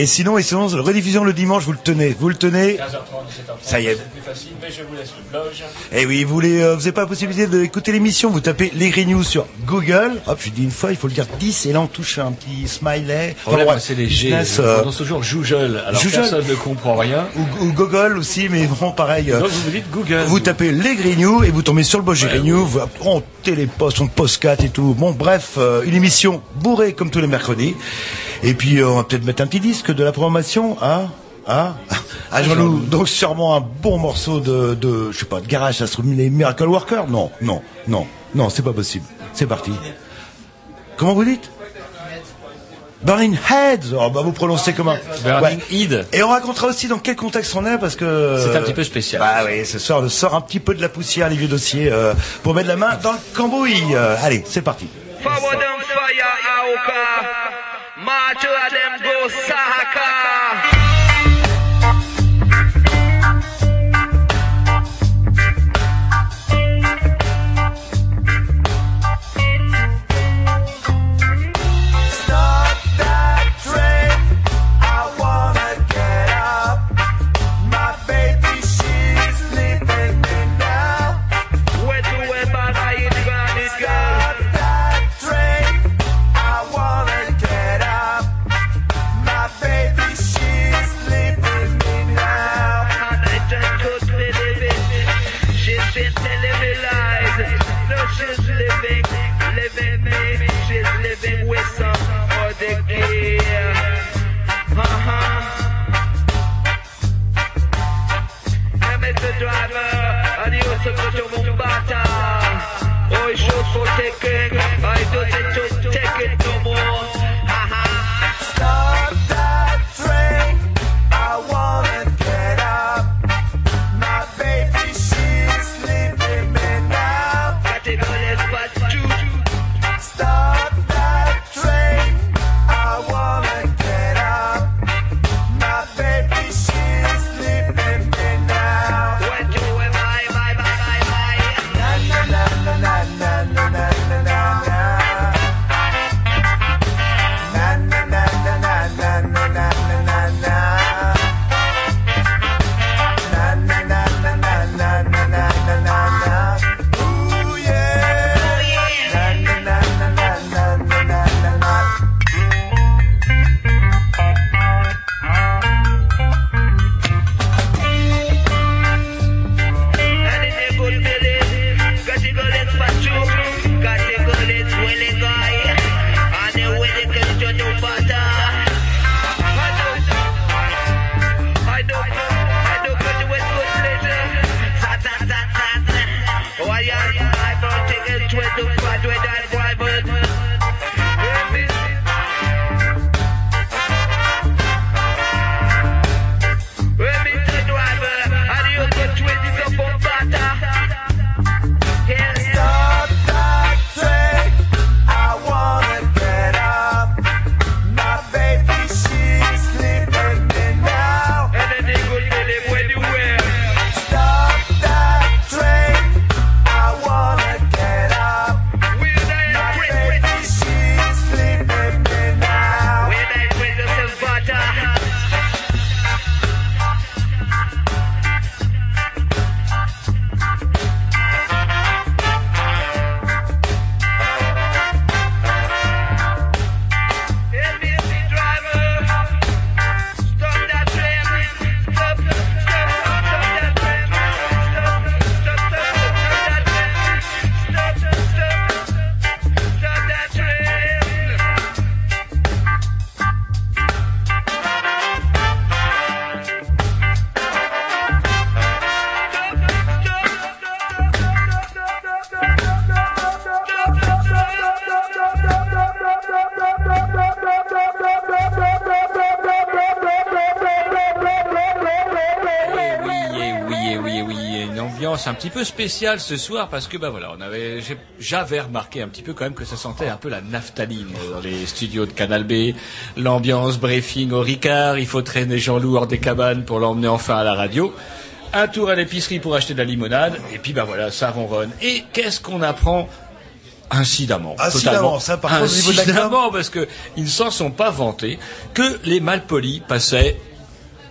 Et sinon, et sinon, rediffusion le dimanche, vous le tenez, vous le tenez. 15h30, 17h30. Ça y est. C'est plus facile, mais je vous laisse le blog. Et oui, vous voulez, euh, n'avez pas la possibilité d'écouter l'émission, vous tapez les Green News sur Google. Hop, je dis une fois, il faut le dire 10 et là on touche un petit smiley. Enfin, ouais, c'est les G. On euh, prononce toujours Joujol. Alors personne ne comprend rien. ou, ou Google aussi, mais bon, pareil. euh, Donc vous vous dites Google. Vous tapez les Grignoux et vous tombez sur le Grignoux, vous on téléposte, on postcat et tout. Bon, bref, euh, une émission bourrée comme tous les mercredis. Et puis, euh, on va peut-être mettre un petit disque de la programmation à... À, à Jean-Loup. Donc sûrement un bon morceau de, de je sais pas, de garage, ça se trouve les Miracle Worker? Non, non, non, non, c'est pas possible. C'est parti. Comment vous dites? Burning Heads. Oh, bah vous prononcez comment? Burning Head. Et on racontera aussi dans quel contexte on est parce que C'est un petit peu spécial. Bah oui, ce soir, on sort un petit peu de la poussière, les vieux dossiers, euh, pour mettre la main dans le cambouis. Euh, allez, c'est parti. Forward them fire Aoka. March of them go Sahaka. Un petit peu spéciale ce soir parce que bah voilà, on avait, j'avais remarqué un petit peu quand même que ça sentait un peu la naphtaline dans les studios de Canal B. L'ambiance briefing au Ricard, il faut traîner Jean-Loup hors des cabanes pour l'emmener enfin à la radio. Un tour à l'épicerie pour acheter de la limonade et puis bah voilà, ça ronronne. Et qu'est-ce qu'on apprend? Incidemment. Incidemment, ça, par contre, au niveau de la parce que ils ne s'en sont pas vantés que les malpolis passaient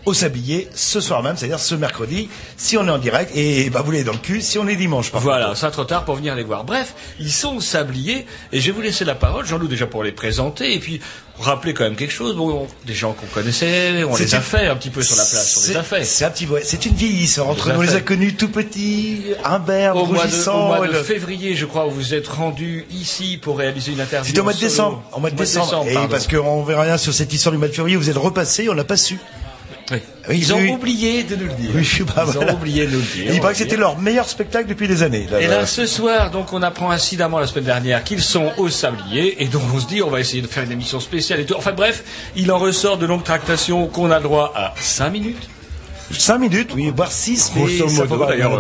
Au sablier, ce soir même, c'est-à-dire ce mercredi, si on est en direct, et bah vous l'avez dans le cul, si on est dimanche. Par Voilà, ça trop tard pour venir les voir. Bref, ils sont au sablier et je vais vous laisser la parole, Jean-Loup déjà pour les présenter et puis rappeler quand même quelque chose. Bon, on- des gens qu'on connaissait, on les a fait un petit peu sur la place, on les a fait. C'est un petit ouais, c'est une vieillisseur. Entre les a nous, on les a connus tout petits, imberbes, Au mois, de, au mois de le- février, je crois, vous vous êtes rendu ici pour réaliser une interview. C'était au mois de décembre. Au mois de décembre. et parce qu'on verra rien sur cette histoire du mois de février, vous êtes repassé, on n'a pas su. Oui. Ils ont oui. oublié de nous le dire. Oui, je sais pas, Ils voilà. ont oublié de nous le dire. Il paraît que c'était leur meilleur spectacle depuis des années. là, Et là. là, ce soir, donc, on apprend incidemment la semaine dernière qu'ils sont au sablier, et donc on se dit, on va essayer de faire une émission spéciale et tout. Enfin bref, il en ressort de longues tractations qu'on a le droit à 5 minutes. 5 minutes, oui, voire 6, mais Grosso modo, d'ailleurs,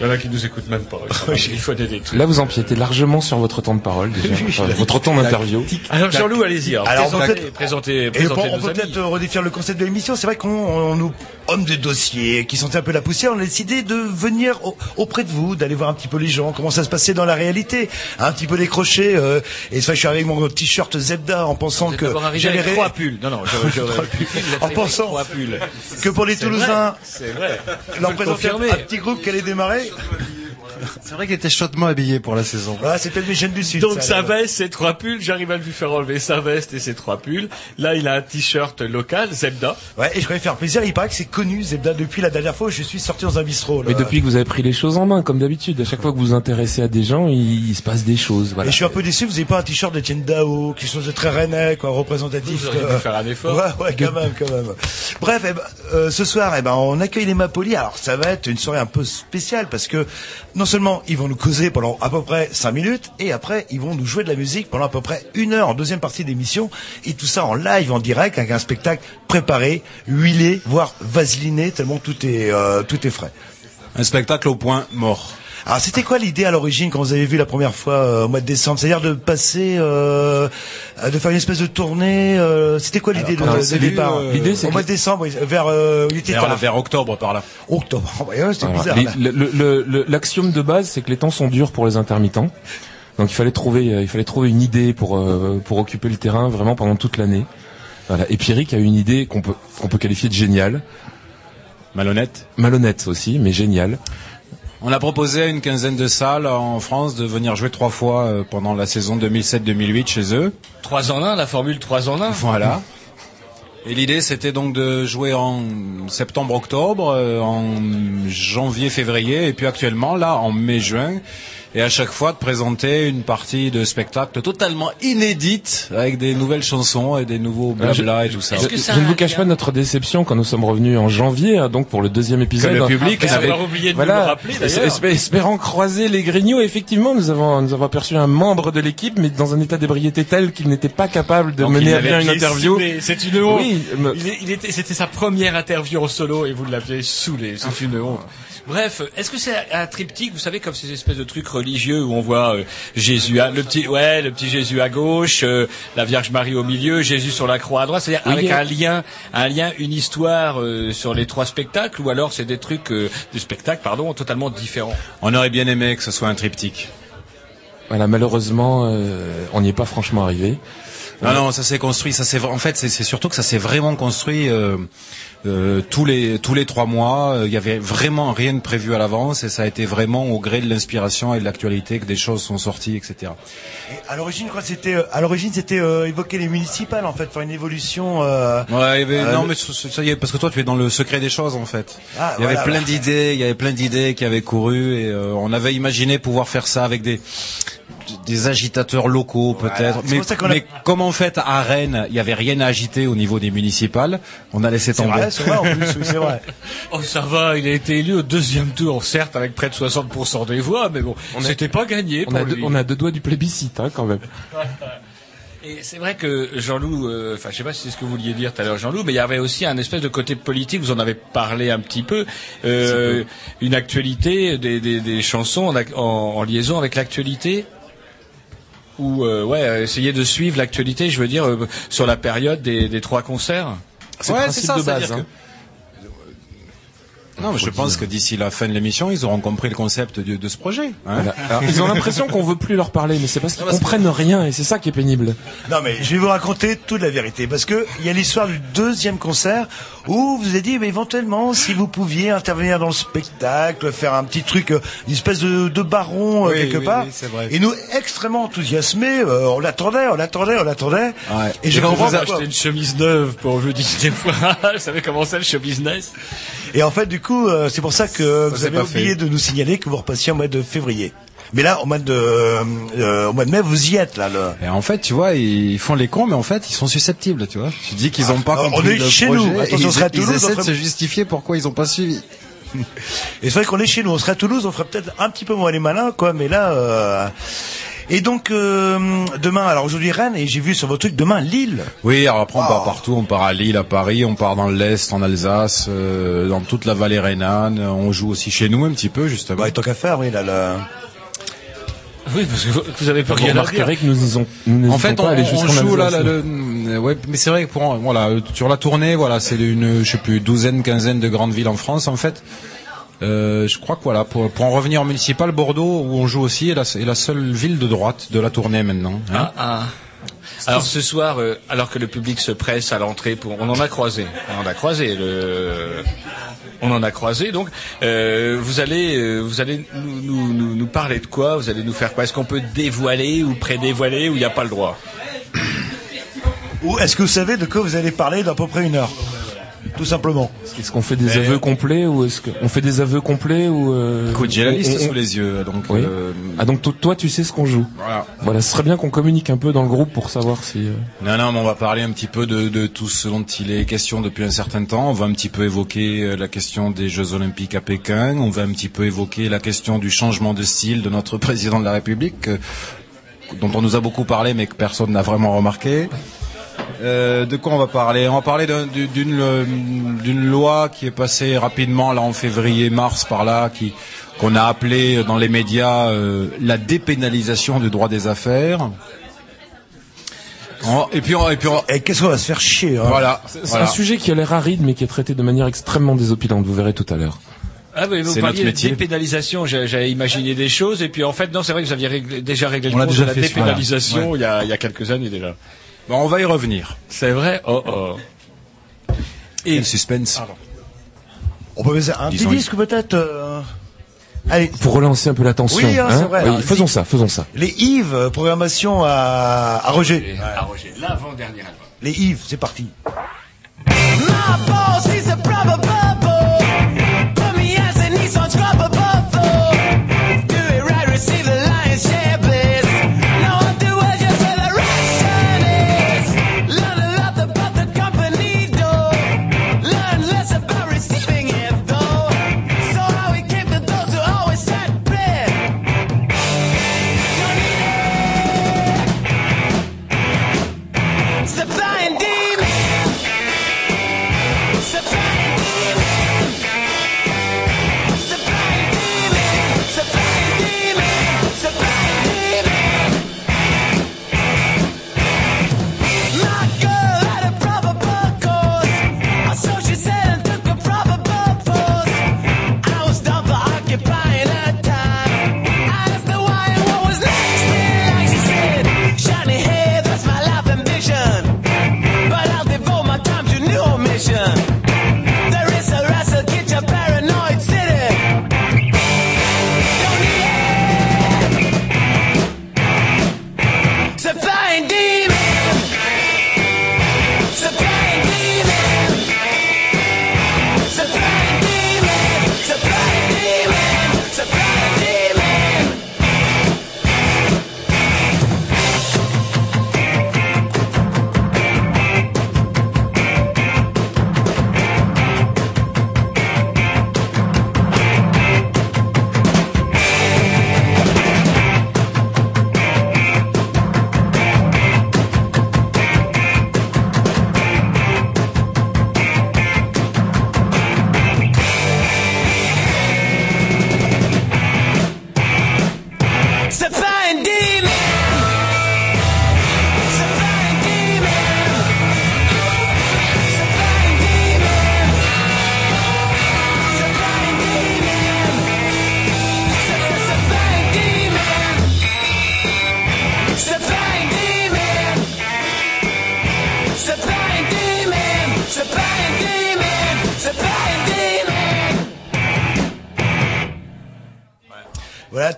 il y en a qui nous écoutent même pas. Il faut des détours. Là, vous empiétez largement sur votre temps de parole, déjà. Enfin, votre temps d'interview. Alors, Jean-Loup, allez-y. Alors, Alors, on peut présentez, peut-être- présentez, Et présentez bon, on peut peut-être euh, redéfinir le concept de l'émission. C'est vrai qu'on on nous, hommes de dossier, qui sentaient un peu la poussière, on a décidé de venir au- auprès de vous, d'aller voir un petit peu les gens, comment ça se passait dans la réalité, un petit peu décrocher. Euh, et ça, je suis arrivé avec mon t-shirt Zebda en pensant que j'allais ré- trois pulls. Non, non, je, je, En pensant que pour les Toulousains, vrai, C'est vrai. leur présenter un petit groupe qui allait démarrer. right. C'est vrai qu'il était chaudement habillé pour la saison. Voilà, c'est peut-être les jeunes du Sud. Donc sa ça, veste, ses trois pulls, j'arrive à lui faire enlever sa veste et ses trois pulls. Là, il a un t-shirt local, Zebda. Ouais, et je voudrais faire plaisir. Il paraît que c'est connu, Zebda, depuis la dernière fois où je suis sorti dans un bistrot. Là. Mais depuis que vous avez pris les choses en main, comme d'habitude, à chaque fois que vous vous intéressez à des gens, il, il se passe des choses. Voilà. Et je suis un peu déçu, vous n'avez pas un t-shirt d'Etienne Dao, quelque chose de très rennais, quoi, représentatif. Vous auriez euh, dû faire un effort. Ouais, ouais, quand même, quand même. Bref, eh ben, euh, ce soir, eh ben, on accueille les Mapolis. Alors, ça va être une soirée un peu spéciale parce que non seulement ils vont nous causer pendant à peu près cinq minutes, et après ils vont nous jouer de la musique pendant à peu près une heure en deuxième partie d'émission, et tout ça en live, en direct, avec un spectacle préparé, huilé, voire vaseliné, tellement tout est euh, tout est frais. Un spectacle au point mort. Alors c'était quoi l'idée à l'origine quand vous avez vu la première fois euh, au mois de décembre? C'est-à-dire de passer, euh, de faire une espèce de tournée. euh, c'était quoi l'idée de, alors, de départ? euh, l'idée, c'est Au que- mois de décembre, oui, vers euh, il était Vers, tard. vers octobre par là. octobre. Ouais, ouais, c'était bizarre. Les- le- le- le- le- L'axiome de base, c'est que les temps sont durs pour les intermittents. Donc il fallait trouver, euh, il fallait trouver une idée pour euh, pour occuper le terrain vraiment pendant toute l'année. Voilà. Et Pierrick a une idée qu'on peut qu'on peut qualifier de géniale, Malhonnête. malhonnête aussi, mais géniale. On a proposé à une quinzaine de salles en France de venir jouer trois fois euh, pendant la saison 2007-2008 chez eux. 3 en 1, la formule 3 en 1. Voilà. Et l'idée, c'était donc de jouer en septembre-octobre, euh, en janvier-février, et puis actuellement, là, en mai-juin, et à chaque fois de présenter une partie de spectacle totalement inédite, avec des nouvelles chansons et des nouveaux blabla et tout ça. Je, que ça je ne a vous cache pas notre déception quand nous sommes revenus en janvier, hein, donc pour le deuxième épisode. le public Après avait- avoir oublié de nous le Voilà, rappeler. Espé- espérant croiser les grignots, effectivement, nous avons, nous avons aperçu un membre de l'équipe, mais dans un état d'ébriété tel qu'il n'était pas capable de Donc, mener à bien une interview. C'est une honte. Oui, me- Il, est- il était, c'était sa première interview en solo et vous l'aviez saoulé. C'est une honte. Bref, est-ce que c'est un triptyque, vous savez, comme ces espèces de trucs religieux où on voit euh, Jésus, à, le petit, ouais, le petit Jésus à gauche, euh, la Vierge Marie au milieu, Jésus sur la croix à droite, c'est-à-dire Oui, avec a- un lien, un lien, une histoire euh, sur les trois spectacles, ou alors c'est des trucs, euh, du spectacle, pardon, totalement différents? On aurait bien aimé que ce soit un triptyque. voilà, malheureusement, euh, on n'y est pas franchement arrivé. Non, non, ça s'est construit. Ça s'est, en fait, c'est surtout que ça s'est vraiment construit euh, euh, tous les tous les trois mois. Euh, Il y avait vraiment rien de prévu à l'avance et ça a été vraiment au gré de l'inspiration et de l'actualité que des choses sont sorties, etc. Et à l'origine, quoi, c'était, euh, à l'origine, c'était euh, évoquer les municipales, en fait, faire une évolution. Euh, Ouais, non, mais ça y est, parce que toi, tu es dans le secret des choses, en fait. Ah, il y avait plein d'idées, il y avait plein d'idées qui avaient couru et euh, on avait imaginé pouvoir faire ça avec des des agitateurs locaux peut-être. Mais, a- mais comme en fait à Rennes, il y avait rien à agiter au niveau des municipales, on a laissé c'est tomber. vrai, c'est vrai, en plus, oui, c'est vrai. Oh, ça va, il a été élu au deuxième tour, certes, avec près de 60% des voix, mais bon, On c'était pas gagné On pour a, deux, on a deux doigts du plébiscite, hein, quand même. Et c'est vrai que Jean-Loup, euh, enfin je sais pas si c'est ce que vous vouliez dire tout à l'heure Jean-Loup, mais il y avait aussi un espèce de côté politique, vous en avez parlé un petit peu, euh, une actualité, des, des, des chansons en, en liaison avec l'actualité ou euh, ouais, euh, essayer de suivre l'actualité, je veux dire, euh, sur la période des, des trois concerts. C'est le Ouais, principe c'est ça, de base. hein. Non, mais je pense que d'ici la fin de l'émission, ils auront compris le concept de, de ce projet. hein. Voilà. Alors, ils ont l'impression qu'on veut plus leur parler, mais c'est parce qu'ils comprennent rien et c'est ça qui est pénible. Non mais je vais vous raconter toute la vérité parce que il y a l'histoire du deuxième concert où vous avez dit mais éventuellement si vous pouviez intervenir dans le spectacle, faire un petit truc, euh, une espèce de, de baron euh, Oui, quelque oui, part. oui, c'est vrai. Et nous extrêmement enthousiasmés, euh, on l'attendait, on l'attendait, on l'attendait. Ouais. Et je Quand comprends vous achetez une chemise neuve pour jeudi des fois, vous savez comment c'est le show business Et en fait du coup euh, c'est pour ça que vous avez pas oublié fait. de nous signaler que vous repassiez au mois de février. Mais là au mois de euh, au mois de mai vous y êtes là. Le... Et en fait, tu vois, ils font les cons, mais en fait, ils sont susceptibles, tu vois. Tu dis qu'ils n'ont pas Alors, compris on est le chez projet, nous. Attention, on ils, sera à ils Toulouse, on essaient de se justifier pourquoi ils n'ont pas suivi. Et c'est vrai qu'on est chez nous, on serait à Toulouse, on ferait peut-être un petit peu moins les malins, quoi, mais là... euh, Et donc, euh, demain, alors aujourd'hui Rennes, et j'ai vu sur votre truc, demain Lille. Oui, alors après, on Oh. part partout. On part à Lille, à Paris, on part dans l'Est, en Alsace, euh, dans toute la vallée rhénane. On joue aussi chez nous un petit peu, justement. Bah, tant qu'à faire, oui, là, là. Oui, parce que vous, avez pas Vous rien à dire. remarquerez que nous nous En fait, pas on, joue là, Alsace, là, le- ouais, mais c'est vrai que pour voilà sur la tournée, voilà, c'est une, je sais plus, douzaine, quinzaine de grandes villes en France, en fait. Euh, je crois que voilà, pour, pour en revenir au municipal, Bordeaux, où on joue aussi, est la, est la seule ville de droite de la tournée maintenant. hein. Ah, ah. Alors ce soir, euh, alors que le public se presse à l'entrée, pour, on en a croisé, on en a croisé le, on en a croisé. Donc, euh, vous allez, euh, vous allez nous, nous, nous, nous parler de quoi? Vous allez nous faire quoi? Est-ce qu'on peut dévoiler ou pré-dévoiler ou il n'y a pas le droit? Ou est-ce que vous savez de quoi vous allez parler d'à peu près une heure? Tout simplement. Est-ce qu'on fait des aveux complets ou est-ce qu'on fait des aveux complets ou euh, Écoute, j'ai la liste on- sous les yeux, donc. Oui. euh, Ah donc to- toi tu sais ce qu'on joue. voilà. Voilà, ce serait bien qu'on communique un peu dans le groupe pour savoir si. euh, Non, non, mais on va parler un petit peu de, de tout ce dont il est question depuis un certain temps. On va un petit peu évoquer euh, la question des Jeux Olympiques à Pékin. On va un petit peu évoquer la question du changement de style de notre président de la République, euh, dont on nous a beaucoup parlé, mais que personne n'a vraiment remarqué. Euh, de quoi on va parler On va parler d'un- du- d'une euh, d'une loi qui est passée rapidement là en février-mars par là, qui qu'on a appelée dans les médias euh, la dépénalisation du droit des affaires. Et puis, on- et puis on- Et qu'est-ce qu'on va se faire chier hein voilà. C'est voilà. un sujet qui a l'air aride mais qui est traité de manière extrêmement désopilante. Vous verrez tout à l'heure. Ah oui, vous C'est parliez notre de métier. dépénalisation, j'ai- j'avais imaginé des choses, et puis en fait, non, c'est vrai que vous aviez réglé- déjà réglé le On déjà de la dépénalisation voilà. il, y a, il y a quelques années déjà. Bon, on va y revenir. C'est vrai? Oh oh. Et le suspense. On peut faire un petit disque peut-être euh, Allez, Pour relancer un peu la tension. Oui, hein, c'est vrai. Oui, Alors, faisons ça, faisons ça. les Yves, euh, programmation à, à Roger. Ah, Roger, l'avant-dernier album. Les Yves, c'est parti. My boss,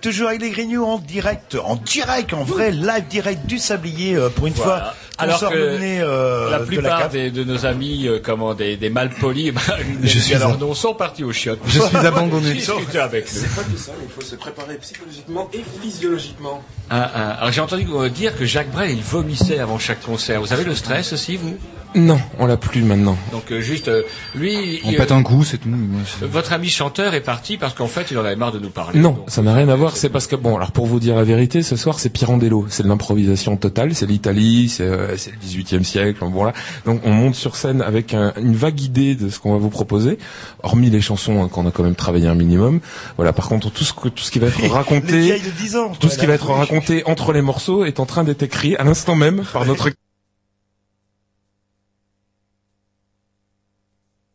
toujours avec les Grignoux en direct, en direct, en vrai live direct du Sablier euh, pour une Voilà. fois. Alors que euh, la de plupart cave. des- de nos amis, euh, comment des, des malpolis, bah, Je suis leur nom, sont partis au chiottes. Je suis abandonné. Discutez avec. C'est pas que ça, mais il faut se préparer psychologiquement et physiologiquement. Ah, ah. Alors j'ai entendu dire que Jacques Brel il vomissait avant chaque concert. Vous avez le stress aussi vous? Non, on l'a plus maintenant. Donc euh, juste euh, lui, On il- pète un coup, c'est tout. Euh, votre ami chanteur est parti parce qu'en fait il en avait marre de nous parler. Non, Donc, ça n'a rien à voir. C'est parce que bon, alors pour vous dire la vérité, ce soir c'est Pirandello, c'est de l'improvisation totale, c'est l'Italie, c'est euh, c'est le 18e siècle. Bon là, donc on monte sur scène avec un- une vague idée de ce qu'on va vous proposer, hormis les chansons hein, qu'on a quand même travaillé un minimum. Voilà. Par contre, tout ce que tout ce qui va être raconté, de 10 ans. tout ce qui va être raconté entre les morceaux est en train d'être écrit à l'instant même par notre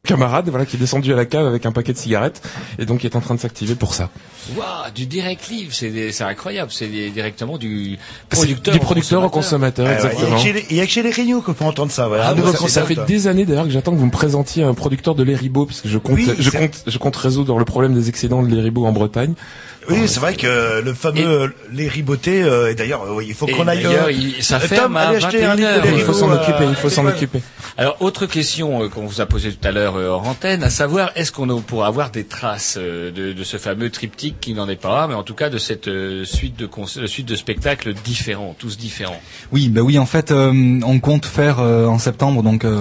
camarade, voilà, qui est descendu à la cave avec un paquet de cigarettes et donc qui est en train de s'activer pour ça. Waouh, du direct live, c'est des- c'est incroyable, c'est des- directement du producteur du producteur au consommateur, Ah ouais, exactement. Il y a que chez les- il y a que chez les Grignoux qu'on peut entendre ça. Voilà, Ah bon, nouveau Ça, fait des années d'ailleurs que j'attends que vous me présentiez un producteur de l'Eribo parce que je compte, Oui, je compte, je compte résoudre le problème des excédents de l'Eribo en Bretagne. Oui, c'est vrai que le fameux les ribotés, euh, et d'ailleurs, euh, oui, il faut qu'on aille. d'ailleurs, euh, il- ça Tom, ferme à allez acheter un 21 litre de heures. Il faut s'en euh, occuper, il faut s'en occuper. Alors, autre question euh, qu'on vous a posée tout à l'heure euh, hors antenne, à savoir, est-ce qu'on pourra avoir des traces euh, de, de ce fameux triptyque qui n'en est pas mais en tout cas de cette euh, suite de euh, suite de spectacles différents, tous différents? Oui, bah oui, en fait, euh, on compte faire euh, en septembre, donc euh,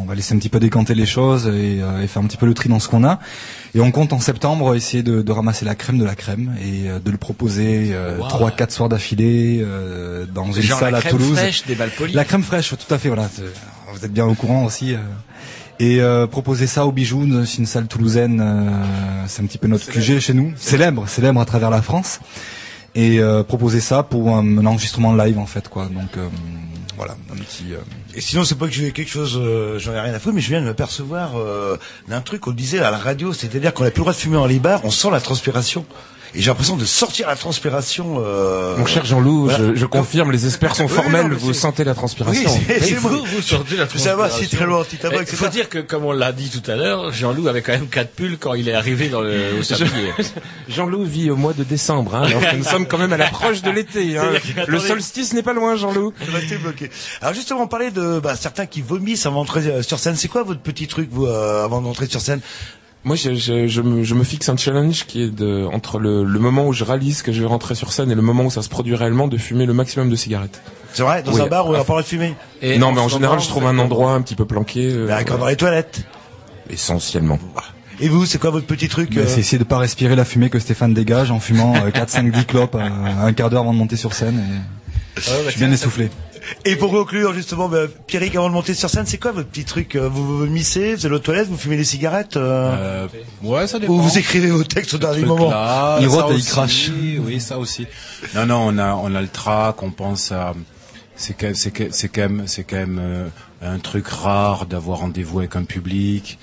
on va laisser un petit peu décanter les choses et, euh, et faire un petit peu le tri dans ce qu'on a. Et on compte en septembre essayer de, de ramasser la crème de la crème et euh, de le proposer euh, Wow. trois, quatre soirs d'affilée euh, dans une Genre salle la à crème Toulouse. fraîche des Balpolis. La crème fraîche, tout à fait, voilà. Vous êtes bien au courant aussi. Et euh, proposer ça au Bijoux, c'est une salle toulousaine, euh, c'est un petit peu notre QG chez nous, célèbre, célèbre à travers la France. Et euh, proposer ça pour un, un enregistrement live en fait, quoi. Donc voilà, un petit. Et sinon, c'est pas que j'ai quelque chose, j'en ai rien à foutre, mais je viens de me percevoir euh, d'un truc qu'on disait à la radio, c'est-à-dire qu'on n'a plus le droit de fumer dans les bars, on sent la transpiration. Et j'ai l'impression de sortir la transpiration. Euh... Mon cher Jean-Loup, voilà. je, je confirme, les experts sont Oui, formels, non, vous c'est- sentez la Oui, transpiration. c'est Et c'est vous, vous sortez la Je veux savoir si transpiration. très loin, anti-tabac, Il etc. faut dire que, comme on l'a dit tout à l'heure, Jean-Loup avait quand même quatre pulls quand il est arrivé dans le, au sablier. Jean-Loup vit au mois de décembre, hein, alors que nous sommes quand même à l'approche de l'été. Hein. Le solstice n'est pas loin, Jean-Loup. Je bloqué. Alors justement, on parlait de bah, certains qui vomissent avant d'entrer euh, sur scène. C'est quoi votre petit truc, vous, euh, avant d'entrer sur scène? Moi, je, je, je, me, je me fixe un challenge qui est de, entre le, le moment où je réalise que je vais rentrer sur scène et le moment où ça se produit réellement, de fumer le maximum de cigarettes. C'est vrai Dans Oui. un bar où on n'a pas le droit de fumer Et non, mais en général, moment, je trouve un endroit un petit peu planqué. euh, D'accord, dans les toilettes. Essentiellement. Et vous, c'est quoi votre petit truc mais euh, C'est essayer de pas respirer la fumée que Stéphane dégage en fumant euh, 4, 5, 10 clopes euh, un quart d'heure avant de monter sur scène. Et... je suis bien essoufflé. Et pour conclure, justement, bah, Pierrick, avant de monter sur scène, c'est quoi votre petit truc euh, Vous vous vomissez, vous allez aux toilettes, vous fumez des cigarettes euh, Euh, ouais, ça dépend. Ou vous écrivez vos textes au dernier moment là, Il ça rote et il aussi, crache. Oui, ça aussi. Non, non, on a, on a le trac, on pense à, c'est quand, c'est que- c'est quand même, c'est quand même euh, un truc rare d'avoir rendez-vous avec un public,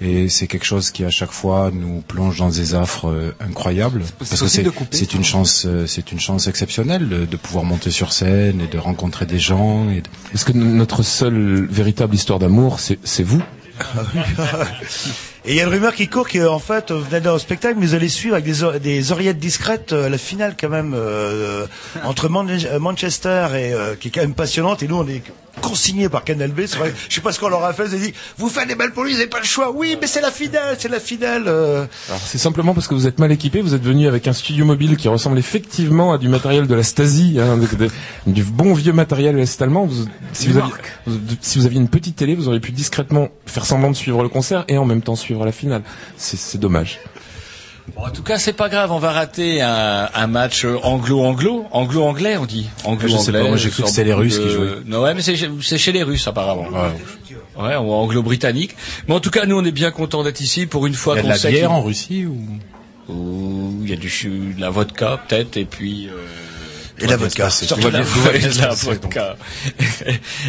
et c'est quelque chose qui à chaque fois nous plonge dans des affres euh, incroyables, parce que c'est, de couper, c'est une chance, euh, c'est une chance exceptionnelle de, de pouvoir monter sur scène et de rencontrer des gens. Et de- Parce que notre seule véritable histoire d'amour, c'est c'est vous? Et il y a une rumeur qui court qu'en fait, vous venez le spectacle, mais vous allez suivre avec des, or- des oreillettes discrètes euh, la finale quand même euh, entre Man- Manchester et euh, qui est quand même passionnante. Et nous, on est consignés par Canal B. Vrai. Je sais pas ce qu'on leur a fait. Ils ont dit, vous faites des belles polices, vous n'avez pas le choix. Oui, mais c'est la finale, c'est la finale. euh. Alors, c'est simplement parce que vous êtes mal équipé, vous êtes venu avec un studio mobile qui ressemble effectivement à du matériel de la Stasi, hein, de- de- du bon vieux matériel est-allemand. Vous- si, vous aviez, vous- si vous aviez une petite télé, vous auriez pu discrètement faire semblant de suivre le concert et en même temps suivre la finale. C'est dommage. Bon, en tout cas, c'est pas grave, on va rater un, un match euh, anglo-anglo, anglo-anglais, on dit. Anglo-anglais. Pas, moi, j'ai cru que c'était les Russes qui jouaient. Non, ouais, mais c'est chez- les Russes apparemment. Ouais, ou anglo-britannique. Mais en tout cas, nous, on est bien contents d'être ici pour une fois Il y a de qu'on la sait bière en Russie ou? Il y a du de la vodka peut-être et puis euh, Et la vodka. c'est- Surtout la, la- ouais, vodka.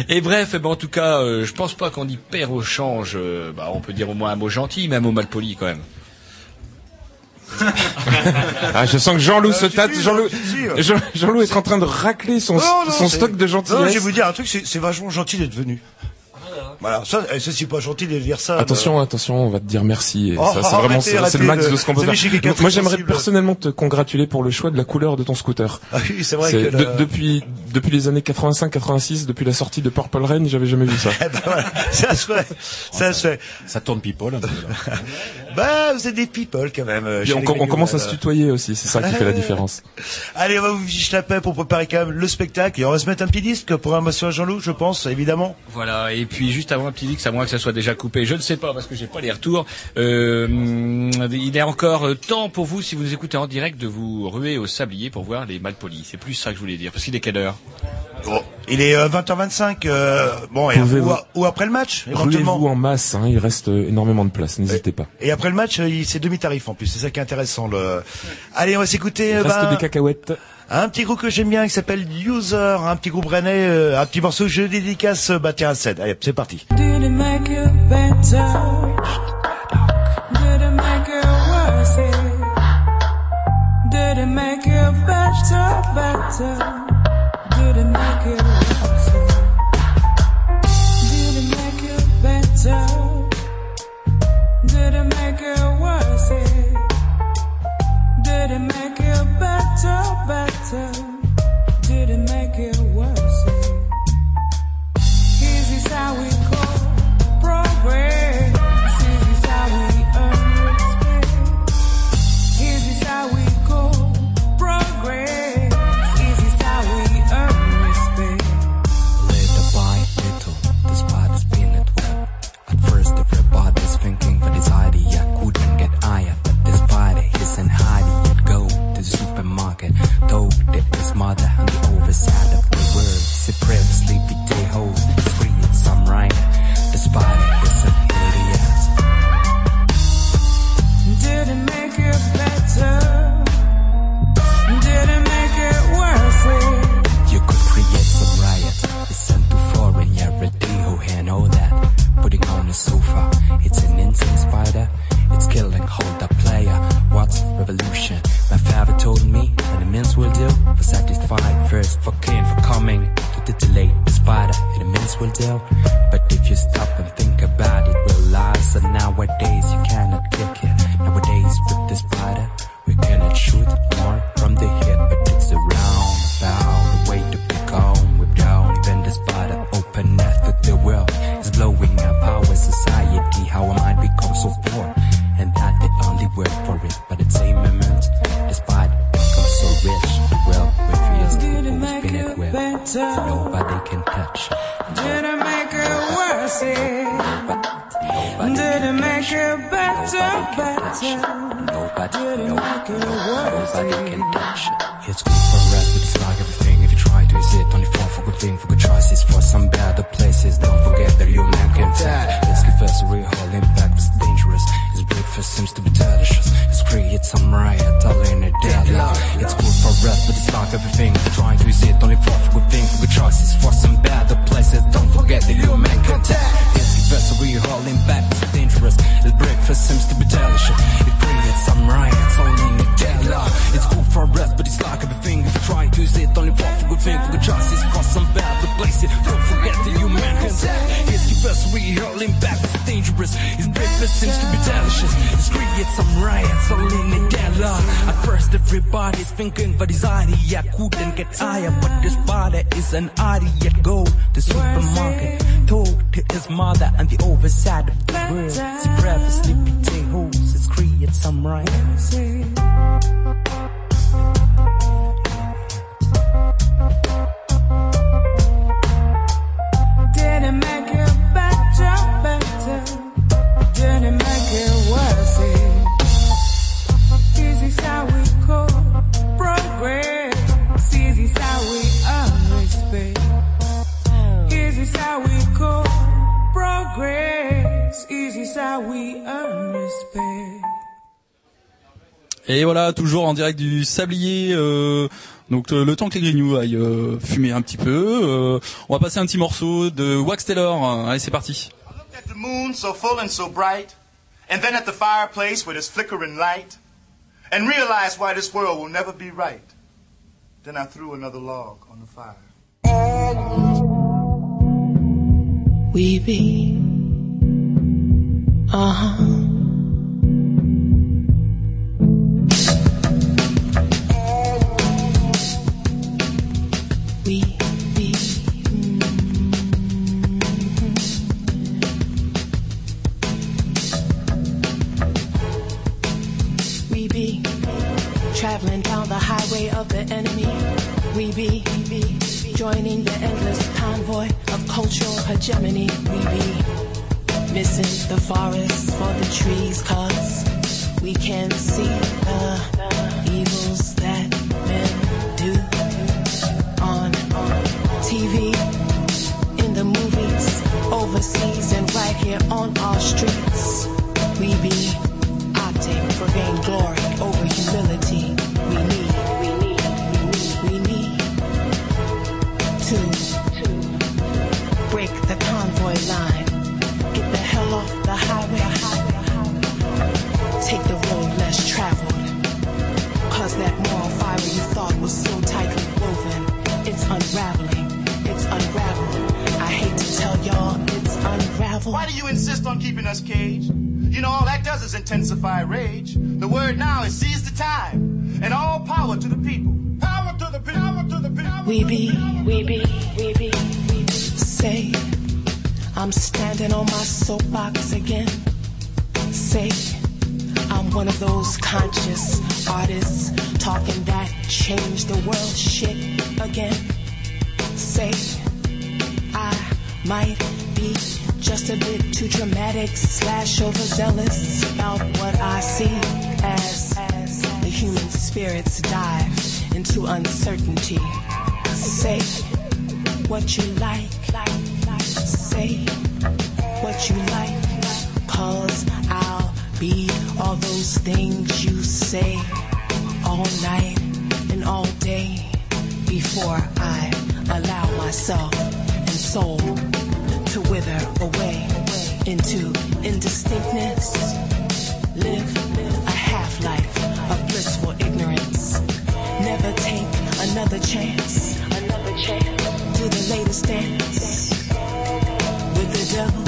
et bref, eh ben, en tout cas, euh, je pense pas qu'on y perd au change. euh, bah, on peut dire au moins un mot gentil, même au mal poli quand même. Ah, je sens que Jean-Loup se si, tâte. si, Jean-Loup. Jean- est en train de racler son, Non, non, son c'est- stock de Non, je vais gentillesse. vous dire un truc, c'est c'est vachement gentil d'être venu. Voilà, ça, eh, ça, c'est pas gentil de dire ça. Attention, attention, on va te dire merci. Et Oh, ça, c'est vraiment, arrêtez, c'est le max de- de ce qu'on peut faire. Moi, j'aimerais personnellement te congratuler pour le choix de la couleur de ton scooter. Ah oui, c'est vrai C'est- que de- la- depuis depuis les années 85-86, depuis la sortie de Purple Rain, j'avais jamais vu ça. Eh ben voilà, ça se fait, ça se fait. Ça tourne people un peu. là. Bah, vous êtes des people quand même. euh, Et on, commence à se tutoyer aussi, c'est ça qui fait la différence. Allez, on va vous fiche la paix pour préparer quand même le spectacle et on va se mettre un petit disque pour un monsieur à Jean-Loup, je pense, évidemment. Voilà, et puis juste avant un petit X, à moins que ça soit déjà coupé, je ne sais pas parce que j'ai pas les retours. Euh, il est encore euh, temps pour vous, si vous nous écoutez en direct, de vous ruer au sablier pour voir les malpolis. C'est plus ça que je voulais dire. Parce qu'il est quelle heure? Il est euh, 20h25, euh, bon, et, ou, ou après le match, éventuellement. Ruez-vous en masse, hein, il reste euh, énormément de place, n'hésitez pas. Et après le match, euh, il- c'est demi-tarif en plus, c'est ça qui est intéressant. Le... Allez, on va s'écouter Il euh, reste ben, des cacahuètes. un petit groupe que j'aime bien qui s'appelle User, un petit groupe rennais, euh, un petit morceau que je dédicace, bah tiens, à 7. Allez, c'est parti. Did it make you better? Better, This is how we call progress. Though is mother on the of the world. Previously with day hoes, some right. This party isn't idiot. Did it make it better? Did it make it worse? You could create some riot. Listen to foreign, yeah, ready who handle that. Putting on a sofa, it's an insane spider. It's killing, hold up player. What's revolution? My father told me what the men's will do. For satisfied first, for king, for coming. To titillate the spider, the men's will do. But if you stop and think about it, realize that nowadays you cannot kick it. Nowadays with the spider, we cannot shoot more from the better? Nobody can touch. Did it make it worse? Did it make it better, better? nobody, Did it make it worse? nobody can touch. It's good for us, but it's like everything. If you try to use it, only fall for good thing, for good choices, for some better places. Don't forget that you man can tell. Let's give us a real whole impact. It's dangerous. His breakfast seems to be delicious. It's create some riot, all in a deadlock. It's breath with the spark everything Trying to use it, only profit good thing Good choices for some bad better places Don't forget that you make contact. It's the vessel we're holding back. It's dangerous, the breakfast seems to be delicious It creates some riots, only in Nutella It's good for breath, but it's like everything If you try to use it, only profit good thing Good choices for some bad better places Don't forget that you make contact. It's the vessel we're holding back dangerous. His breakfast seems to be delicious. It's create some riots, all in a deadlock. At first, everybody's thinking, but his idea couldn't get higher. But this body is an idea. Go to supermarket, talk to his mother and the overside of the world. See sleepy holes, it's create some riots. Is how we call progress. This is how we earn respect. Et voilà, toujours en direct du sablier. euh, donc euh, le temps que les grignoux aillent euh, fumer un petit peu, euh, on va passer un petit morceau de Wax Taylor. Allez, c'est parti. At the moon so full and so bright, and then at the fireplace with its flickering light, and realized why this world will never be right. Then I threw another log on the fire. We be. Uh huh. We be. We be traveling down the highway of the enemy. We be joining the endless convoy of cultural hegemony. We be missing the forest for the trees, cause we can see the evils that men do on TV, in the movies, overseas, and right here on our streets. We be opting for vainglory over humility. We need, it's unraveling. It's unraveling. I hate to tell y'all, it's unraveled. Why do you insist on keeping us caged? You know, all that does is intensify rage. The word now is seize the time. And all power to the people. Power to the people. Power to the people. We be, we be, we be, we be. Say, I'm standing on my soapbox again. Say, I'm one of those conscious artists talking that change the world shit again. Say, I might be just a bit too dramatic slash overzealous about what I see as, as the human spirits dive into uncertainty. Say what you like, say what you like, cause I'll be all those things you say all night all day before I allow myself and soul to wither away into indistinctness. Live a half life of blissful ignorance. Never take another chance. Another chance. Do the latest dance with the devil.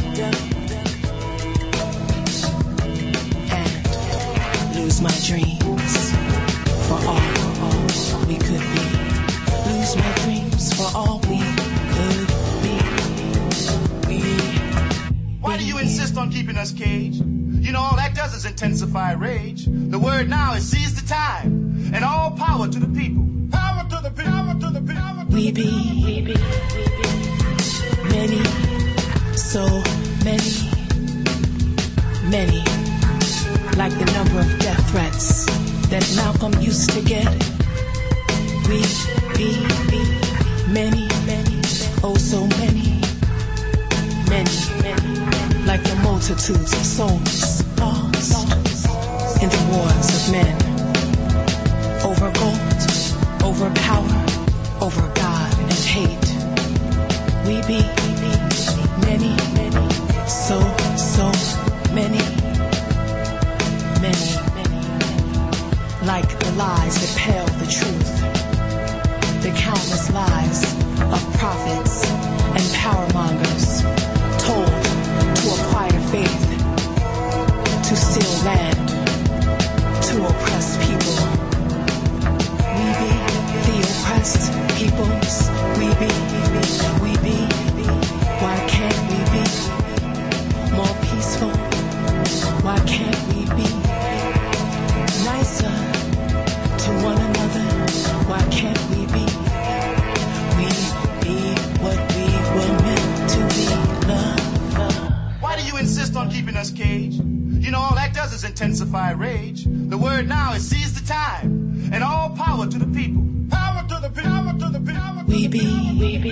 And lose my all we could be. Lose my dreams for all we could be. We Why do you insist on keeping us caged? You know, all that does is intensify rage. The word now is seize the time. And all power to the people. Power to the people. Power to the people. we be, we be, many, so many, many, like the number of death threats that Malcolm used to get. We be, be. Many, many, oh so many, many, many, like the multitudes of souls lost in the wars of men. Over gold, over power, over God and hate. We be many, many, so, so many, many, like the lies that pale the truth, the countless lies of prophets and power mongers told to acquire faith, to steal land, to oppress people. We be the oppressed peoples. We be, we be. Why can't we be more peaceful? Why can't we be on keeping us caged? You know, all that does is intensify rage. The word now is seize the time. And all power to the people. Power to the people. Power to the people. We be, we be,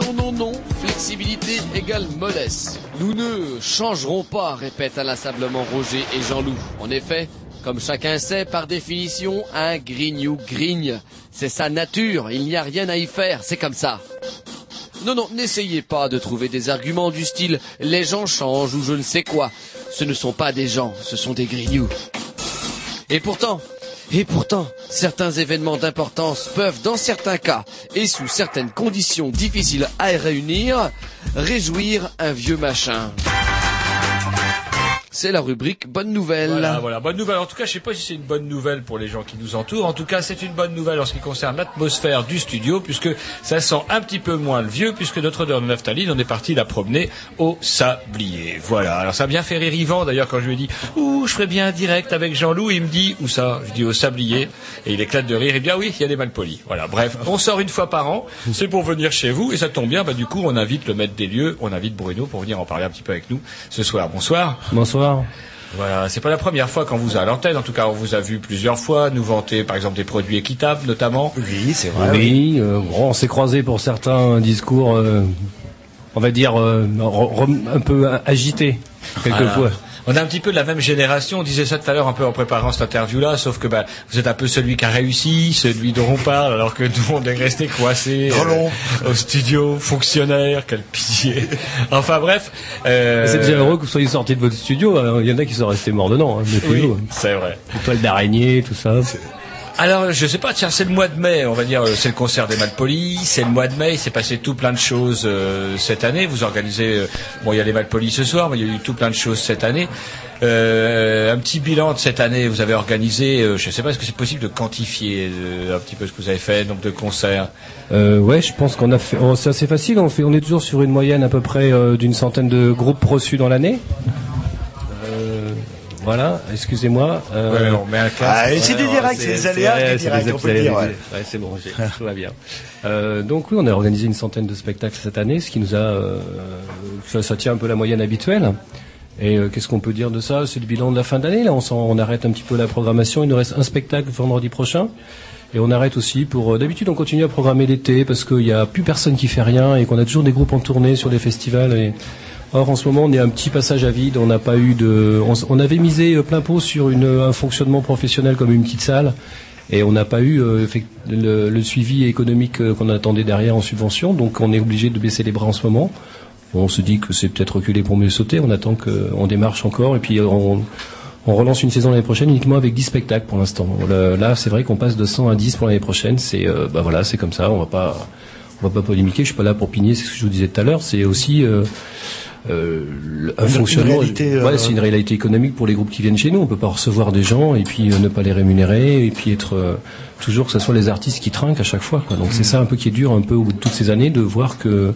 non, non, non, Flexibilité égale mollesse. Nous ne changerons pas, répètent inlassablement Roger et Jean-Loup. En effet, comme chacun sait, par définition, un grignou grigne. C'est sa nature, il n'y a rien à y faire, c'est comme ça. Non, non, n'essayez pas de trouver des arguments du style les gens changent ou je ne sais quoi. Ce ne sont pas des gens, ce sont des grignoux. Et pourtant, et pourtant, certains événements d'importance peuvent, dans certains cas, et sous certaines conditions difficiles à réunir, réjouir un vieux machin. C'est la rubrique Bonne Nouvelle. Voilà, voilà, bonne nouvelle. En tout cas, je sais pas si c'est une bonne nouvelle pour les gens qui nous entourent. En tout cas, c'est une bonne nouvelle en ce qui concerne l'atmosphère du studio, puisque ça sent un petit peu moins le vieux, puisque notre odeur de naphtaline, on est parti la promener au sablier. Voilà. Alors, ça a bien fait rire Yvan, d'ailleurs, quand je lui ai dit, ouh, je ferais bien un direct avec Jean-Loup, il me dit, où ça? Je dis au sablier. Et il éclate de rire. Et bien oui, il y a des malpolis. Voilà. Bref, on sort une fois par an. C'est pour venir chez vous. Et ça tombe bien, bah, du coup, on invite le maître des lieux, on invite Bruno pour venir en parler un petit peu avec nous ce soir. Bonsoir. Bonsoir. Voilà, c'est pas la première fois qu'on vous a à l'antenne. En tout cas, on vous a vu plusieurs fois nous vanter, par exemple, des produits équitables, notamment. Oui, c'est oui, euh, on s'est croisé pour certains discours, euh, on va dire, euh, un peu agités, quelquefois. Voilà. On est un petit peu de la même génération. On disait ça tout à l'heure un peu en préparant cette interview-là, sauf que bah, vous êtes un peu celui qui a réussi, celui dont on parle, alors que nous on est resté coincé au studio, fonctionnaire, quel pitié. Enfin bref. euh, C'est déjà heureux que vous soyez sortis de votre studio. hein. Il y en a qui sont restés morts dedans. Hein, Oui, c'est vrai. Les toiles d'araignée, tout ça. Alors, je sais pas, tiens, c'est le mois de mai, on va dire, euh, c'est le concert des Malpolis, c'est le mois de mai, il s'est passé tout plein de choses euh, cette année. Vous organisez, euh, bon, il y a les Malpolis ce soir, mais il y a eu tout plein de choses cette année. Un petit bilan de cette année, vous avez organisé, euh, je sais pas, est-ce que c'est possible de quantifier un petit peu ce que vous avez fait, nombre de concerts ouais, je pense qu'on a fait. c'est assez facile. On est toujours sur une moyenne à peu près d'une centaine de groupes reçus dans l'année. Voilà. Excusez-moi. Euh, Ouais, on met un casque. Ah, c'est du direct, c'est des aléas du ouais, direct, des on peut le dire, ouais. ouais, c'est bon, tout va bien. Euh, donc oui, on a organisé une centaine de spectacles cette année, ce qui nous a, euh, ça, ça tient un peu la moyenne habituelle. Et euh, qu'est-ce qu'on peut dire de ça? C'est le bilan de la fin d'année. Là, on, on arrête un petit peu la programmation. Il nous reste un spectacle vendredi prochain. Et on arrête aussi pour. euh, D'habitude, on continue à programmer l'été parce qu'il n'y a plus personne qui fait rien et qu'on a toujours des groupes en tournée sur les festivals. Et... Or, en ce moment, on est un petit passage à vide. On n'a pas eu de. On, on avait misé euh, plein pot sur une, un fonctionnement professionnel comme une petite salle. Et on n'a pas eu euh, le, le suivi économique euh, qu'on attendait derrière en subvention, donc on est obligé de baisser les bras en ce moment. On se dit que c'est peut-être reculer pour mieux sauter, on attend qu'on démarche encore, et puis euh, on, on relance une saison l'année prochaine uniquement avec 10 spectacles pour l'instant. Là, c'est vrai qu'on passe de 100 à 10 pour l'année prochaine, c'est euh, bah voilà, c'est comme ça, on va pas on va pas polémiquer, je suis pas là pour pigner, c'est ce que je vous disais tout à l'heure, c'est aussi euh, euh, un Une- une fonctionnement. réalité, euh, ouais, c'est une réalité économique pour les groupes qui viennent chez nous. On peut pas recevoir des gens et puis euh, ne pas les rémunérer et puis être toujours que ce soit les artistes qui trinquent à chaque fois. Quoi. Donc c'est ça un peu qui est dur un peu au bout de toutes ces années de voir que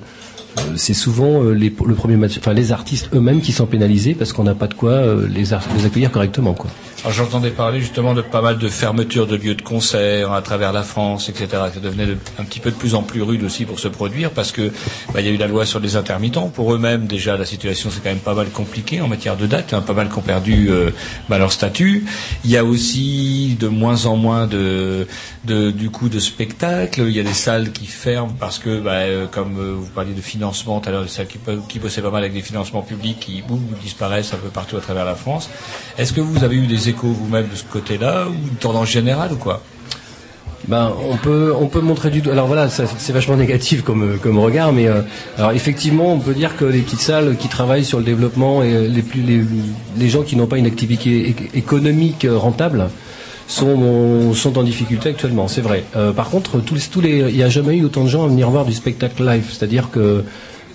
c'est souvent les, le premier match, enfin les artistes eux-mêmes qui sont pénalisés parce qu'on n'a pas de quoi les, accueillir correctement. Quoi. Alors j'entendais parler justement de pas mal de fermetures de lieux de concert à travers la France, etc. Ça devenait de- un petit peu de plus en plus rude aussi pour se produire parce que bah, il y a eu la loi sur les intermittents. Pour eux-mêmes déjà la situation c'est quand même pas mal compliqué en matière de date, hein, pas mal qui ont perdu euh, bah, leur statut. Il y a aussi de moins en moins de, de du coup de spectacles. Il y a des salles qui ferment parce que bah, euh, comme euh, vous parliez de financement tout à l'heure, des salles qui, peuvent- qui bossaient pas mal avec des financements publics qui boum, disparaissent un peu partout à travers la France. Est-ce que vous avez eu des vous-même de ce côté-là ou une tendance générale ou quoi? Ben, on peut, on peut montrer du doigt. Alors voilà, c'est vachement négatif comme, comme regard, mais euh, alors effectivement, on peut dire que les petites salles qui travaillent sur le développement et euh, les, plus, les, gens qui n'ont pas une activité économique euh, rentable sont, sont en difficulté actuellement. C'est vrai. Par contre, tous, tous les, il n'y a jamais eu autant de gens à venir voir du spectacle live, c'est-à-dire que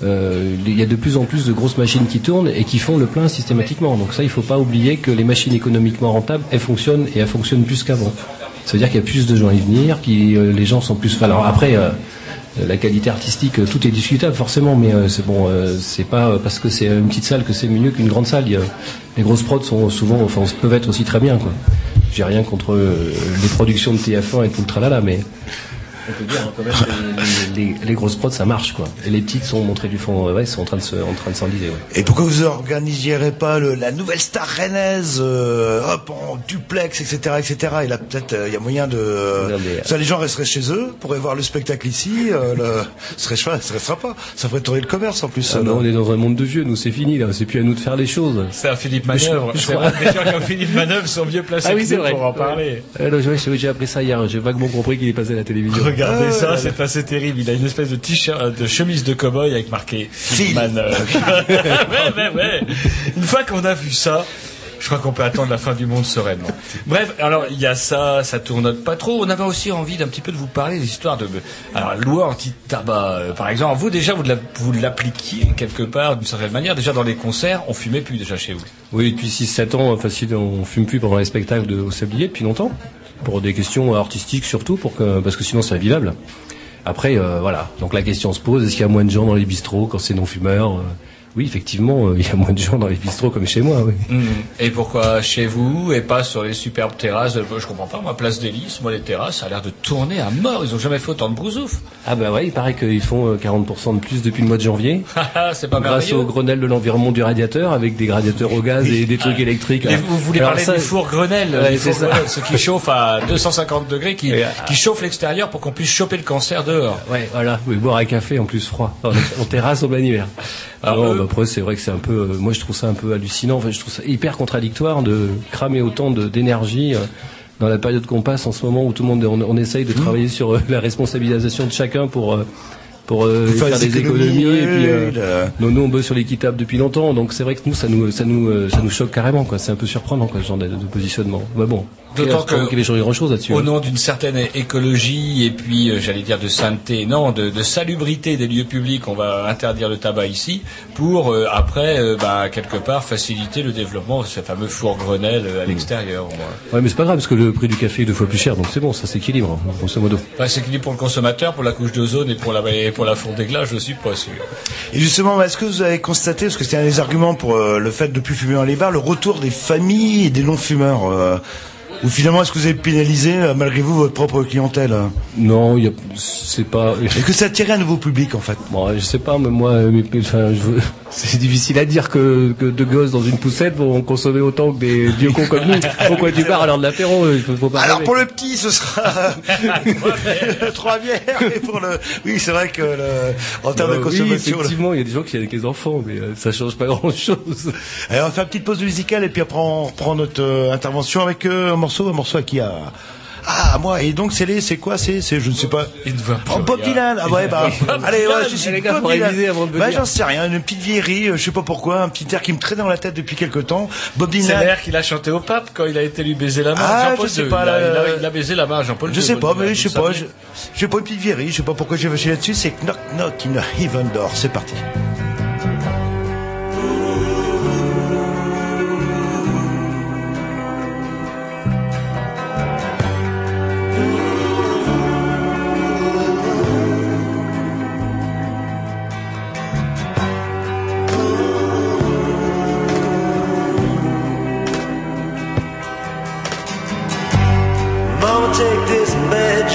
euh, il y a de plus en plus de grosses machines qui tournent et qui font le plein systématiquement. Donc ça, il ne faut pas oublier que les machines économiquement rentables, elles fonctionnent et elles fonctionnent plus qu'avant. Ça veut dire qu'il y a plus de gens à y venir, qui euh, les gens sont plus. enfin, Alors après, euh, la qualité artistique, tout est discutable forcément, mais c'est bon, c'est pas parce que c'est une petite salle que c'est mieux qu'une grande salle. Les grosses prods sont souvent, enfin, peuvent être aussi très bien. J'ai rien contre les productions de TF1 et tout le mais On peut dire hein, quand même que les, les- les grosses prods ça marche quoi. Et les petites sont montrées du fond, euh, ouais, sont en train de se, en train de s'enliser. Ouais. Et pourquoi vous organisierez pas le- la nouvelle star rennaise, euh, hop, en duplex, etc., etc. Et là, peut-être, euh, il y a moyen de, ça, les gens resteraient chez eux, pourraient voir le spectacle ici, euh, le, ce serait ce serait sympa. Ça ferait tourner le commerce, en plus. Ah non, on est dans un monde de vieux, nous c'est fini là, c'est plus à nous de faire les choses. C'est un Philippe je- Manœuvre. je C'est crois- Des gens comme Philippe Manœuvre sont mieux placés Ah oui, c'est vrai. pour en parler. Ouais, j'ai j'ai appris ça hier, j'ai vaguement compris qu'il est passé à la télévision. Regardez Ah, ça, c'est assez terrible. Il a une espèce de t-shirt, de chemise de cow-boy avec marqué Phil Manœuvre. ouais, ouais, ouais. Une fois qu'on a vu ça, je crois qu'on peut attendre la fin du monde sereinement. Bref, alors il y a ça, ça tournote pas trop. On avait aussi envie d'un petit peu de vous parler des histoires de, alors loi anti-tabac, euh, par exemple. Vous déjà, vous la- vous l'appliquiez quelque part d'une certaine manière. Déjà dans les concerts, on fumait plus déjà chez vous. Oui, depuis 6-7 ans, facile, on fume plus pendant les spectacles de, au Sablier depuis longtemps. Pour des questions artistiques surtout, pour que, parce que sinon c'est invivable. Après, euh, voilà. Donc la question se pose, est-ce qu'il y a moins de gens dans les bistrots quand c'est non-fumeur Euh, Oui, effectivement, euh, il y a moins de gens dans les bistrots comme chez moi, oui. Mhm. Et pourquoi chez vous et pas sur les superbes terrasses de, Je comprends pas, moi, Place des Lys, moi, les terrasses, ça a l'air de tourner à mort. Ils ont jamais fait autant de brousouf. Ah bah ouais, il paraît qu'ils font euh, 40% de plus depuis le mois de janvier. c'est pas Grâce au Grenelle de l'environnement du radiateur, avec des radiateurs au gaz et des trucs électriques. Et vous voulez Alors parler ça- des fours Grenelle, Ouais, fours ça. Grenelle, ceux qui chauffent à 250 degrés, qui, qui chauffent l'extérieur pour qu'on puisse choper le cancer dehors. Ouais, voilà. Oui, boire un café en plus froid. En, en terrasse en plein hiver. Alors, bah, après c'est vrai que c'est un peu. euh, moi je trouve ça un peu hallucinant. Enfin, je trouve ça hyper contradictoire de cramer autant de- d'énergie. euh, dans la période qu'on passe en ce moment où tout le monde on, on essaye de Mmh. travailler sur euh, la responsabilisation de chacun pour pour euh, Faire faire, des économies, économies, et puis oui, euh, nous, nous on bosse sur l'équitable depuis longtemps donc c'est vrai que nous ça nous ça nous euh, ça nous choque carrément quoi c'est un peu surprenant quoi ce genre de, de positionnement mais bon D'autant que- qu'il avait changé grand chose là-dessus Au hein. nom d'une certaine écologie et puis, euh, j'allais dire, de sainteté, non, de, de salubrité des lieux publics, on va interdire le tabac ici pour, euh, après, euh, bah, quelque part, faciliter le développement de ce fameux four Grenelle à Mmh. l'extérieur. Bon, ouais mais c'est pas grave parce que le prix du café est deux fois plus cher donc c'est bon ça s'équilibre hein, grosso modo Enfin, c'est qu'il pour le consommateur, pour la couche d'ozone et pour la, et pour la fonte des glaces, je suis pas sûr. Et justement, est-ce que vous avez constaté, parce que c'était un des arguments pour euh, le fait de plus fumer dans les bars, le retour des familles et des non-fumeurs euh, Ou finalement, est-ce que vous avez pénalisé, euh, malgré vous, votre propre clientèle euh Non, il y a- c'est pas. Est-ce que ça attirait un nouveau public, en fait Bon, je sais pas, mais moi, euh, mais- mais, enfin, je- c'est difficile à dire que, que deux gosses dans une poussette vont consommer autant que des vieux cons comme nous du bar à l'heure de l'apéro. Il faut, pas Alors rêver. pour le petit, ce sera trois bières. Et pour le, oui, c'est vrai que le... en termes de Euh, consommation. Oui, effectivement, il y a des gens qui avec les enfants, mais euh, ça change pas grand-chose. Allez, on va faire une petite pause musicale et puis après on reprend notre euh, intervention avec euh, un morceau, un morceau à qui a ah moi et donc c'est les c'est quoi c'est c'est je ne sais pas. Il ne va oh, Bob Dylan ah ouais bah allez ouais je suis Les gars, Bob Dylan. bah j'en sais rien une petite vieillerie euh, je sais pas pourquoi un petit air qui me traîne dans la tête depuis quelque temps. Bob C'est Dylan. l'air qu'il a chanté au pape quand il a été lui baiser la main. Ah, je sais pas, il, a, là, il a- euh, il a baisé la main à Jean-Paul je sais pas mais je sais pas je, je sais pas une petite vieillerie je sais pas pourquoi j'ai vaché là-dessus c'est Knock Knock in Heaven Door. C'est parti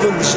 heavens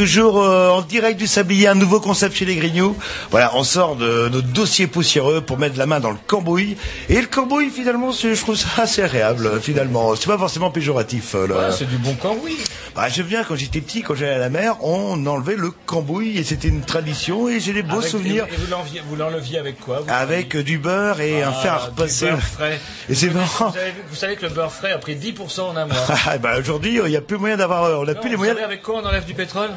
toujours euh, en direct du sablier, un nouveau concept chez les Grignoux. Voilà, on sort de notre dossier poussiéreux pour mettre la main dans le cambouis. Et le cambouis, finalement, je trouve ça assez agréable, finalement. C'est pas forcément péjoratif. euh, Ouais, c'est du bon cambouis. Bah, je viens, quand j'étais petit, quand j'allais à la mer, on enlevait le cambouis et c'était une tradition et j'ai des beaux Avec- souvenirs. Et, vous l'enleviez- vous avec quoi vous Avec euh, du beurre et un Ah, fer à du repasser. beurre frais. Et c'est Vous- marrant. Vous savez, vous savez que le beurre frais a pris 10% en un mois. Ah, bah, aujourd'hui, il n'y a plus moyen d'avoir, on n'a plus les vous moyens. savez avec quoi on enlève du pétrole?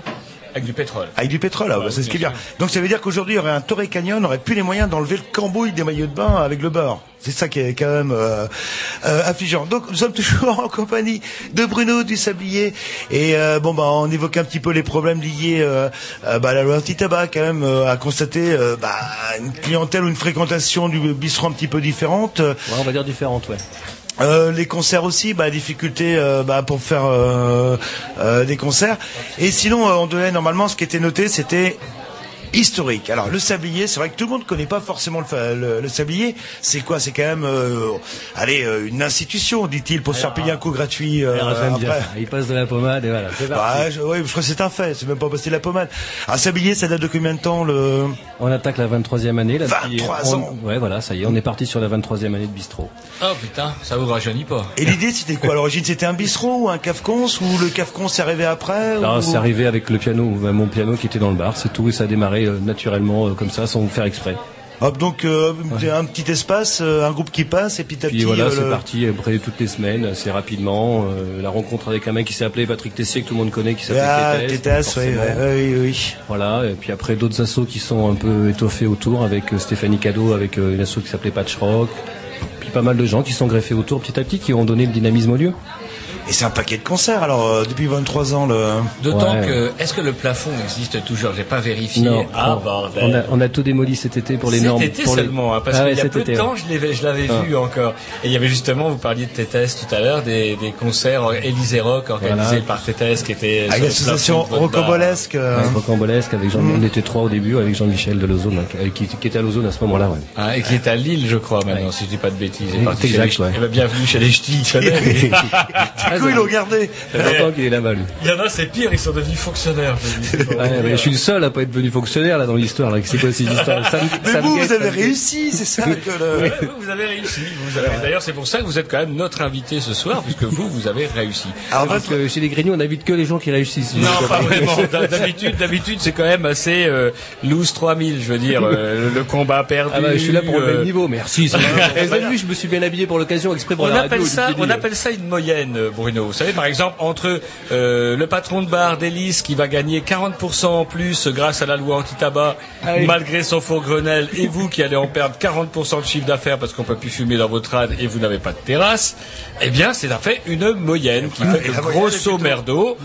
Avec du pétrole. Avec du pétrole, ah, bah, Ouais, c'est ce qui est bien bien. Donc ça veut dire qu'aujourd'hui, il y aurait un Torrey Canyon, on n'aurait plus les moyens d'enlever le cambouis des maillots de bain avec le beurre. C'est ça qui est quand même euh, euh, affligeant. Donc nous sommes toujours en compagnie de Bruno du Sablier et euh, bon bah on évoque un petit peu les problèmes liés euh, euh, bah, à la loi anti-tabac quand même euh, à constater euh, bah, une clientèle ou une fréquentation du bistrot un petit peu différente. Ouais, on va dire différente, ouais. Euh, les concerts aussi, bah, difficulté euh, bah, pour faire euh, euh, des concerts. Et sinon, euh, on devait normalement, ce qui était noté, c'était historique. Alors le sablier, c'est vrai que tout le monde ne connaît pas forcément le, fa- le, le sablier. C'est quoi? C'est quand même, euh, allez, euh, une institution, dit-il, pour se faire payer un coup gratuit. euh, après. Il passe de la pommade et voilà, c'est parti. Bah, je, ouais, je crois que c'est un fait. C'est même pas passé la pommade. Un sablier, ça date de combien de temps le? On attaque la 23e année. Là, depuis- 23 on- ans. Ouais, voilà, ça y est, on est parti sur la 23e année de bistrot. Oh putain, ça vous rajeunit pas. Et l'idée, c'était quoi? À l'origine C'était un bistrot ou un cafcon Ou le cafcon s'est arrivé après ou- c'est arrivé avec le piano, mon piano qui était dans le bar, c'est tout, et ça a démarré euh, naturellement euh, comme ça, sans faire exprès. Hop, donc euh, un petit espace, euh, un groupe qui passe, et petit à Puis petit. voilà, euh, c'est le- parti après toutes les semaines, assez rapidement. la rencontre avec un mec qui s'est appelé Patrick Tessier, que tout le monde connaît, qui s'appelle Ah, Tétès, oui, oui, oui. Voilà, et puis après d'autres assos qui sont un peu étoffés autour, avec Stéphanie Cadeau, avec une asso qui s'appelait Patch Rock. Puis pas mal de gens qui sont greffés autour petit à petit, qui ont donné le dynamisme au lieu. Et c'est un paquet de concerts, alors, euh, depuis 23 ans, le... D'autant Ouais. que, est-ce que le plafond existe toujours? J'ai pas vérifié. Non, ah on, bordel. on a, on a tout démoli cet été pour les Cet normes. été pour les- seulement, hein, parce Ah qu'il ouais, y a cet peu été, de ouais. temps, je l'avais, je l'avais Ah. vu encore. Et il y avait justement, vous parliez de Tétès tout à l'heure, des, des concerts Élysée Rock organisés Voilà. par Tétès, qui était Avec l'association rocambolesque. euh, Ouais, rocambolesque avec Jean, Mm. on était trois au début avec Jean-Michel de Lozone, hein, qui, qui était à Lozone à ce moment-là. Ouais. Ah, et qui est à Lille, je crois, maintenant, si je dis pas de bêtises. Exact, ouais. Eh ben, bienvenue chez les ch'tis. Du coup, ils l'ont gardé. Ça longtemps qu'il est là-bas, lui. Il y en a, c'est pire, ils sont devenus fonctionnaires. je dis. Ouais, mais je suis le seul à pas être devenu fonctionnaire là dans l'histoire. Là. C'est quoi ces histoires Ça Mais ça vous, vous ça avez réussi, c'est ça que le... Vous, vous avez réussi. Vous avez- D'ailleurs, c'est pour ça que vous êtes quand même notre invité ce soir, puisque vous, vous avez réussi. Alors, Parce que chez les Grignoux, on n'invite que les gens qui réussissent. Non, pas vraiment. D'hab- D'habitude, d'habitude, c'est quand même assez euh, loose 3000, je veux dire, euh, le combat perdu. Ah bah, je suis là pour le euh, même niveau, merci. vu, je me suis bien habillé pour l'occasion, exprès pour On la appelle radio. ça, du on appelle ça une moyenne, Bruno. Vous savez, par exemple, entre euh, le patron de bar d'Hélice qui va gagner 40% en plus grâce à la loi anti-tabac, Ah oui. malgré son faux Grenelle, et vous qui allez en perdre 40% de chiffre d'affaires parce qu'on peut plus fumer dans votre rade et vous n'avez pas de terrasse, eh bien, c'est en fait une moyenne qui fait Et la que grosso merdo,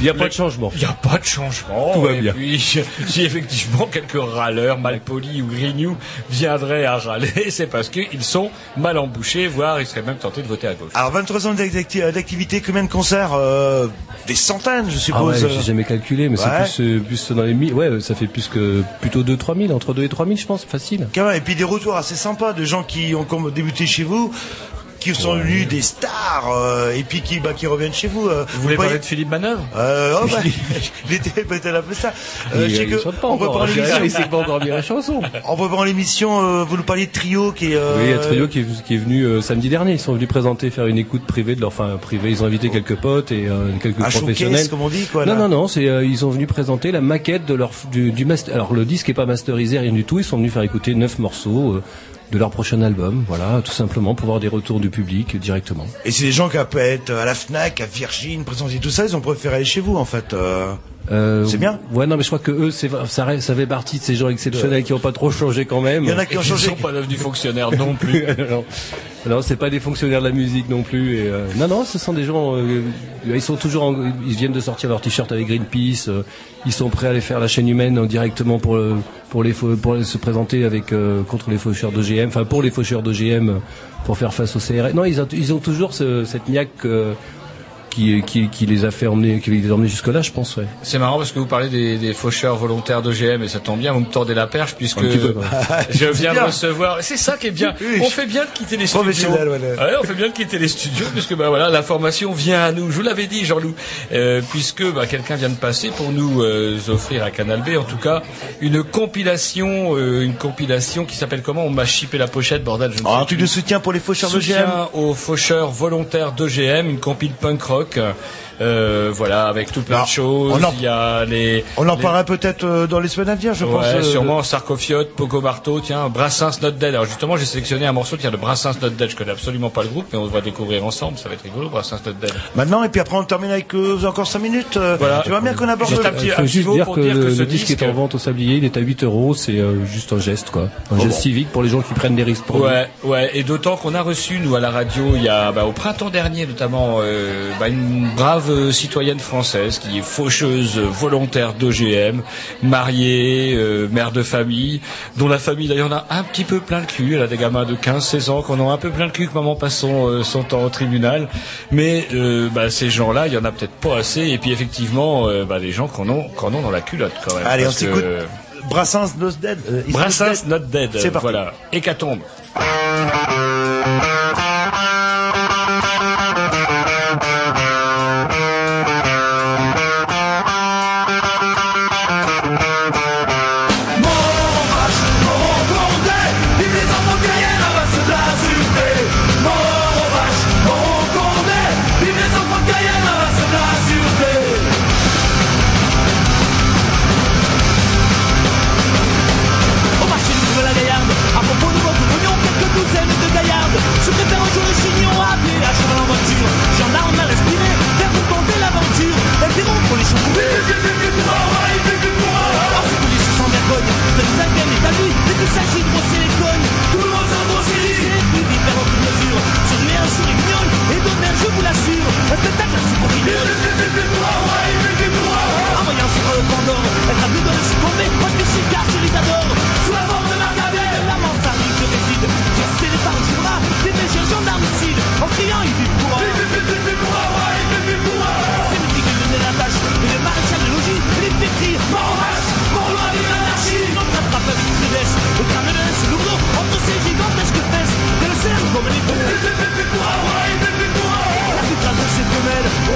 Il n'y a pas de changement. il n'y a pas de changement. Tout va et bien. puis, si effectivement quelques râleurs malpolis ou grignoux viendraient à râler, c'est parce qu'ils sont mal embouchés, voire ils seraient même tentés de voter à gauche. Alors, 23 ans d'acti- d'activité, combien de concerts euh, Des centaines, je Ah ouais, suppose. j'ai jamais calculé, mais Ouais. c'est plus, euh, plus dans les mille. Ouais, ça fait plus que plutôt 2-3 000, entre 2 et 3 000, je pense, facile. Quand même, Et puis des retours assez sympas de gens qui ont comme débuté chez vous, qui sont devenus des stars, euh, et puis qui, bah, qui reviennent chez vous. euh. Vous voulez parler de Philippe Manœuvre Euh, oh, bah, il était peut-être un peu ça. Euh, il, je sais il que pas on il l'émission. pas encore bien la chanson. En l'émission, vous nous parliez de trio qui est. Oui, il y a Trio qui est, qui est venu samedi dernier. Ils sont venus présenter, faire une écoute privée de leur, enfin privée. Ils ont invité quelques potes et quelques Un professionnels. showcase, comme on dit, quoi. Non, là. non, non, c'est ils sont venus présenter la maquette de leur du, du master. Alors le disque est pas masterisé, rien du tout. Ils sont venus faire écouter neuf morceaux de leur prochain album. Voilà, tout simplement pour avoir des retours du public directement. Et c'est des gens qui peuvent être à la Fnac, à Virgin, présenter tout ça, ils ont préféré aller chez vous, en fait. euh. Euh, C'est bien. Ouais, non, mais je crois que eux, c'est ça, ça fait partie de ces gens exceptionnels qui ont pas trop changé quand même. Il y en a qui ont Ils ne changé. sont pas devenus fonctionnaires non plus. non, non c'est pas des fonctionnaires de la musique non plus. Et, euh, non, non, ce sont des gens. euh, ils sont toujours. en- ils viennent de sortir leur t-shirt avec Greenpeace. ils sont prêts à aller faire la chaîne humaine euh, directement pour pour les pour se présenter avec contre les faucheurs d'OGM. Enfin, pour les faucheurs d'OGM euh, pour faire face au CRS. Non, ils ont, ils ont toujours ce- cette niaque. Qui, qui, qui les a fait emmener, qui les a emmenés jusque là, je pense. Ouais. C'est marrant parce que vous parlez des, des faucheurs volontaires d'OGM et ça tombe bien, vous me tordez la perche puisque peu, quoi. je viens de recevoir. C'est ça qui est bien. Oui, On fait bien de quitter les studios. Voilà. Ouais, on fait bien de quitter les studios puisque bah voilà, l'information vient à nous. Je vous l'avais dit, Jean-Loup, euh, puisque bah, quelqu'un vient de passer pour nous euh, offrir à Canal B, en tout cas, une compilation, euh, une compilation qui s'appelle comment? On m'a chippé la pochette, bordel. Je ne Ah, sais un truc de soutien pour les faucheurs de GM. Soutien aux faucheurs volontaires d'OGM, une compile punk rock. Uh. Euh, voilà, avec tout plein de choses. on en- Il y a les. On en les- parlera peut-être euh, dans les semaines à venir, je pense. Ouais, euh, sûrement Sarcofiote, Pogo Marteau, tiens, Brassens Not Dead. Alors justement, j'ai sélectionné un morceau, tiens, de Brassens Not Dead. Je connais absolument pas le groupe, mais on va découvrir ensemble. Ça va être rigolo, Brassens Not Dead. Maintenant, et puis après on termine avec euh, encore 5 minutes. Voilà. Tu vois bien qu'on aborde Juste le- un petit- un juste dire pour que dire que le, ce le disque disque- est en vente au sablier, il est à 8 euros, c'est euh, juste un geste quoi, un Oh geste bon. civique pour les gens qui prennent des risques. Pour Ouais, ouais, et d'autant qu'on a reçu nous à la radio il y a bah, au printemps dernier notamment euh, bah, une brave euh, citoyenne française qui est faucheuse euh, volontaire d'OGM, mariée, euh, mère de famille, dont la famille d'ailleurs en a un petit peu plein le cul. Elle a des gamins de 15-16 ans qu'on a un peu plein le cul que maman passe son, euh, son temps au tribunal. Mais euh, bah, ces gens-là, il y en a peut-être pas assez. Et puis effectivement, bah, les gens qu'on ont, qu'on ont dans la culotte quand même. Allez, on parce que- s'écoute. Brassens Not Dead. Brassens Not Not Dead. C'est parti. Voilà. Hécatombe.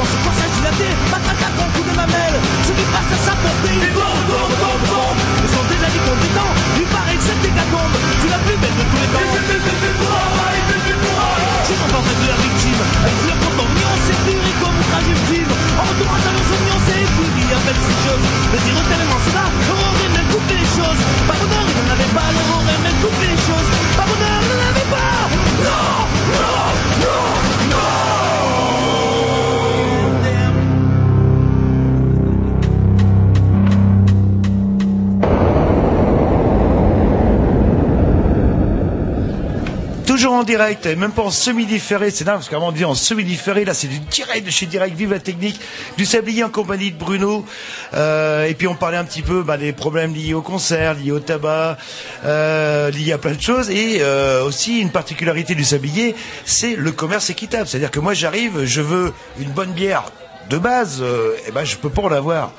On se matraque à de sa. Ils sont déjà dit compétents, il paraît que cette hécatombe, c'est la plus belle de tous les temps. J'ai rencontré de la victime, avec le compte en millions, c'est pur et comme outrage ultime. En retour à c'est époudri, à peine ces choses. Le dire tellement cela, leur aurait même coupé les choses. Par bonheur, il n'en avait pas, leur aurait même coupé les choses. Par bonheur, il n'en avait pas. Non, non, non, en direct, et même pas en semi-différé, c'est dingue, parce qu'avant on disait en semi-différé, là c'est du direct de chez Direct, vive la technique, du sablier en compagnie de Bruno, euh, et puis on parlait un petit peu bah, des problèmes liés au concert, liés au tabac, euh, liés à plein de choses, et euh, aussi une particularité du sablier, c'est le commerce équitable, c'est-à-dire que moi j'arrive, je veux une bonne bière de base, euh, et ben je peux pas en avoir.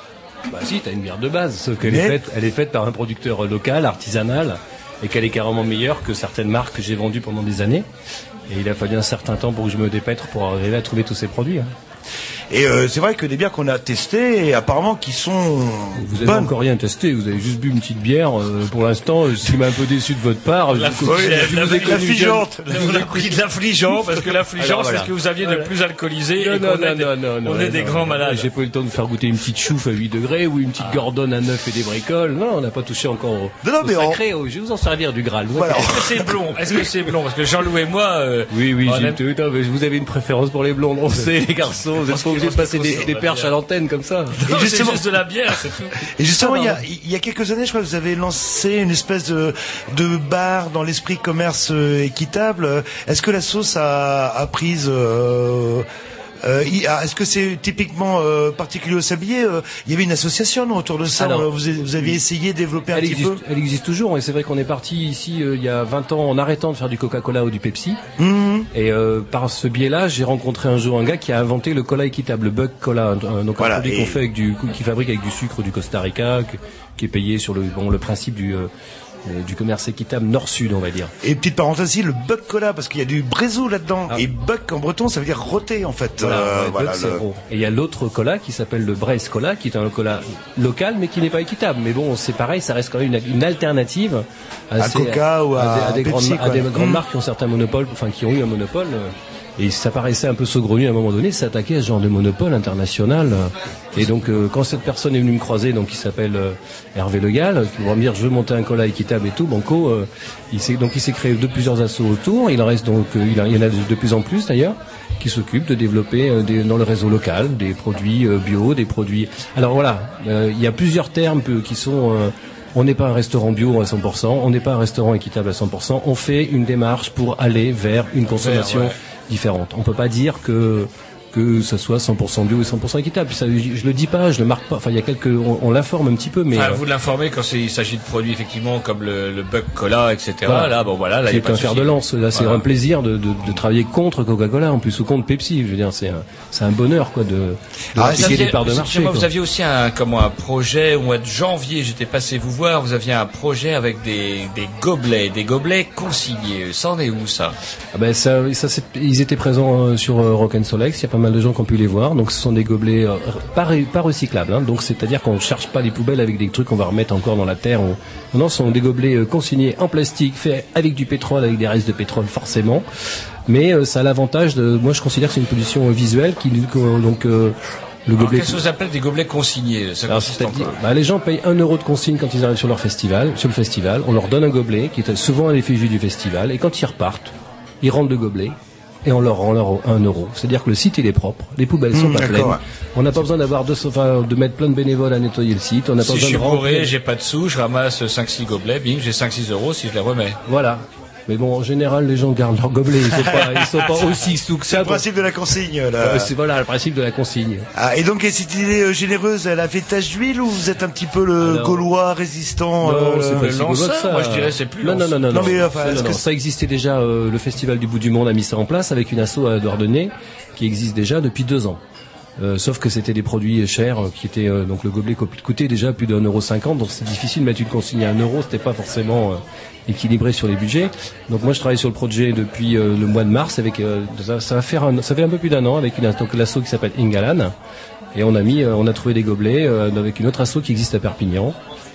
Bah si, t'as une bière de base, sauf qu'elle est faite, elle est faite par un producteur local, artisanal, et qu'elle est carrément meilleure que certaines marques que j'ai vendues pendant des années. Et il a fallu un certain temps pour que je me dépêtre pour arriver à trouver tous ces produits. hein. Et euh, c'est vrai que des bières qu'on a testées, et apparemment qui sont Vous avez bonnes. encore rien testé, vous avez juste bu une petite bière. euh, pour l'instant, euh, ce qui m'a un peu déçu de votre part, La, je, je vous ai connu l'affligeante. On a pris de l'affligeant parce que l'affligeant Alors, c'est voilà. ce que vous aviez de plus alcoolisé Non, et non, qu'on est non, des- non, non, non, on est non, des non. grands malades. J'ai pas eu le temps de faire goûter une petite chouffe à 8 degrés ou une petite gordonne à 9 et des bricoles. Non, on n'a pas touché encore au, Non, non, au mais on- sacré. au- Je vais vous en servir du Graal. vous Voilà. inquiétez Est-ce que c'est blond Est-ce que c'est blond Parce que Jean-Loup et moi, euh, Oui, oui, on j'ai aime- tout. non, mais vous avez une préférence pour les blondes, on sait, les garçons. Vous êtes pas obligés de passer des, des perches à l'antenne comme ça. Non, c'est justement- juste de la bière, c'est tout. Et justement, il y, a, il y a quelques années, je crois que vous avez lancé une espèce de, de bar dans l'esprit commerce euh, équitable. Est-ce que la sauce a, a prise euh, Euh, ah, Est-ce que c'est typiquement euh, particulier au sablier euh, Il y avait une association non, autour de ça. Alors, euh, vous, vous aviez essayé de développer un petit existe, peu. elle existe toujours et c'est vrai qu'on est parti ici euh, il y a 20 ans en arrêtant de faire du Coca-Cola ou du Pepsi. Mhm. Et euh, par ce biais-là, j'ai rencontré un jour un gars qui a inventé le cola équitable, le Bug Cola, donc Voilà, un produit et- qu'on fait avec du, qui fabrique avec du sucre du Costa Rica, qui est payé sur le bon le principe du euh, du commerce équitable nord-sud, on va dire. Et petite parenthèse aussi, le buck cola, parce qu'il y a du brézou là-dedans. Et buck en breton, ça veut dire roté en fait. Ah. Voilà, Euh, ouais, voilà, le-. Et il y a l'autre cola qui s'appelle le Brace Cola, qui est un cola local, mais qui n'est pas équitable. Mais bon, c'est pareil, ça reste quand même une, une alternative À ces- Coca ou à des, des Pepsi, grandes, des grandes Mm. marques qui ont certains monopoles, enfin qui ont eu un monopole. euh, Et ça paraissait un peu saugrenu à un moment donné, s'attaquer à ce genre de monopole international. Et donc, euh, quand cette personne est venue me croiser, donc qui s'appelle euh, Hervé Le Gall, qui va me dire je veux monter un cola équitable et tout, Banco, euh, il s'est donc il s'est créé de plusieurs assos autour. Il en reste donc, il, y en a de, plus en plus d'ailleurs, qui s'occupent de développer des- dans le réseau local des produits bio, des produits. Alors voilà, il y a plusieurs termes qui sont on n'est pas un restaurant bio à 100%, on n'est pas un restaurant équitable à 100%, on fait une démarche pour aller vers une consommation ouais. Différente. On peut pas dire que que ça soit 100% bio et 100% équitable. Ça, je, je le dis pas, je le marque pas. Enfin, il y a quelques, on, on l'informe un petit peu, mais Enfin, euh, vous l'informez quand il s'agit de produits effectivement comme le, le Buck Cola, etc. Voilà. Là, bon voilà, là, c'est un fer de lance. Là, c'est Voilà. un plaisir de, de, de travailler contre Coca-Cola en plus ou contre Pepsi. Je veux dire, c'est un, c'est un bonheur quoi de, de Ah, aviez- des parts de marché. quoi. Vous aviez aussi un, comment, un projet au mois de janvier, j'étais passé vous voir, vous aviez un projet avec des, des gobelets, des gobelets consignés. Ça en est où ça? Ah ben ça, ça c'est- ils étaient présents euh, sur euh, Rock and Solex. Il y a pas mal de gens qui ont pu les voir. Donc ce sont des gobelets euh, pas, recyclables. Hein. Donc c'est-à-dire qu'on ne cherche pas les poubelles avec des trucs qu'on va remettre encore dans la terre. On- Non, ce sont des gobelets euh, consignés en plastique, faits avec du pétrole, avec des restes de pétrole forcément. Mais euh, ça a l'avantage de. Moi, je considère que c'est une euh, visuelle qui donc le gobelet. Qu'est-ce que vous appelez des gobelets consignés? Ça Alors, bah, les gens payent un euro de consigne quand ils arrivent sur leur festival, sur le festival. On leur donne un gobelet qui est souvent à l'effigie du festival, et quand ils repartent, ils rendent le gobelet et on leur rend leur un euro. C'est-à-dire que le site il est propre, les poubelles sont Mmh, pas pleines. ouais. On n'a pas besoin d'avoir deux, enfin, de mettre plein de bénévoles à nettoyer le site. On n'a pas Si je besoin suis de remplir- bourré, j'ai pas de sous, je ramasse 5-6 gobelets, bing, j'ai 5-6 euros si je les remets. Voilà. Mais bon, en général, les gens gardent leur gobelet. Ils sont pas, ils sont pas aussi sous que ça. Le principe de la consigne. Là. Euh, c'est voilà le principe de la consigne. Ah, et donc, et cette idée euh, généreuse, elle a fait tache d'huile ou vous êtes un petit peu le Alors- gaulois résistant Non, euh, c'est pas le si gaulois que ça. moi, je dirais, c'est plus Non, non, non, non, Non, non. mais, enfin, Non, est-ce non, que ça existait déjà. euh, le Festival du bout du monde a mis ça en place avec une asso à Douarnenez qui existe déjà depuis deux ans. Euh, sauf que c'était des produits chers euh, qui étaient euh, donc le gobelet co- coûtait déjà plus d'un euro cinquante donc c'est difficile de mettre une consigne à un euro c'était pas forcément euh, équilibré sur les budgets. Donc moi je travaille sur le projet depuis le mois de mars avec ça, ça va faire un, ça fait un peu plus d'un an avec une l'asso qui s'appelle Ingalan. Et on a mis on a trouvé des gobelets avec une autre asso qui existe à Perpignan.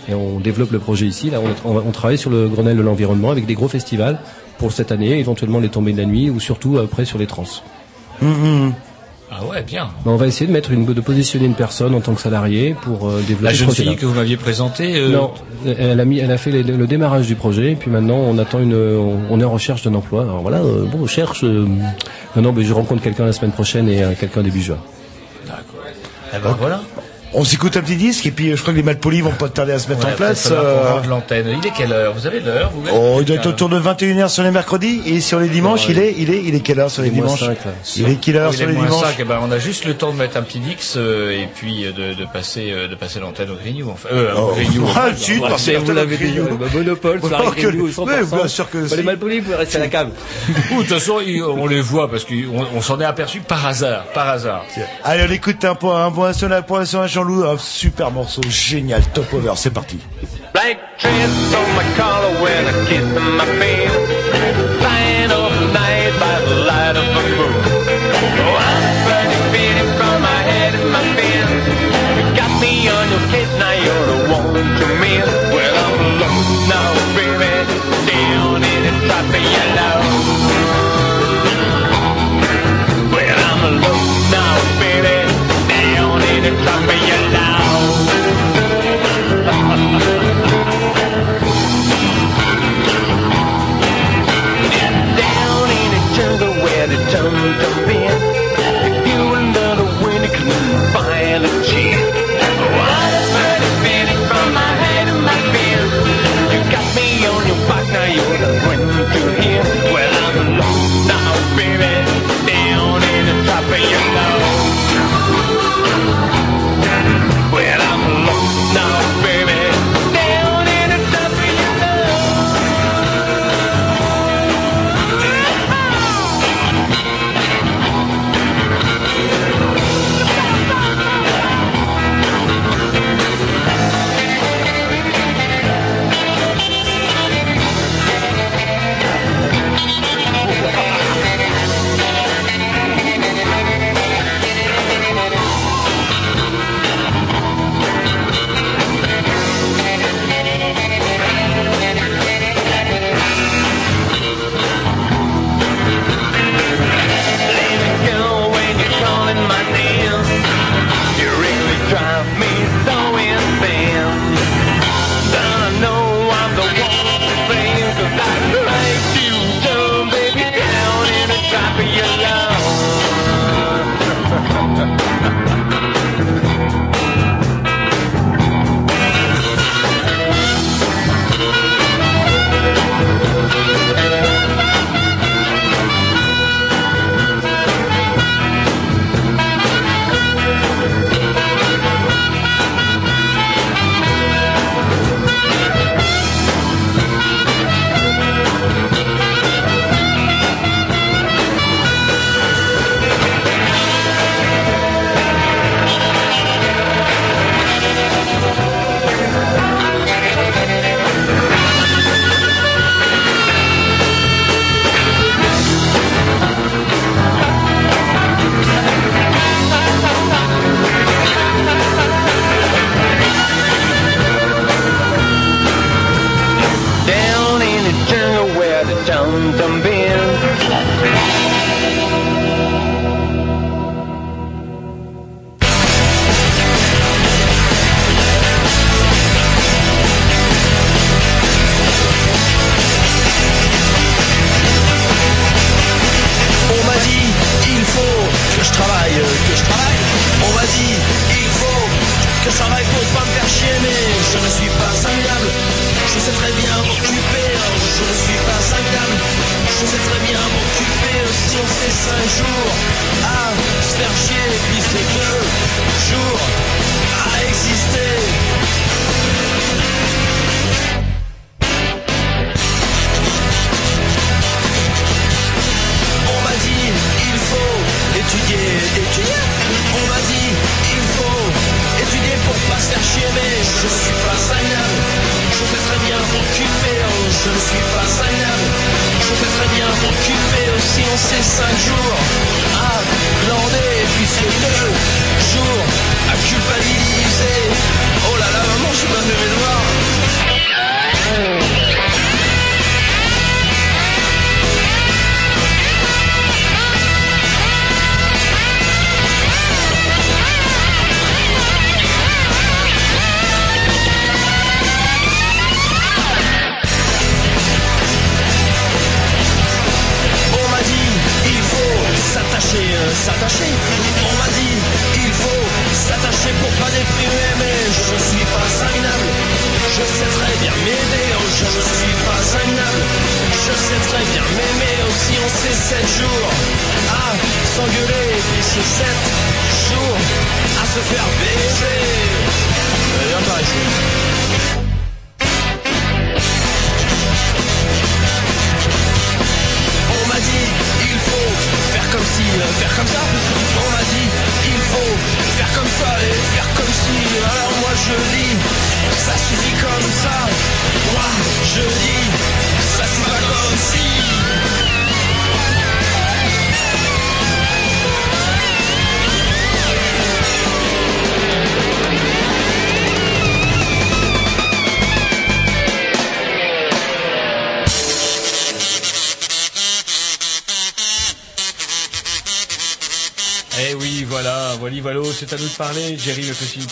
Et on développe le projet ici. Là on, on, on travaille sur le Grenelle de l'environnement avec des gros festivals pour cette année éventuellement les tombées de la nuit ou surtout après sur les trans Ah ouais, bien. ben, on va essayer de mettre une, de positionner une personne en tant que salarié pour euh, développer La jeune fille que vous m'aviez présentée euh, Non, elle a mis, elle a fait les- le démarrage du projet, et puis maintenant on attend une, on, on est en recherche d'un emploi. Alors voilà, euh, bon, on cherche. euh, non, non, mais je rencontre quelqu'un la semaine prochaine et euh, quelqu'un début juin. Eh ben voilà. On s'écoute un petit disque et puis euh, je crois que les malpolis vont pas tarder à se mettre Ouais, en place. euh, l'antenne. Il est quelle heure? Vous avez l'heure Oh, il doit être autour de 21h sur les mercredis et sur les dimanches, il est, il est, il est quelle heure sur les dimanches? Il est quelle heure Il sur les dimanches? eh ben, on a juste le temps de mettre un petit Dix euh, et puis euh, de, de passer de passer l'antenne au Grignou. Enfin, euh, au Oh. Grignou. Ah, zut, parce que vous l'avez dit, bah, monopole, soirée que- Grignou, 100%. ouais, bien sûr que. Les malpolis, vous rester à la cave. De toute façon, on les voit parce qu'on on, s'en est aperçu par hasard, par hasard. Allez, on écoute un point, un point sur la point sur un Un super morceau génial, top over, c'est parti. You got me on your now you're the one to. Well, in the down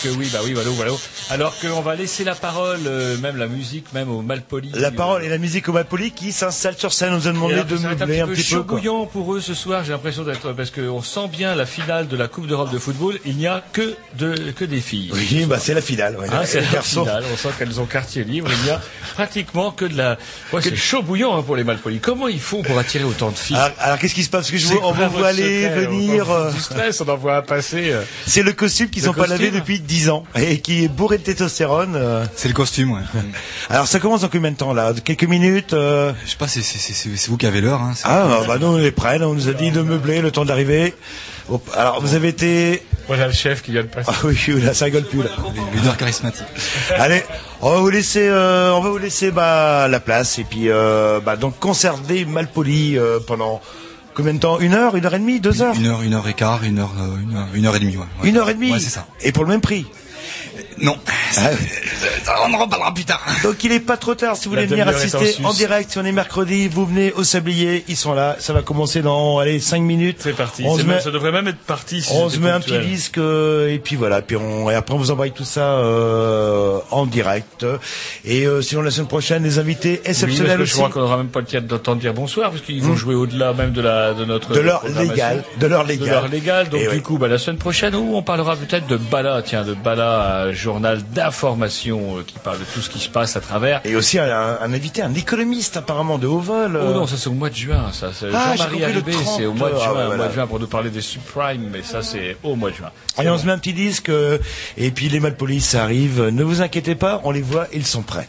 que oui, bah oui, voilà, voilà. Alors qu'on va laisser la parole, euh, même la musique, même au malpoli. La parole et la musique au Malpoli qui s'installe sur scène. On nous a demandé de meubler un petit peu. chaud bouillant pour eux ce soir. J'ai l'impression d'être parce qu'on sent bien la finale de la Coupe d'Europe de football. Il n'y a que de que des filles. Oui, bah c'est la finale. ouais. Hein, c'est la finale. On sent qu'elles ont quartier libre. Il n'y a pratiquement que de la. Ouais, c'est chaud bouillant hein, pour les malpolis. Comment ils font pour attirer autant de filles Alors, alors, qu'est-ce qui se passe? Parce que je on vous voit aller, secret venir. On euh, du stress, on en voit passer. euh. C'est le costume qu'ils n'ont pas lavé depuis 10 ans et qui est bourré de testostérone. euh. C'est le costume, ouais. Alors ça commence dans combien de temps là? Quelques minutes euh? Je sais pas, c'est c'est- c'est- c'est vous qui avez l'heure. Hein. Ah bah nous on est prêts, on nous a dit de meubler le temps d'arriver. Alors vous avez été... Voilà le chef qui vient de passer. Ah oui, là ça rigole plus là. Leader charismatique. Allez, on va vous laisser, euh, on va vous laisser bah, la place et puis euh, bah, donc conserver Malpoli euh, pendant combien de temps? Une heure, une heure et demie, deux heures? Une heure, une heure et quart, une heure, euh, une heure, une heure et demie, ouais. ouais. Une heure et demie? Ouais, c'est ça. Et pour le même prix? Non. Ah, On en reparlera plus tard. Donc il est pas trop tard si vous La voulez venir en assister en direct. Si on est mercredi, vous venez au Sablier, ils sont là. Ça va commencer dans allez 5 minutes. C'est parti. On se même- met, Ça devrait même être parti. si on se met un petit disque euh, et puis voilà. Puis on et après on vous envoie tout ça euh, en direct. Et euh, sinon la semaine prochaine, les invités Oui, parce exceptionnels je crois qu'on n'aura même pas le cas de temps de dire bonsoir, parce qu'ils vont jouer au-delà même de la de notre De l'heure légale, de l'heure légale. De l'heure légale. Donc Et du coup, bah, la semaine prochaine, où on parlera peut-être de Bala, tiens, de Bala, journal d'information euh, qui parle de tout ce qui se passe à travers. Et aussi un, un invité, un économiste apparemment de haut vol. Oh euh, non, ça c'est au mois de juin, ça. C'est Ah, Jean-Marie compris, le Halibé, 30, c'est au mois de ah juin, ouais, mois de juin pour nous parler des subprimes, mais ça c'est au mois de juin. Et on se met un petit disque. euh, et puis les Malpolis ça arrive. Ne vous inquiétez pas, on les voit, ils sont prêts.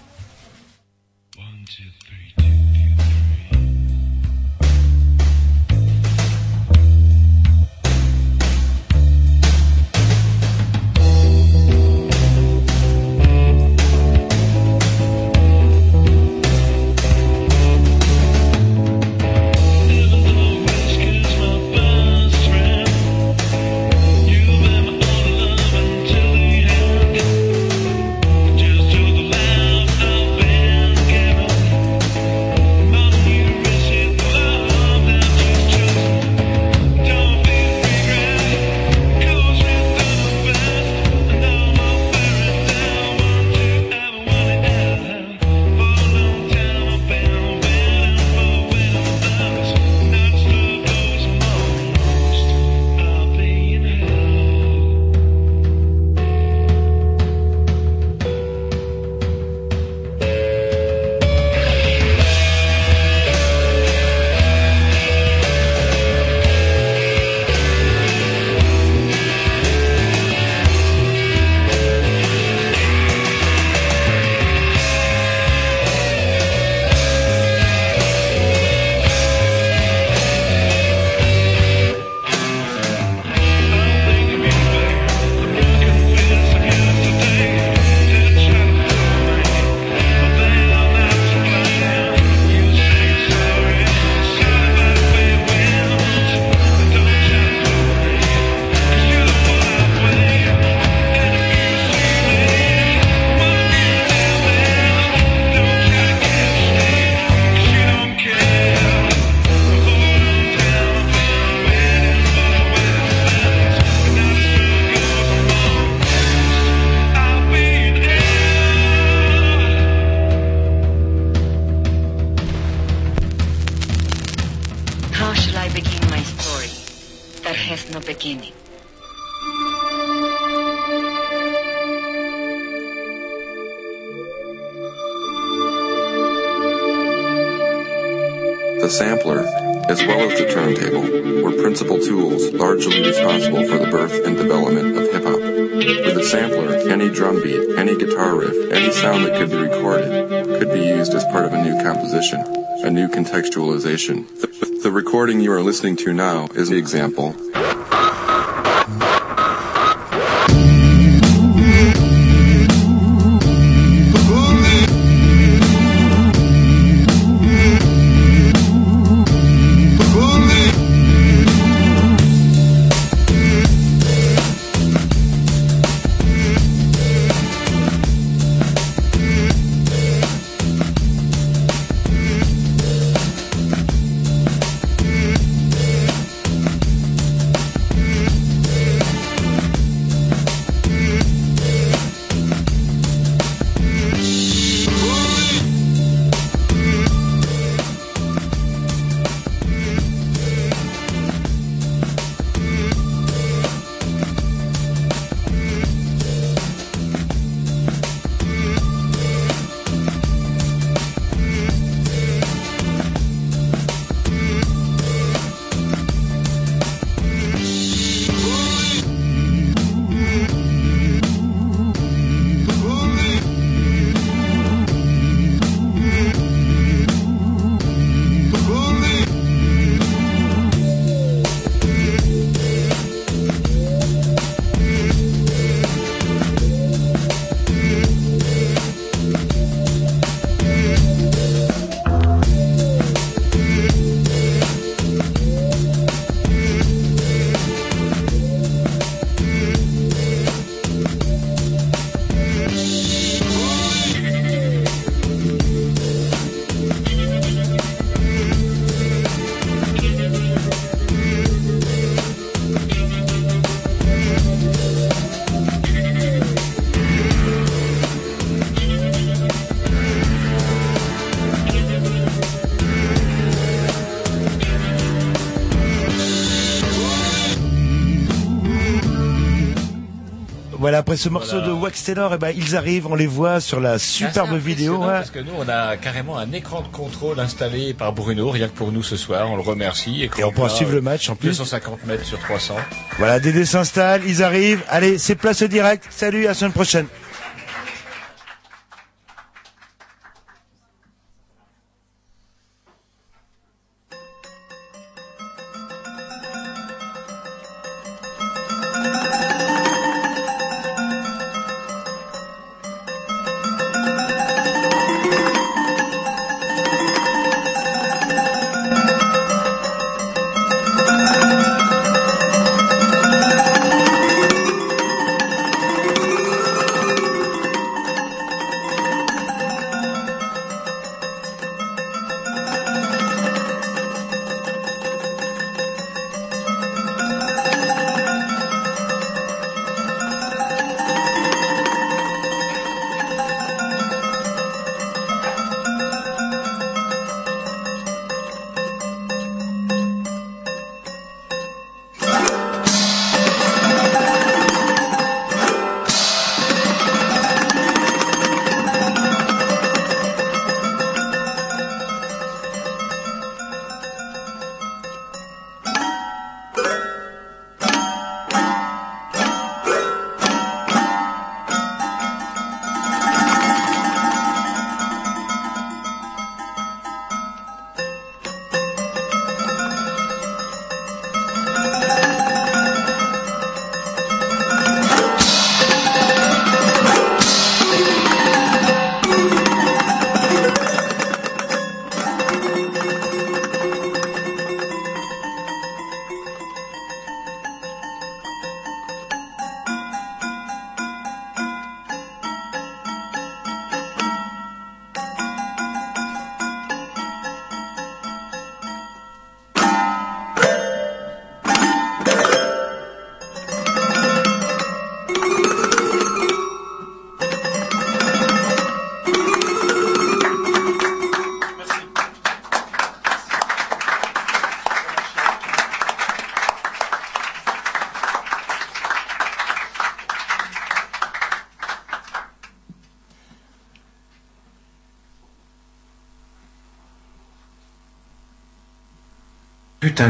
Now is the example. Après ce morceau Voilà. de Wax Taylor, eh ben, ils arrivent, on les voit sur la superbe vidéo. ouais. Parce que nous, on a carrément un écran de contrôle installé par Bruno, rien que pour nous ce soir. On le remercie. Et on pourra suivre le match, en plus. 250 mètres sur 300. Voilà, Dédé s'installe, ils arrivent. Allez, c'est place au direct. Salut, à la semaine prochaine.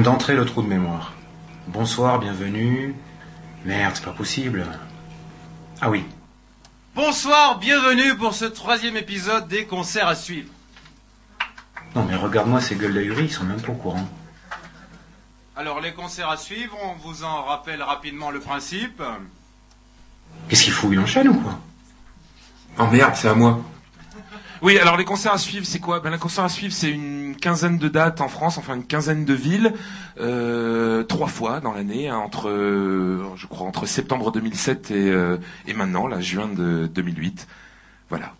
D'entrée le trou de mémoire. Bonsoir, bienvenue. Merde, c'est pas possible. Ah oui. Bonsoir, bienvenue pour ce troisième épisode des concerts à suivre. Non mais regarde-moi ces gueules d'ahurie, ils sont même pas au courant. Alors les concerts à suivre, on vous en rappelle rapidement le principe. Qu'est-ce qu'il fout Il enchaîne ou quoi? Oh merde, c'est à moi. Oui, alors les concerts à suivre, c'est quoi? Ben les concerts à suivre, c'est une quinzaine de dates en France, enfin une quinzaine de villes, euh, trois fois dans l'année, hein, entre, euh, je crois, entre septembre 2007 et, euh, et maintenant, là, juin de 2008. Voilà.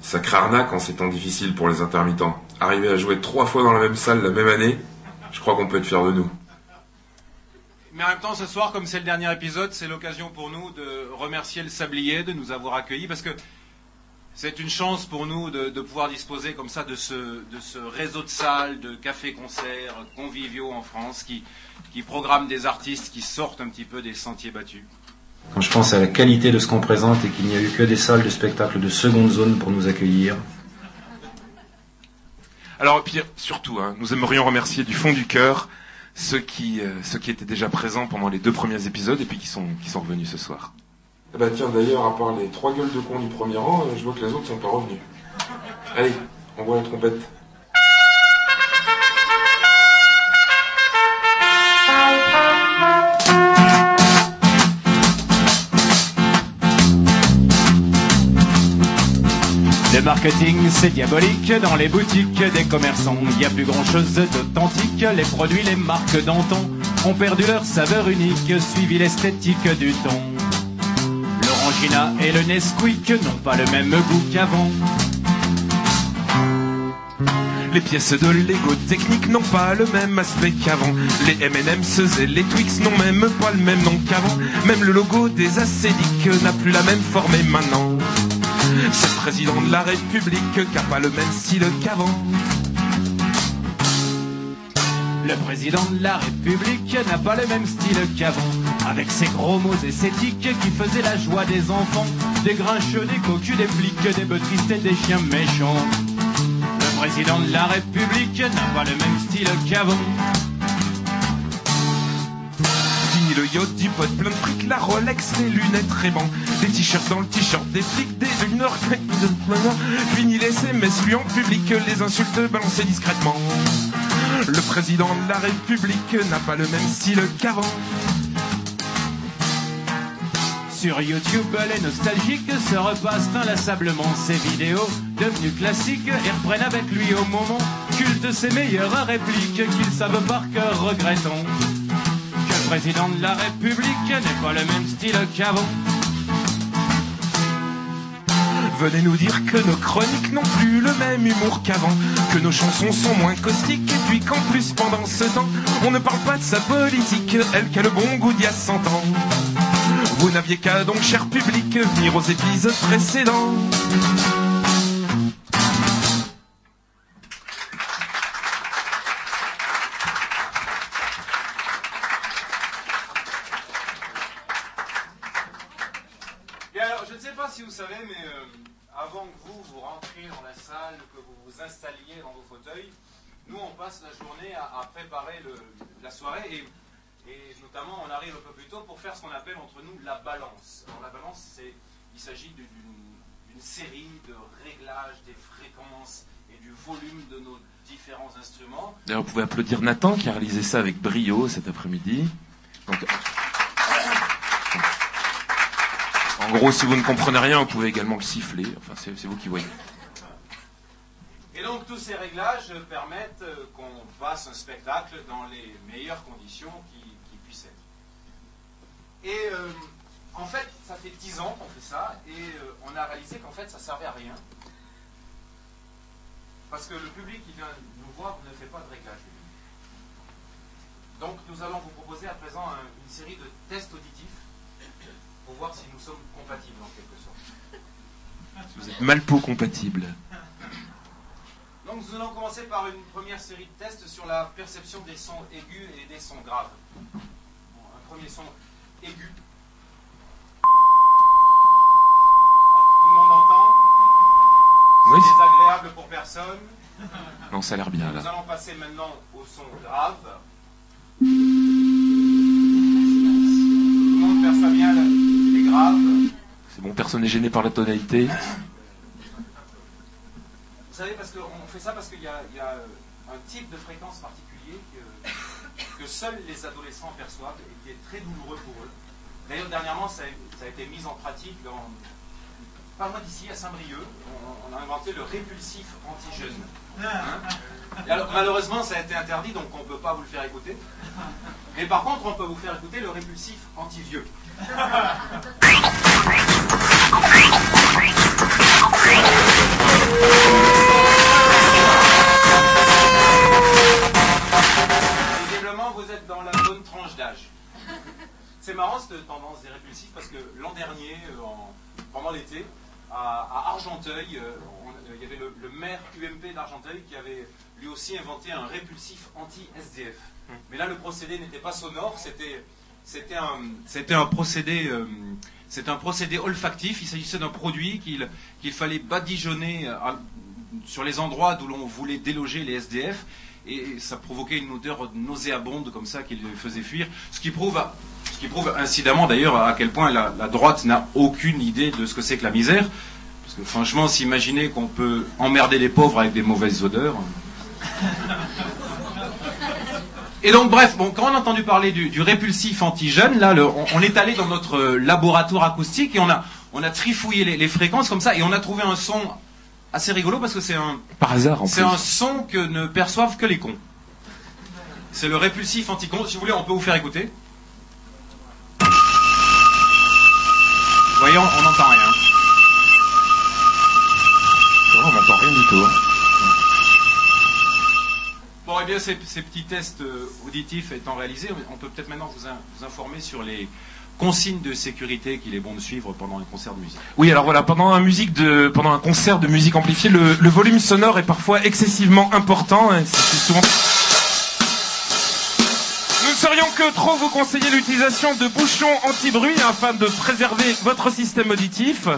Sacré arnaque en ces temps difficiles pour les intermittents. Arriver à jouer trois fois dans la même salle la même année, je crois qu'on peut être fier de nous. Mais en même temps, ce soir, comme c'est le dernier épisode, c'est l'occasion pour nous de remercier le Sablier de nous avoir accueillis parce que c'est une chance pour nous de, de pouvoir disposer comme ça de ce, de ce réseau de salles, de cafés-concerts conviviaux en France qui, qui programment des artistes qui sortent un petit peu des sentiers battus. Quand je pense à la qualité de ce qu'on présente et qu'il n'y a eu que des salles de spectacle de seconde zone pour nous accueillir. Alors, puis, surtout, hein, nous aimerions remercier du fond du cœur ceux qui, euh, ceux qui étaient déjà présents pendant les deux premiers épisodes et puis qui sont, qui sont revenus ce soir. Bah tiens, d'ailleurs, à part les trois gueules de con du premier rang, euh, je vois que les autres sont pas revenus. Allez, on voit la trompette. Le marketing, c'est diabolique dans les boutiques des commerçants. Il n'y a plus grand chose d'authentique. Les produits, les marques d'antan ont perdu leur saveur unique, suivi l'esthétique du ton. Et le Nesquik n'ont pas le même goût qu'avant. Les pièces de Lego technique n'ont pas le même aspect qu'avant. Les M&M's et les Twix n'ont même pas le même nom qu'avant. Même le logo des acédiques n'a plus la même forme et maintenant. C'est le président de la République qui a pas le même style qu'avant. Le président de la République n'a pas le même style qu'avant, avec ses gros mots esthétiques qui faisaient la joie des enfants, des grincheux, des cocus, des flics, des beutristes et des chiens méchants. Le président de la République n'a pas le même style qu'avant. Fini le yacht du pote, plein de fric, la Rolex, les lunettes Ray-Ban, des t-shirts dans le t-shirt, des flics, des lunettes, fini les SMS, lui en public, les insultes balancées discrètement. Le président de la République n'a pas le même style qu'avant. Sur YouTube, les nostalgiques se repassent inlassablement ces vidéos devenues classiques et reprennent avec lui au moment culte ses meilleures répliques qu'ils savent par cœur, regrettons que le président de la République n'ait pas le même style qu'avant. Venez nous dire que nos chroniques n'ont plus le même humour qu'avant, que nos chansons sont moins caustiques, et puis qu'en plus pendant ce temps, on ne parle pas de sa politique, elle qui a le bon goût d'il y a 100 ans. Vous n'aviez qu'à donc, cher public, venir aux épisodes précédents. La journée à, préparer la soirée et, notamment, on arrive un peu plus tôt pour faire ce qu'on appelle entre nous la balance. La balance, il s'agit d'une, série de réglages des fréquences et du volume de nos différents instruments. D'ailleurs, vous pouvez applaudir Nathan qui a réalisé ça avec brio cet après-midi. En gros, si vous ne comprenez rien, vous pouvez également le siffler. Enfin, c'est vous qui voyez. Ces réglages permettent euh, qu'on fasse un spectacle dans les meilleures conditions qui, puissent être. Et euh, en fait, ça fait 10 ans qu'on fait ça et euh, on a réalisé qu'en fait ça servait à rien. Parce que le public qui vient nous voir ne fait pas de réglage. Donc nous allons vous proposer à présent un- une série de tests auditifs pour voir si nous sommes compatibles en quelque sorte. Vous êtes Malpo compatible. Donc nous allons commencer par une première série de tests sur la perception des sons aigus et des sons graves. Bon, un premier son aigu. Tout le monde entend C'est Oui. désagréable pour personne. Non, ça a l'air bien Nous là. allons passer maintenant au son grave. Tout le monde perçoit bien le- les graves. C'est bon, personne n'est gêné par la tonalité. Vous savez, parce qu'on fait ça parce qu'il y a, euh, un type de fréquence particulier que, seuls les adolescents perçoivent et qui est très douloureux pour eux. D'ailleurs, dernièrement, ça a, été mis en pratique dans, pas loin d'ici, à Saint-Brieuc. On, a inventé le répulsif anti-jeune. Hein alors, malheureusement, ça a été interdit, donc on ne peut pas vous le faire écouter. Mais par contre, on peut vous faire écouter le répulsif anti-vieux. Vous êtes dans la bonne tranche d'âge. C'est marrant cette tendance des répulsifs parce que l'an dernier, euh, en- pendant l'été, à, à Argenteuil, euh, on- euh, il y avait le, le maire UMP d'Argenteuil qui avait lui aussi inventé un répulsif anti-SDF. Mais là, le procédé n'était pas sonore, c'était c'était un, c'était un procédé, euh, c'est un procédé olfactif. Il s'agissait d'un produit qu'il qu'il fallait badigeonner à- sur les endroits d'où l'on voulait déloger les SDF, et ça provoquait une odeur nauséabonde comme ça qui les faisait fuir. Ce qui prouve, ce qui prouve incidemment d'ailleurs à quel point la, la droite n'a aucune idée de ce que c'est que la misère. Parce que franchement, s'imaginer qu'on peut emmerder les pauvres avec des mauvaises odeurs. Et donc, bref, bon, quand on a entendu parler du, du répulsif anti-jeune, là, le- on, on est allé dans notre euh, laboratoire acoustique et on a, on a trifouillé les, les fréquences comme ça et on a trouvé un son assez rigolo parce que c'est un, Par hasard, en c'est plus. un son que ne perçoivent que les cons. C'est le répulsif anti-con. Si vous voulez, on peut vous faire écouter. Voyons, on n'entend rien. On n'entend rien du tout. hein. Bon, eh bien, ces, ces petits tests euh, auditifs étant réalisés, on peut peut-être maintenant vous, in- vous informer sur les consignes de sécurité qu'il est bon de suivre pendant un concert de musique. Oui, alors voilà, pendant un, musique de, pendant un concert de musique amplifiée, le, volume sonore est parfois excessivement important. hein, c'est c'est souvent... que trop vous conseillez l'utilisation de bouchons anti-bruit afin de préserver votre système auditif.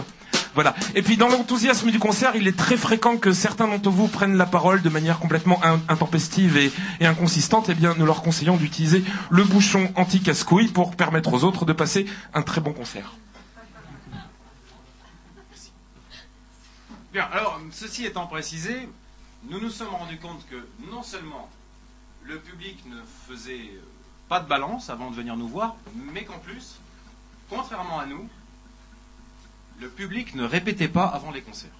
Voilà. Et puis dans l'enthousiasme du concert, il est très fréquent que certains d'entre vous prennent la parole de manière complètement in- intempestive et, et inconsistante. Eh bien, nous leur conseillons d'utiliser le bouchon anti-casse-couille pour permettre aux autres de passer un très bon concert. Bien, alors, ceci étant précisé, nous nous sommes rendus compte que non seulement le public ne faisait pas de balance avant de venir nous voir, mais qu'en plus, contrairement à nous, le public ne répétait pas avant les concerts.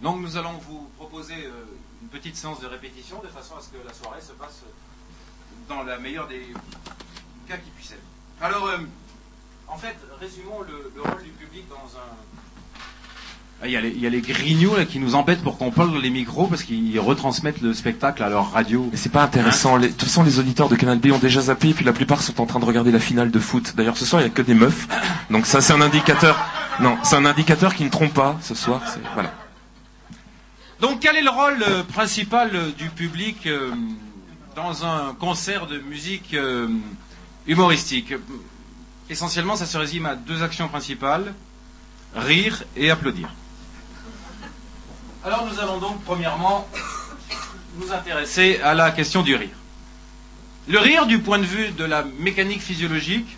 Donc nous allons vous proposer euh, une petite séance de répétition de façon à ce que la soirée se passe dans la meilleure des cas qui puisse être. Alors, euh, en fait, résumons le, le rôle du public dans un, Il y, a les, il y a les grignots là, qui nous embêtent pour qu'on parle dans les micros parce qu'ils retransmettent le spectacle à leur radio. Mais c'est pas intéressant. Les- de toute façon, les auditeurs de Canal B ont déjà zappé, et puis la plupart sont en train de regarder la finale de foot. D'ailleurs, ce soir, il y a que des meufs. Donc ça, c'est un indicateur. Non, c'est un indicateur qui ne trompe pas ce soir. C'est voilà. Donc quel est le rôle euh, principal euh, du public euh, dans un concert de musique euh, humoristique? Essentiellement, ça se résume à deux actions principales rire et applaudir. Alors nous allons donc premièrement nous intéresser à la question du rire. Le rire, du point de vue de la mécanique physiologique,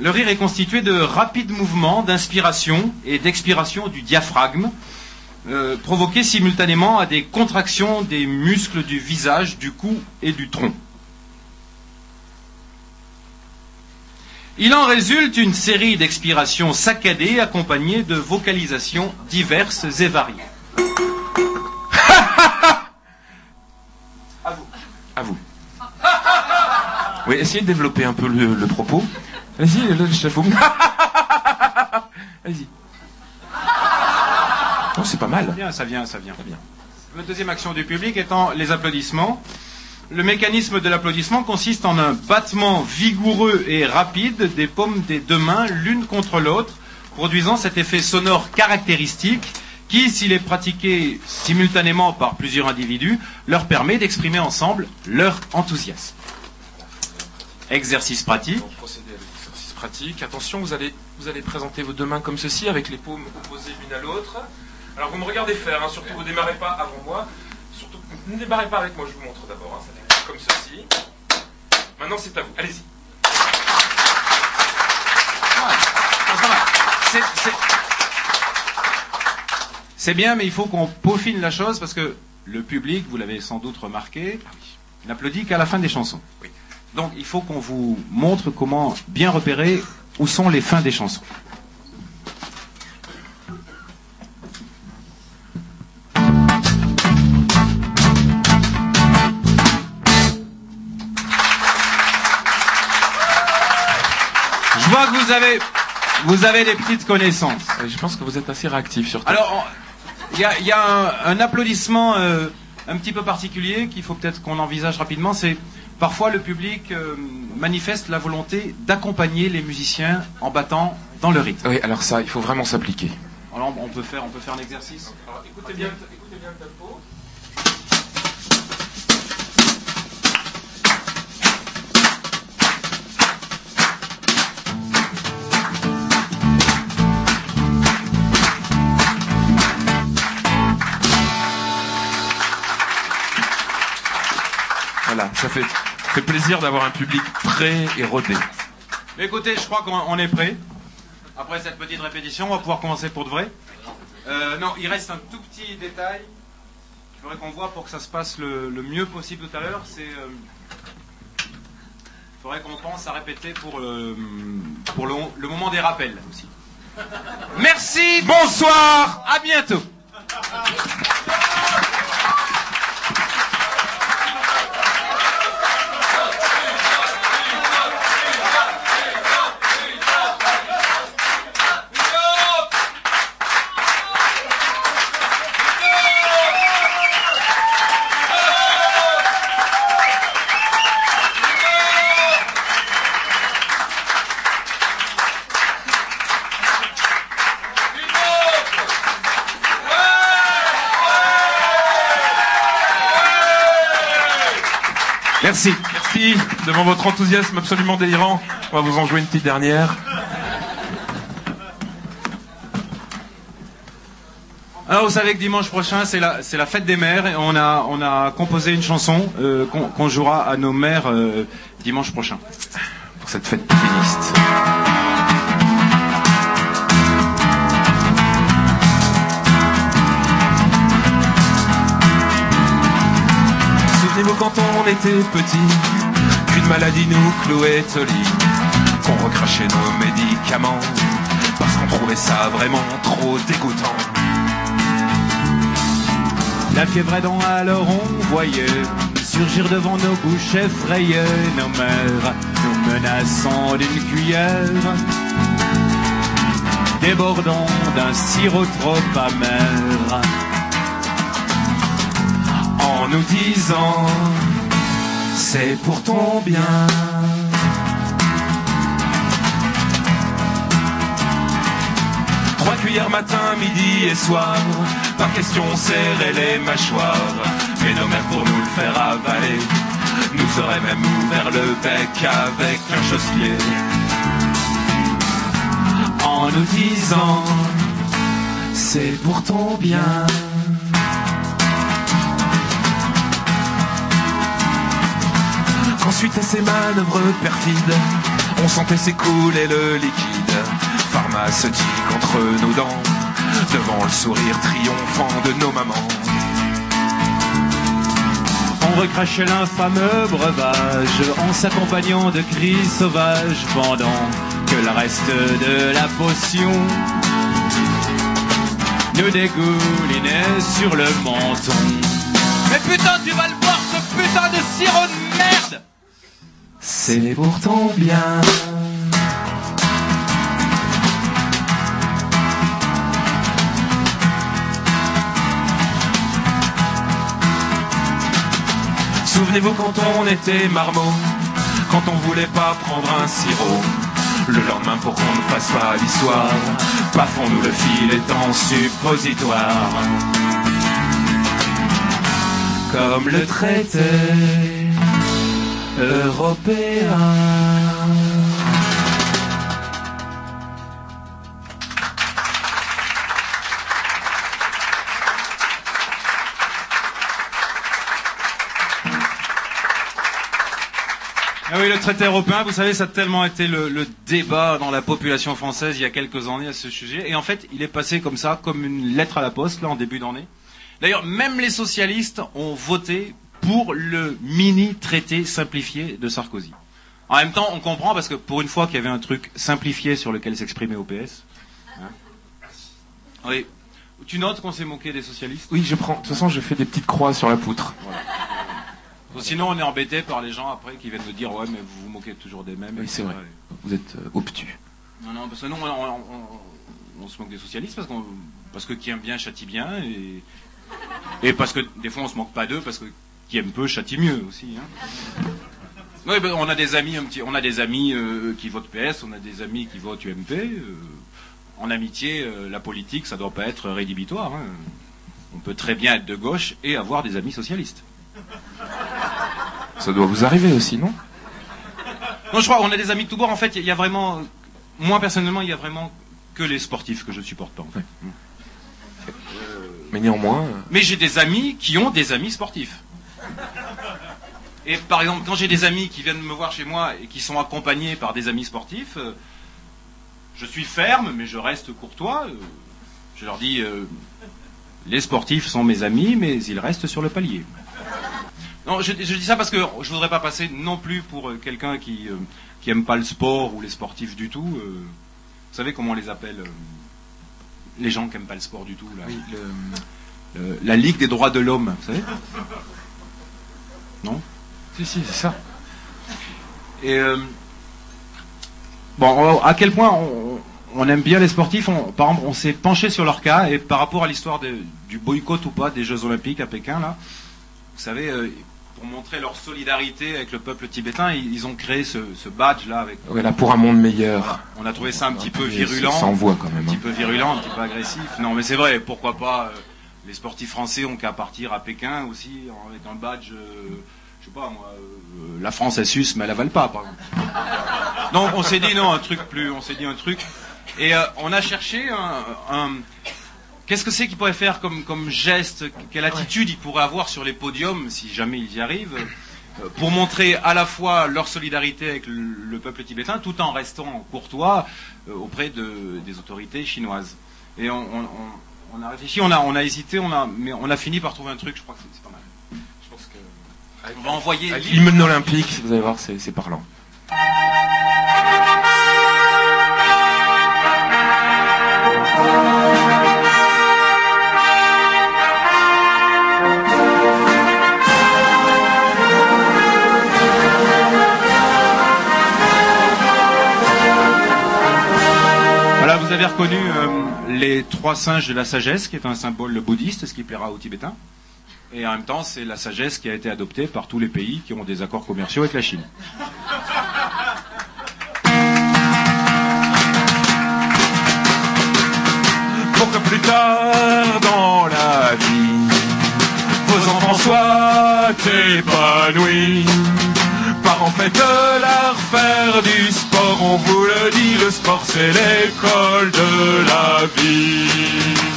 le rire est constitué de rapides mouvements d'inspiration et d'expiration du diaphragme, euh, provoqués simultanément à des contractions des muscles du visage, du cou et du tronc. Il en résulte une série d'expirations saccadées accompagnées de vocalisations diverses et variées. Oui, essayez de développer un peu le, le propos. Allez-y, le chef. Allez-y. Oh, c'est pas mal. Ça vient, ça vient, ça vient. La deuxième action du public étant les applaudissements. Le mécanisme de l'applaudissement consiste en un battement vigoureux et rapide des paumes des deux mains l'une contre l'autre, produisant cet effet sonore caractéristique qui, s'il est pratiqué simultanément par plusieurs individus, leur permet d'exprimer ensemble leur enthousiasme. Exercice pratique. Procéder avec l'exercice pratique. Attention, vous allez, vous allez présenter vos deux mains comme ceci, avec les paumes opposées l'une à l'autre. Alors vous me regardez faire, hein, surtout vous ne démarrez pas avant moi. Surtout, ne démarrez pas avec moi, je vous montre d'abord. hein, ça fait comme ceci. Maintenant c'est à vous, allez-y. C'est- bien, mais il faut qu'on peaufine la chose parce que le public, vous l'avez sans doute remarqué, n'applaudit qu'à la fin des chansons. Donc il faut qu'on vous montre comment bien repérer où sont les fins des chansons. Je vois que vous avez, vous avez des petites connaissances. Je pense que vous êtes assez réactif sur Alors, il y a, il y a un, un applaudissement euh, un petit peu particulier qu'il faut peut-être qu'on envisage rapidement. C'est parfois le public euh, manifeste la volonté d'accompagner les musiciens en battant dans le rythme. Oui, alors ça, il faut vraiment s'appliquer. Alors, on peut faire, on peut faire un exercice. Alors, écoutez bien, écoutez bien le tempo. Voilà, ça fait, fait plaisir d'avoir un public prêt et rodé. Écoutez, je crois qu'on on est prêt. Après cette petite répétition, on va pouvoir commencer pour de vrai. Euh, non, il reste un tout petit détail. Il faudrait qu'on voit pour que ça se passe le, mieux possible tout à l'heure. C'est, euh, il faudrait qu'on pense à répéter pour le, pour le, le moment des rappels aussi. Merci, bonsoir, à bientôt. Merci. Merci. Devant votre enthousiasme absolument délirant. On va vous en jouer une petite dernière. Alors vous savez que dimanche prochain c'est la c'est la fête des mères et on a on a composé une chanson euh, qu'on qu'on jouera à nos mères euh, dimanche prochain. Pour cette fête féministe. On était petit, qu'une maladie nous clouait au lit, qu'on recrachait nos médicaments, parce qu'on trouvait ça vraiment trop dégoûtant. La fièvre aidant alors on voyait surgir devant nos bouches effrayées nos mères, nous menaçant d'une cuillère, débordant d'un sirop trop amer, en nous disant c'est pour ton bien. Trois cuillères matin, midi et soir, pas question serrer les mâchoires, mais nos mères pour nous le faire avaler, nous auraient même ouvert le bec avec un chausse-pied. En nous disant c'est pour ton bien. Qu'ensuite à ces manœuvres perfides, on sentait s'écouler le liquide pharmaceutique entre nos dents, devant le sourire triomphant de nos mamans. On recrachait l'infâme breuvage en s'accompagnant de cris sauvages pendant que le reste de la potion nous dégoulinait sur le menton. Mais putain, tu vas le boire ce putain de sirop de merde C'est pour ton bien. Souvenez-vous quand on était marmot, quand on voulait pas prendre un sirop. Le lendemain pour qu'on ne fasse pas l'histoire, paf on nous le fil en suppositoire. Comme le traité européen. Ah oui, le traité européen, vous savez, ça a tellement été le, le débat dans la population française il y a quelques années à ce sujet. Et en fait, il est passé comme ça, comme une lettre à la poste, là, en début d'année. D'ailleurs, même les socialistes ont voté pour le mini-traité simplifié de Sarkozy. En même temps, on comprend parce que pour une fois qu'il y avait un truc simplifié sur lequel s'exprimait OPS. hein. oui. Tu notes qu'on s'est moqué des socialistes? Oui, je prends. De toute façon, je fais des petites croix sur la poutre. Sinon, on est embêté par les gens après qui viennent nous dire ouais, mais vous vous moquez toujours des mêmes. Oui, c'est vrai. Vous êtes euh, obtus. Non, non, parce que nous, on, on- on- on se moque des socialistes parce, qu'on, parce que qui aime bien châtie bien et, et parce que des fois on se moque pas d'eux parce que qui aime peu châtie mieux aussi. Hein. Oui, ben, on a des amis, un petit, on a des amis euh, qui votent PS, on a des amis qui votent UMP. euh, en amitié, euh, la politique, ça doit pas être rédhibitoire. hein. On peut très bien être de gauche et avoir des amis socialistes. Ça doit vous arriver aussi, non? Non, je crois, on a des amis de tous bords. En fait, il y a vraiment, moi personnellement, il y a vraiment que les sportifs que je supporte pas. En fait. Mais néanmoins. euh, Mais j'ai des amis qui ont des amis sportifs. Et par exemple, quand j'ai des amis qui viennent me voir chez moi et qui sont accompagnés par des amis sportifs, euh, je suis ferme, mais je reste courtois. euh, je leur dis, euh, les sportifs sont mes amis, mais ils restent sur le palier. Non, je, je dis ça parce que je voudrais pas passer non plus pour quelqu'un qui qui aime pas le sport ou les sportifs du tout. vous savez comment on les appelle les gens qui aiment pas le sport du tout là? Le- le- la Ligue des droits de l'homme, vous savez? Non Si, si, c'est ça. Et euh, bon, à quel point on, on aime bien les sportifs on- Par exemple, on s'est penché sur leur cas et par rapport à l'histoire du boycott ou pas des Jeux Olympiques à Pékin, là, vous savez, euh, pour montrer leur solidarité avec le peuple tibétain, ils, ils ont créé ce, ce badge là avec. Ouais, là, pour un monde meilleur. Voilà. On a trouvé ça un petit peu virulent. ça s'envoie quand même, Un petit hein. peu virulent, un petit peu agressif. Non, mais c'est vrai, pourquoi pas. euh, les sportifs français ont qu'à partir à Pékin aussi, avec un badge, euh, je sais pas moi, euh, la France elle suce mais elle avale pas, par exemple. Donc on s'est dit non, un truc plus, on s'est dit un truc. Et euh, on a cherché un, un- qu'est-ce que c'est qu'il pourrait faire comme, comme geste, quelle attitude il pourrait avoir sur les podiums si jamais ils y arrivent, euh, pour montrer à la fois leur solidarité avec le, le peuple tibétain, tout en restant courtois auprès de, des autorités chinoises. Et on, on- on- a réfléchi, on a, on a hésité, on a, mais on a fini par trouver un truc. Je crois que c'est pas mal. Je pense que on va envoyer l'hymne olympique, vous allez voir, c'est c'est parlant. Voilà, vous avez reconnu euh, les trois singes de la sagesse, qui est un symbole bouddhiste, ce qui plaira aux Tibétains. Et en même temps, c'est la sagesse qui a été adoptée par tous les pays qui ont des accords commerciaux avec la Chine. Pour que plus tard dans la vie, vos enfants soient épanouis. Parents, faites-leur faire du sport, on vous le dit, le sport c'est l'école de la vie.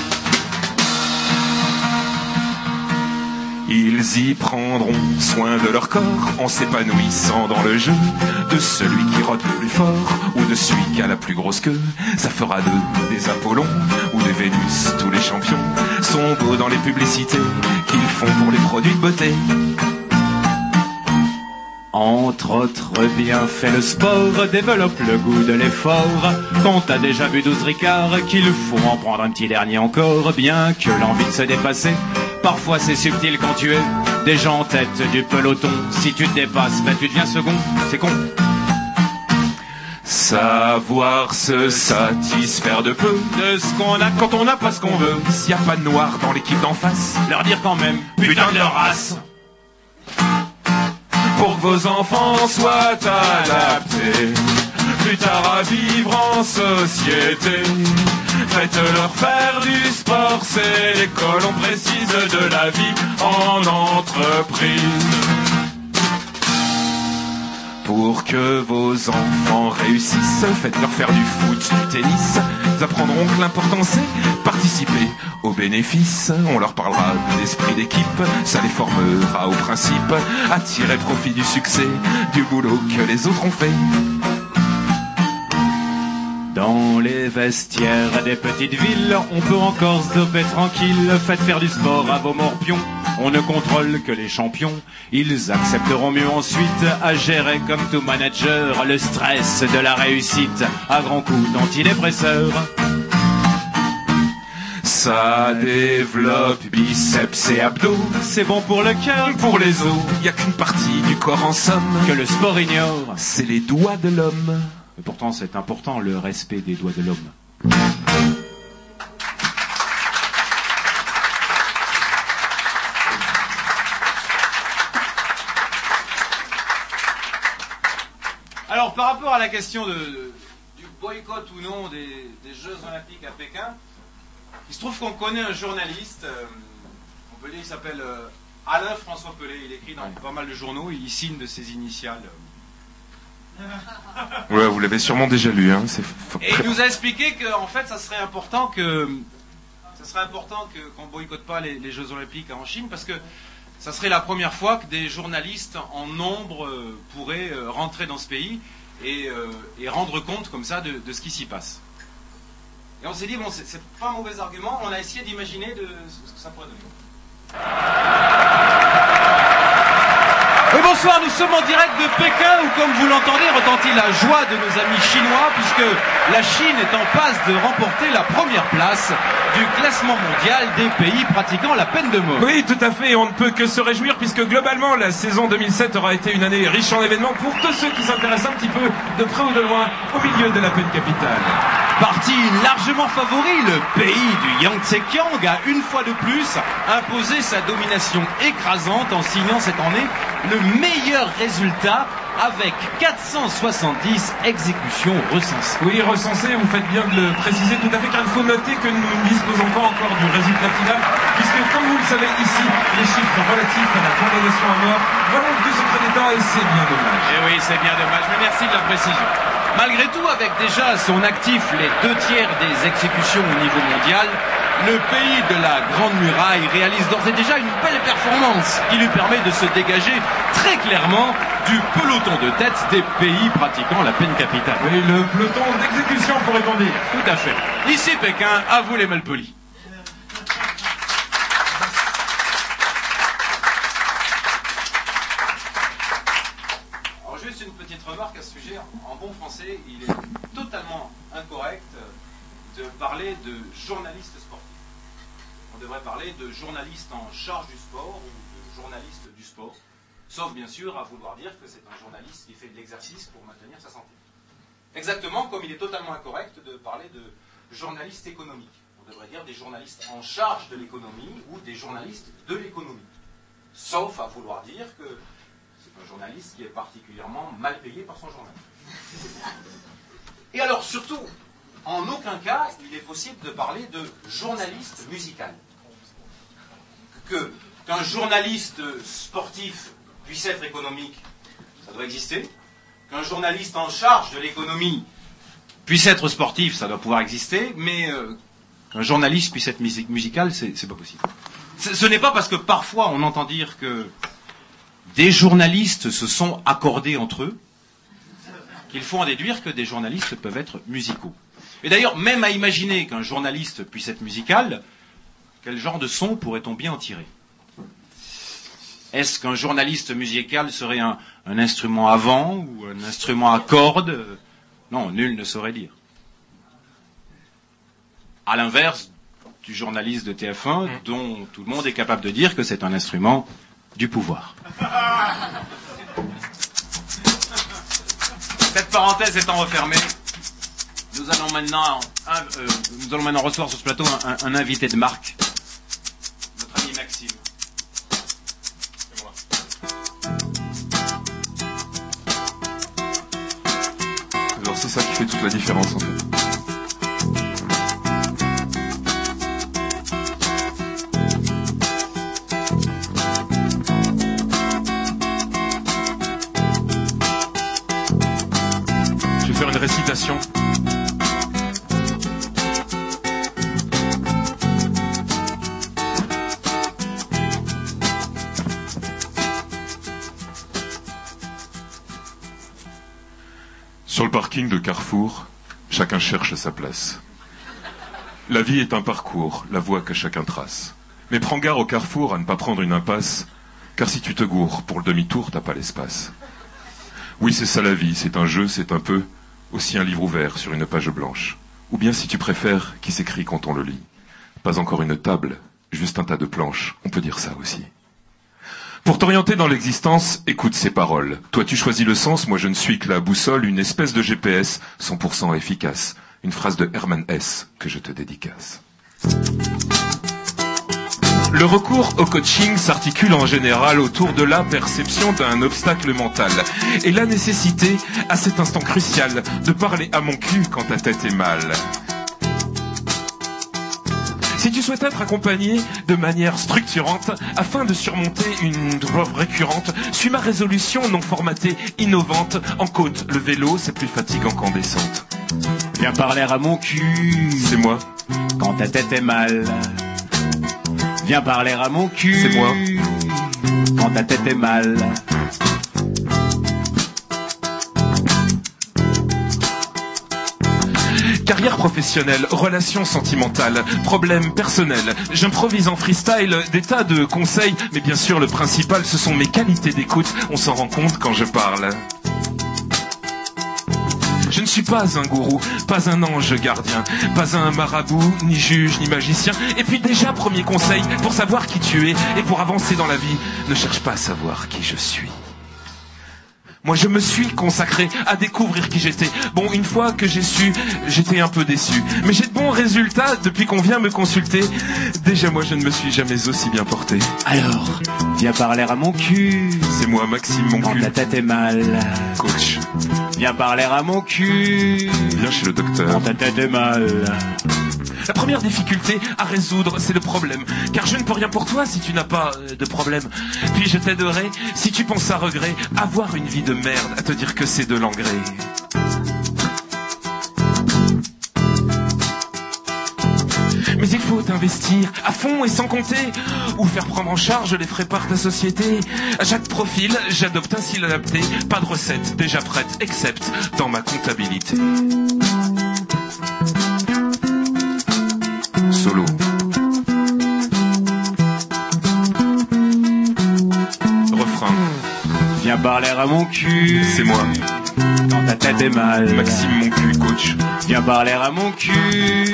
Ils y prendront soin de leur corps en s'épanouissant dans le jeu de celui qui rote le plus fort ou de celui qui a la plus grosse queue. Ça fera d'eux des Apollons ou des Vénus. Tous les champions sont beaux dans les publicités qu'ils font pour les produits de beauté. Entre autres bienfaits, le sport développe le goût de l'effort. Quand t'as déjà bu 12 ricards, qu'il faut en prendre un petit dernier encore, bien que l'envie de se dépasser. Parfois c'est subtil quand tu es déjà en tête du peloton. Si tu te dépasses, ben tu deviens second, c'est con. Savoir se satisfaire de peu De ce qu'on a quand on n'a pas ce qu'on veut. S'il n'y a pas de noir dans l'équipe d'en face, leur dire quand même, putain de race. Pour que vos enfants soient adaptés plus tard à vivre en société. Faites-leur faire du sport, c'est l'école, on précise de la vie en entreprise. Pour que vos enfants réussissent, faites-leur faire du foot, du tennis. Ils apprendront que l'important c'est participer aux bénéfices. On leur parlera d'esprit d'équipe, ça les formera au principe à tirer profit du succès, du boulot que les autres ont fait. Dans les vestiaires des petites villes, on peut encore se doper tranquille. Faites faire du sport à vos morpions. On ne contrôle que les champions. Ils accepteront mieux ensuite à gérer comme tout manager le stress de la réussite à grands coups d'antidépresseurs. Ça développe biceps et abdos. C'est bon pour le cœur, pour les os. Y a qu'une partie du corps en somme que le sport ignore. C'est les doigts de l'homme. Et pourtant, c'est important le respect des doigts de l'homme. Alors, par rapport à la question de, de- du boycott ou non des, des Jeux Olympiques à Pékin, il se trouve qu'on connaît un journaliste, euh, on peut dire, il s'appelle euh, Alain François Pelé. Il écrit dans pas mal de journaux, il signe de ses initiales. Ouais, vous l'avez sûrement déjà lu, hein. Et il nous a expliqué qu'en fait, ça serait important que ça serait important que qu'on boycotte pas les, les Jeux Olympiques en Chine parce que ça serait la première fois que des journalistes en nombre euh, pourraient euh, rentrer dans ce pays et, euh, et rendre compte comme ça de, de ce qui s'y passe. Et on s'est dit bon, c'est pas un mauvais argument. On a essayé d'imaginer ce que ça pourrait donner. Bonsoir, nous sommes en direct de Pékin où, comme vous l'entendez, retentit la joie de nos amis chinois puisque la Chine est en passe de remporter la première place du classement mondial des pays pratiquant la peine de mort. Oui, tout à fait, et on ne peut que se réjouir puisque globalement la saison 2007 aura été une année riche en événements pour tous ceux qui s'intéressent un petit peu de près ou de loin au milieu de la peine capitale. Parti largement favori, le pays du Yangtze-Kiang a une fois de plus imposé sa domination écrasante en signant cette année le meilleur résultat avec 470 exécutions recensées. Oui, recensé, vous faites bien de le préciser tout à fait, car il faut noter que nous ne disposons pas encore du résultat final, puisque comme vous le savez ici, les chiffres relatifs à la condamnation à mort relèvent du secret d'État et c'est bien dommage. Eh oui, c'est bien dommage, mais merci de la précision. Malgré tout, avec déjà à son actif les deux tiers des exécutions au niveau mondial, le pays de la Grande Muraille réalise d'ores et déjà une belle performance qui lui permet de se dégager très clairement du peloton de tête des pays pratiquant la peine capitale. Oui, le peloton d'exécution pourrait-on dire. Tout à fait. Ici Pékin, à vous les malpolis. Alors juste une petite remarque à ce sujet. En bon français, il est totalement incorrect de parler de journaliste. On devrait parler de journaliste en charge du sport ou de journaliste du sport. Sauf bien sûr à vouloir dire que c'est un journaliste qui fait de l'exercice pour maintenir sa santé. Exactement comme il est totalement incorrect de parler de journaliste économique. On devrait dire des journalistes en charge de l'économie ou des journalistes de l'économie. Sauf à vouloir dire que c'est un journaliste qui est particulièrement mal payé par son journal. Et alors surtout, en aucun cas, il est possible de parler de journaliste musical. Qu'un journaliste sportif puisse être économique, ça doit exister. Qu'un journaliste en charge de l'économie puisse être sportif, ça doit pouvoir exister, mais euh, qu'un journaliste puisse être music- musical, c'est pas possible. Ce n'est pas parce que parfois on entend dire que des journalistes se sont accordés entre eux qu'il faut en déduire que des journalistes peuvent être musicaux. Et d'ailleurs, même à imaginer qu'un journaliste puisse être musical, quel genre de son pourrait-on bien en tirer? Est-ce qu'un journaliste musical serait un, un instrument à vent ou un instrument à cordes? Non, nul ne saurait dire. À l'inverse du journaliste de TF1, dont tout le monde est capable de dire que c'est un instrument du pouvoir. Cette parenthèse étant refermée, nous allons maintenant, euh, nous allons maintenant recevoir sur ce plateau un, un- un invité de marque, Maxime. Alors c'est ça qui fait toute la différence en fait. Sur le parking de Carrefour, chacun cherche sa place. La vie est un parcours, la voie que chacun trace. Mais prends garde au carrefour à ne pas prendre une impasse, car si tu te gourres, pour le demi-tour, t'as pas l'espace. Oui, c'est ça la vie, c'est un jeu, c'est un peu aussi un livre ouvert sur une page blanche. Ou bien, si tu préfères, qui s'écrit quand on le lit. Pas encore une table, juste un tas de planches, on peut dire ça aussi. Pour t'orienter dans l'existence, écoute ces paroles. Toi tu choisis le sens, moi je ne suis que la boussole, une espèce de GPS 100% efficace. Une phrase de Herman S. que je te dédicace. Le recours au coaching s'articule en général autour de la perception d'un obstacle mental et la nécessité, à cet instant crucial, de parler à mon cul quand ta tête est mal. Souhaites être accompagné de manière structurante afin de surmonter une drove récurrente, suis ma résolution non formatée, innovante. En côte, le vélo, c'est plus fatigant qu'en descente. Viens parler à mon cul. C'est moi. Quand ta tête est mal. Viens parler à mon cul. C'est moi. Quand ta tête est mal. Carrière professionnelle, relations sentimentales, problèmes personnels. J'improvise en freestyle des tas de conseils, mais bien sûr le principal ce sont mes qualités d'écoute, on s'en rend compte quand je parle. Je ne suis pas un gourou, pas un ange gardien, pas un marabout, ni juge, ni magicien. Et puis déjà, premier conseil, pour savoir qui tu es et pour avancer dans la vie, ne cherche pas à savoir qui je suis. Moi, je me suis consacré à découvrir qui j'étais. Bon, une fois que j'ai su, j'étais un peu déçu. Mais j'ai de bons résultats depuis qu'on vient me consulter. Déjà, moi, je ne me suis jamais aussi bien porté. Alors, viens parler à mon cul. C'est moi, Maxime, mon Quand cul. ta tête est mal. Coach. Viens parler à mon cul. Viens chez le docteur. Quand ta tête est mal. La première difficulté à résoudre, c'est le problème. Car je ne peux rien pour toi si tu n'as pas euh, de problème. Puis je t'aiderai, si tu penses à regret, avoir une vie de merde, à te dire que c'est de l'engrais. Mais il faut investir à fond et sans compter, ou faire prendre en charge les frais par ta société. À chaque profil, j'adopte un style adapté, pas de recette déjà prête, excepte dans ma comptabilité. Solo. Refrain. Viens parler à mon cul. C'est moi. Quand ta tête est mal. Maxime mon cul, coach. Viens parler à mon cul.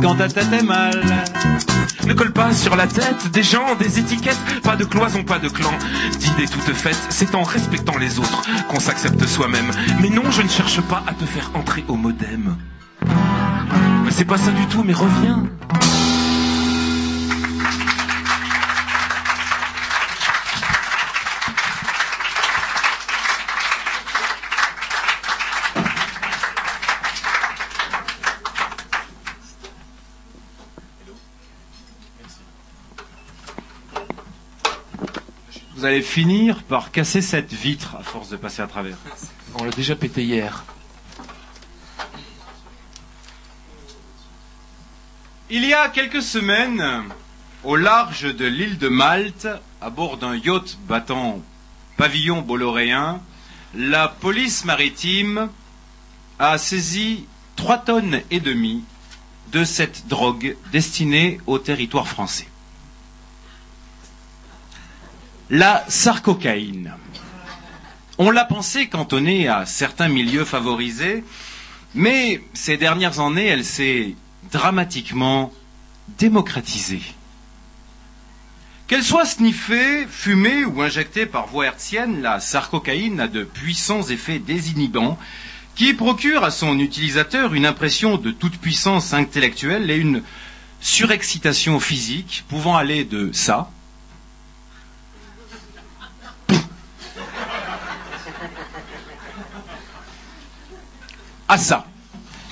Quand ta tête est mal. Ne colle pas sur la tête des gens, des étiquettes, pas de cloison, pas de clan, d'idées toutes faites, c'est en respectant les autres qu'on s'accepte soi-même. Mais non, je ne cherche pas à te faire entrer au modem. C'est pas ça du tout, mais reviens. Vous allez finir par casser cette vitre à force de passer à travers. On l'a déjà pété hier. Il y a quelques semaines, au large de l'île de Malte, à bord d'un yacht battant pavillon bolloréen, la police maritime a saisi trois tonnes et demie de cette drogue destinée au territoire français. La sarcocaïne. On l'a pensé cantonnée à certains milieux favorisés, mais ces dernières années, elle s'est dramatiquement démocratisée. Qu'elle soit sniffée, fumée ou injectée par voie hertzienne, la sarcocaïne a de puissants effets désinhibants qui procurent à son utilisateur une impression de toute puissance intellectuelle et une surexcitation physique pouvant aller de ça à ça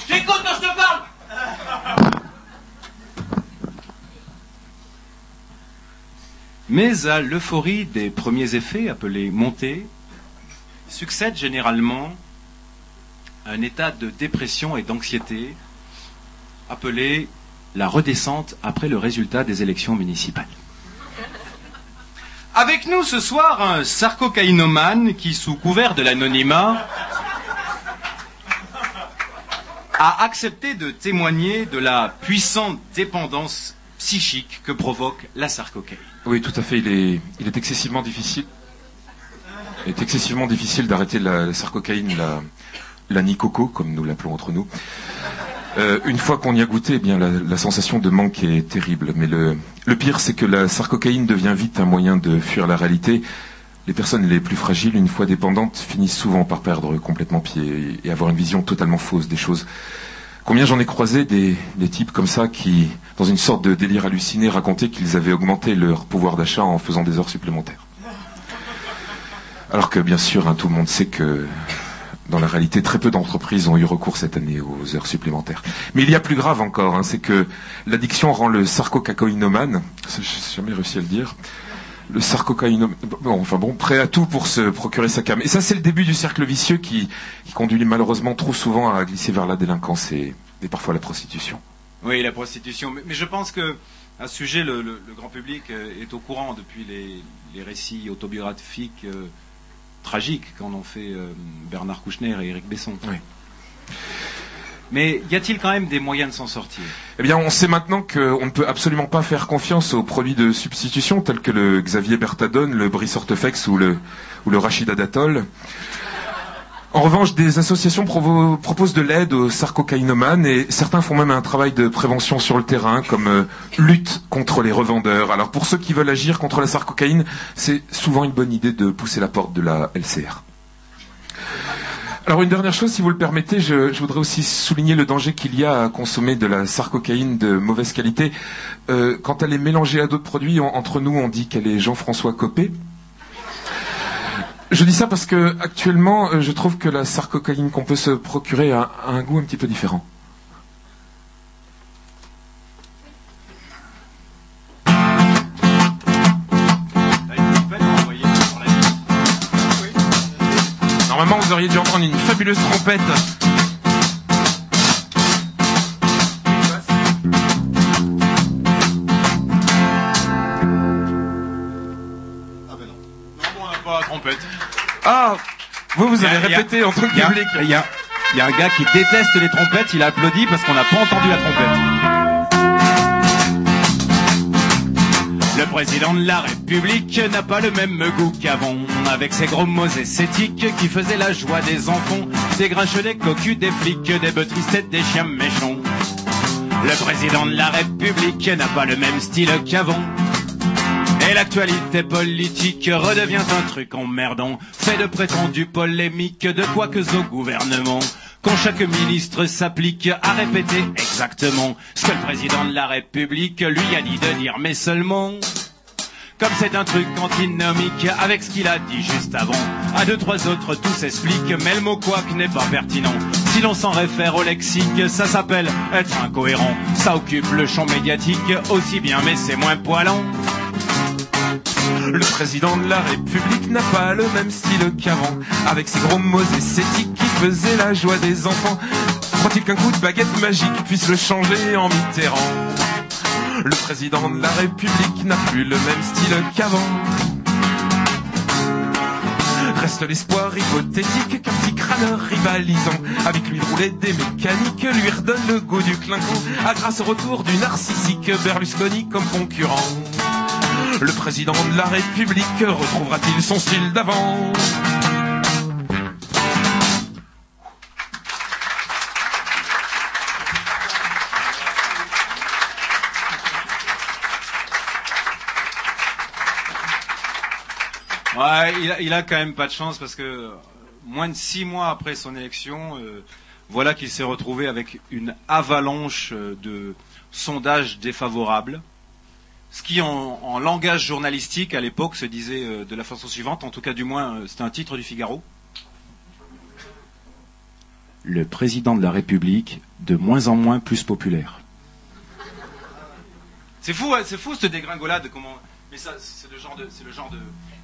quand je te parle Mais à l'euphorie des premiers effets, appelés montées, succède généralement un état de dépression et d'anxiété, appelé la redescente après le résultat des élections municipales. Avec nous ce soir, un sarcocaïnomane qui, sous couvert de l'anonymat, a accepté de témoigner de la puissante dépendance psychique que provoque la sarcocaïne. Oui, tout à fait. Il est, excessivement difficile. Il est excessivement difficile d'arrêter la, la sarcocaïne, la, nicoco, comme nous l'appelons entre nous. Euh, une fois qu'on y a goûté, eh bien la, la sensation de manque est terrible. Mais le, le pire, c'est que la sarcocaïne devient vite un moyen de fuir la réalité. Les personnes les plus fragiles, une fois dépendantes, finissent souvent par perdre complètement pied et avoir une vision totalement fausse des choses. Combien j'en ai croisé des, types comme ça qui, dans une sorte de délire halluciné, racontaient qu'ils avaient augmenté leur pouvoir d'achat en faisant des heures supplémentaires. Alors que bien sûr, hein, tout le monde sait que dans la réalité, très peu d'entreprises ont eu recours cette année aux heures supplémentaires. Mais il y a plus grave encore, hein, c'est que l'addiction rend le sarcocacoïnomane, je n'ai jamais réussi à le dire, le sarcocaïnomane, bon, enfin bon, prêt à tout pour se procurer sa cam. Et ça, c'est le début du cercle vicieux qui, qui conduit malheureusement trop souvent à glisser vers la délinquance et, et parfois la prostitution. Oui, la prostitution. Mais, mais je pense que à ce sujet, le, le- le grand public euh, est au courant depuis les, les récits autobiographiques euh, tragiques qu'en ont fait euh, Bernard Kouchner et Éric Besson. Mais y a-t-il quand même des moyens de s'en sortir? Eh bien, on sait maintenant qu'on ne peut absolument pas faire confiance aux produits de substitution tels que le Xavier Bertadone, le Brisortefex ou le, ou le Rachidadatol. En revanche, des associations proposent de l'aide aux sarcocaïnomanes et certains font même un travail de prévention sur le terrain comme euh, lutte contre les revendeurs. Alors pour ceux qui veulent agir contre la sarcocaïne, c'est souvent une bonne idée de pousser la porte de la LCR. Alors une dernière chose, si vous le permettez, je, voudrais aussi souligner le danger qu'il y a à consommer de la sarcocaïne de mauvaise qualité. Euh, quand elle est mélangée à d'autres produits, entre nous, on dit qu'elle est Jean-François Copé. Je dis ça parce que actuellement, euh, je trouve que la sarcocaïne qu'on peut se procurer a un goût un petit peu différent. Normalement, vous auriez dû entendre une fabuleuse trompette. Pas la trompette. Ah Vous, vous avez répété en tant que public. Il y a, il y a un gars qui déteste les trompettes, il a applaudi parce qu'on n'a pas entendu la trompette. Le président de la République n'a pas le même goût qu'avant, avec ses gros mots esthétiques qui faisaient la joie des enfants, des grincheux, des cocus, des flics, des beutristes des chiens méchants. Le président de la République n'a pas le même style qu'avant. Et l'actualité politique redevient un truc emmerdant, fait de prétendues polémiques de quoi que au gouvernement. Quand chaque ministre s'applique à répéter exactement ce que le président de la République lui a dit de dire, mais seulement comme c'est un truc antinomique avec ce qu'il a dit juste avant. À deux, trois autres, tout s'explique, mais le mot quoique n'est pas pertinent. Si l'on s'en réfère au lexique, ça s'appelle être incohérent. Ça occupe le champ médiatique aussi bien, mais c'est moins poilant. Le président de la République n'a pas le même style qu'avant, avec ses gros mots esthétiques qui faisaient la joie des enfants. Croit-il qu'un coup de baguette magique puisse le changer en Mitterrand Le président de la République n'a plus le même style qu'avant. Reste l'espoir hypothétique qu'un petit crâneur rivalisant avec lui rouler des mécaniques lui redonne le goût du clinquant à grâce au retour du narcissique Berlusconi comme concurrent. Le président de la République retrouvera-t-il son style d'avant il a quand même pas de chance parce que euh, moins de six mois après son élection, euh, voilà qu'il s'est retrouvé avec une avalanche euh, de sondages défavorables. Ce qui, en, en langage journalistique, à l'époque, se disait euh, de la façon suivante, en tout cas du moins, euh, c'était un titre du Figaro. Le président de la République, de moins en moins plus populaire. C'est fou, hein, c'est fou cette dégringolade. Comment Mais ça, c'est le genre de, c'est le genre de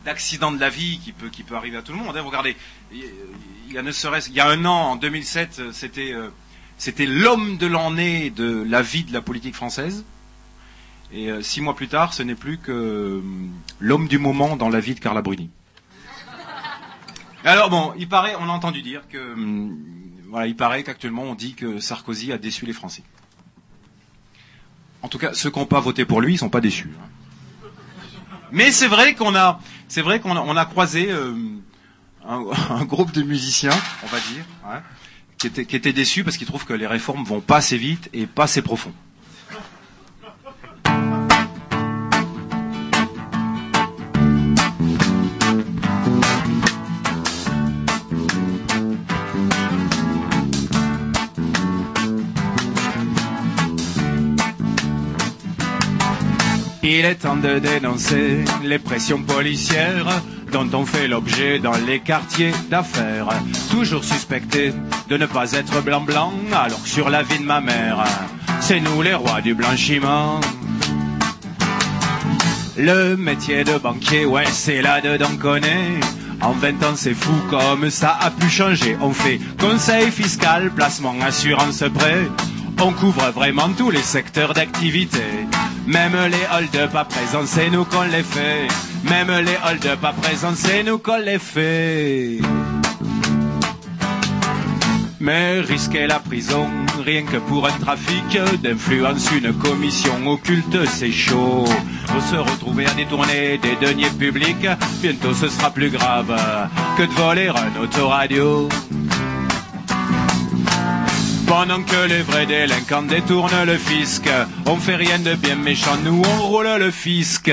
d'accident de la vie qui peut qui peut arriver à tout le monde. hein. Regardez, il y a- il y a ne serait-ce, il y a un an, en 2007, euh, c'était euh, c'était l'homme de l'année de la vie de la politique française. Et euh, six mois plus tard, ce n'est plus que euh, l'homme du moment dans la vie de Carla Bruni. Alors bon, il paraît, on a entendu dire que hum, voilà, il paraît qu'actuellement on dit que Sarkozy a déçu les Français. En tout cas, ceux qui n'ont pas voté pour lui, ils sont pas déçus. hein. Mais c'est vrai qu'on a, croisé euh, un, groupe de musiciens, on va dire, hein, qui étaient, qui étaient déçus parce qu'ils trouvent que les réformes vont pas assez vite et pas assez profond. Il est temps de dénoncer les pressions policières dont on fait l'objet dans les quartiers d'affaires. Toujours suspecté de ne pas être blanc-blanc, alors que sur la vie de ma mère, c'est nous les rois du blanchiment. Le métier de banquier, ouais, c'est là-dedans qu'on est. En 20 ans, c'est fou comme ça a pu changer. On fait conseil fiscal, placement, assurance prêt. On couvre vraiment tous les secteurs d'activité. Même les hold-up à présent, c'est nous qu'on les fait. Même les hold-up à présent, c'est nous qu'on les fait. Mais risquer la prison, rien que pour un trafic d'influence, une commission occulte, c'est chaud. Faut se retrouver à détourner des deniers publics, bientôt ce sera plus grave que de voler un autoradio. Pendant que les vrais délinquants détournent le fisc, on fait rien de bien méchant, nous on roule le fisc.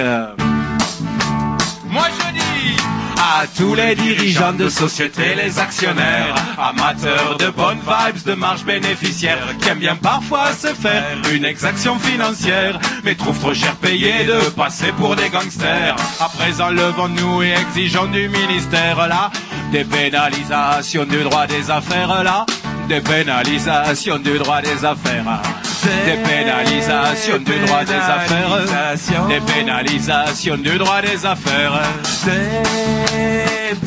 Moi je dis À tous les dirigeants de sociétés, les actionnaires, amateurs de bonnes vibes, de marge bénéficiaire, qui aiment bien parfois se faire une exaction financière, mais trouvent trop cher payé de passer pour des gangsters. À présent, levons-nous et exigeons du ministère là des pénalisations du droit des affaires là. Des pénalisations du droit des affaires. Des pénalisations du droit des affaires. Des pénalisations du droit des affaires. Des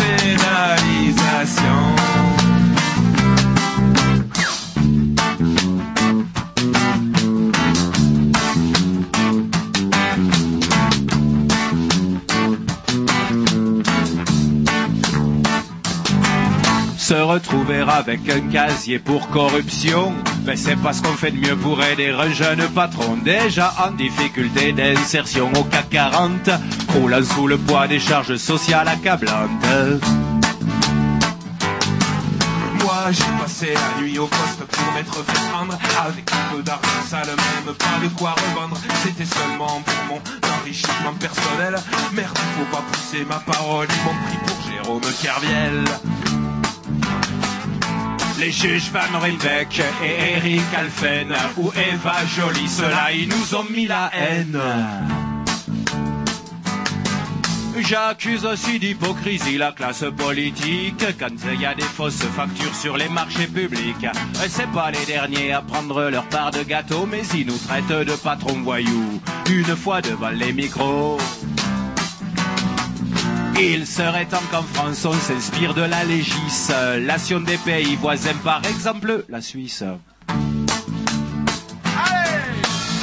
Se retrouver avec un casier pour corruption, mais c'est parce qu'on fait de mieux pour aider un jeune patron déjà en difficulté d'insertion au CAC 40, roulant sous le poids des charges sociales accablantes. Moi j'ai passé la nuit au poste pour m'être fait prendre. Avec un peu d'argent sale même pas de quoi revendre. C'était seulement pour mon enrichissement personnel. Merde faut pas pousser ma parole. Ils m'ont pris pour Jérôme Kerviel Les juges Van Riebeck et Eric Alphen ou Eva Jolie, ceux-là ils nous ont mis la haine. J'accuse aussi d'hypocrisie la classe politique quand il y a des fausses factures sur les marchés publics. C'est pas les derniers à prendre leur part de gâteau, mais ils nous traitent de patrons voyous une fois devant les micros. Il serait temps qu'en France on s'inspire de la législation des pays voisins, par exemple la Suisse.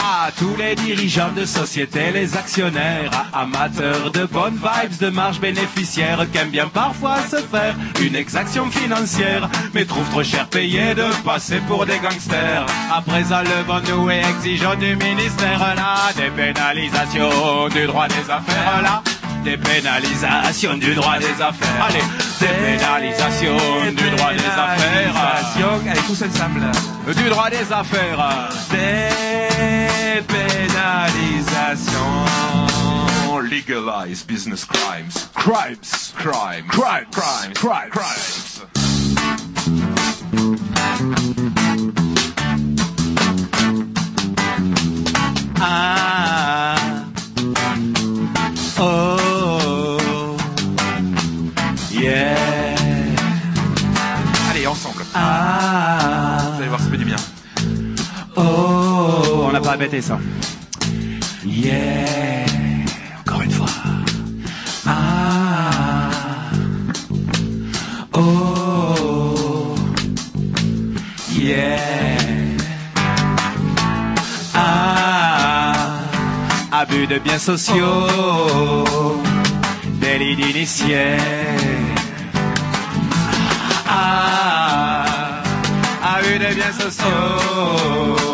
À tous les dirigeants de sociétés, les actionnaires, amateurs de bonnes vibes, de marge bénéficiaire, qui aiment bien parfois se faire une exaction financière, mais trouvent trop cher payé de passer pour des gangsters. À présent, levons-nous et exigeons du ministère là des pénalisations du droit des affaires là. Des pénalisations du droit des affaires. Allez, des pénalisations du droit des affaires. Allez, tous ensemble. Du droit des affaires. Des pénalisations Legalize business crimes. Crimes. Crimes. Crimes. Crimes. Crimes. Crimes. Ah. Répété ça. Yeah. Encore une fois. Ah. Oh. Yeah. Ah. Abus de biens sociaux. Délit d'initié. Ah. Abus de biens sociaux.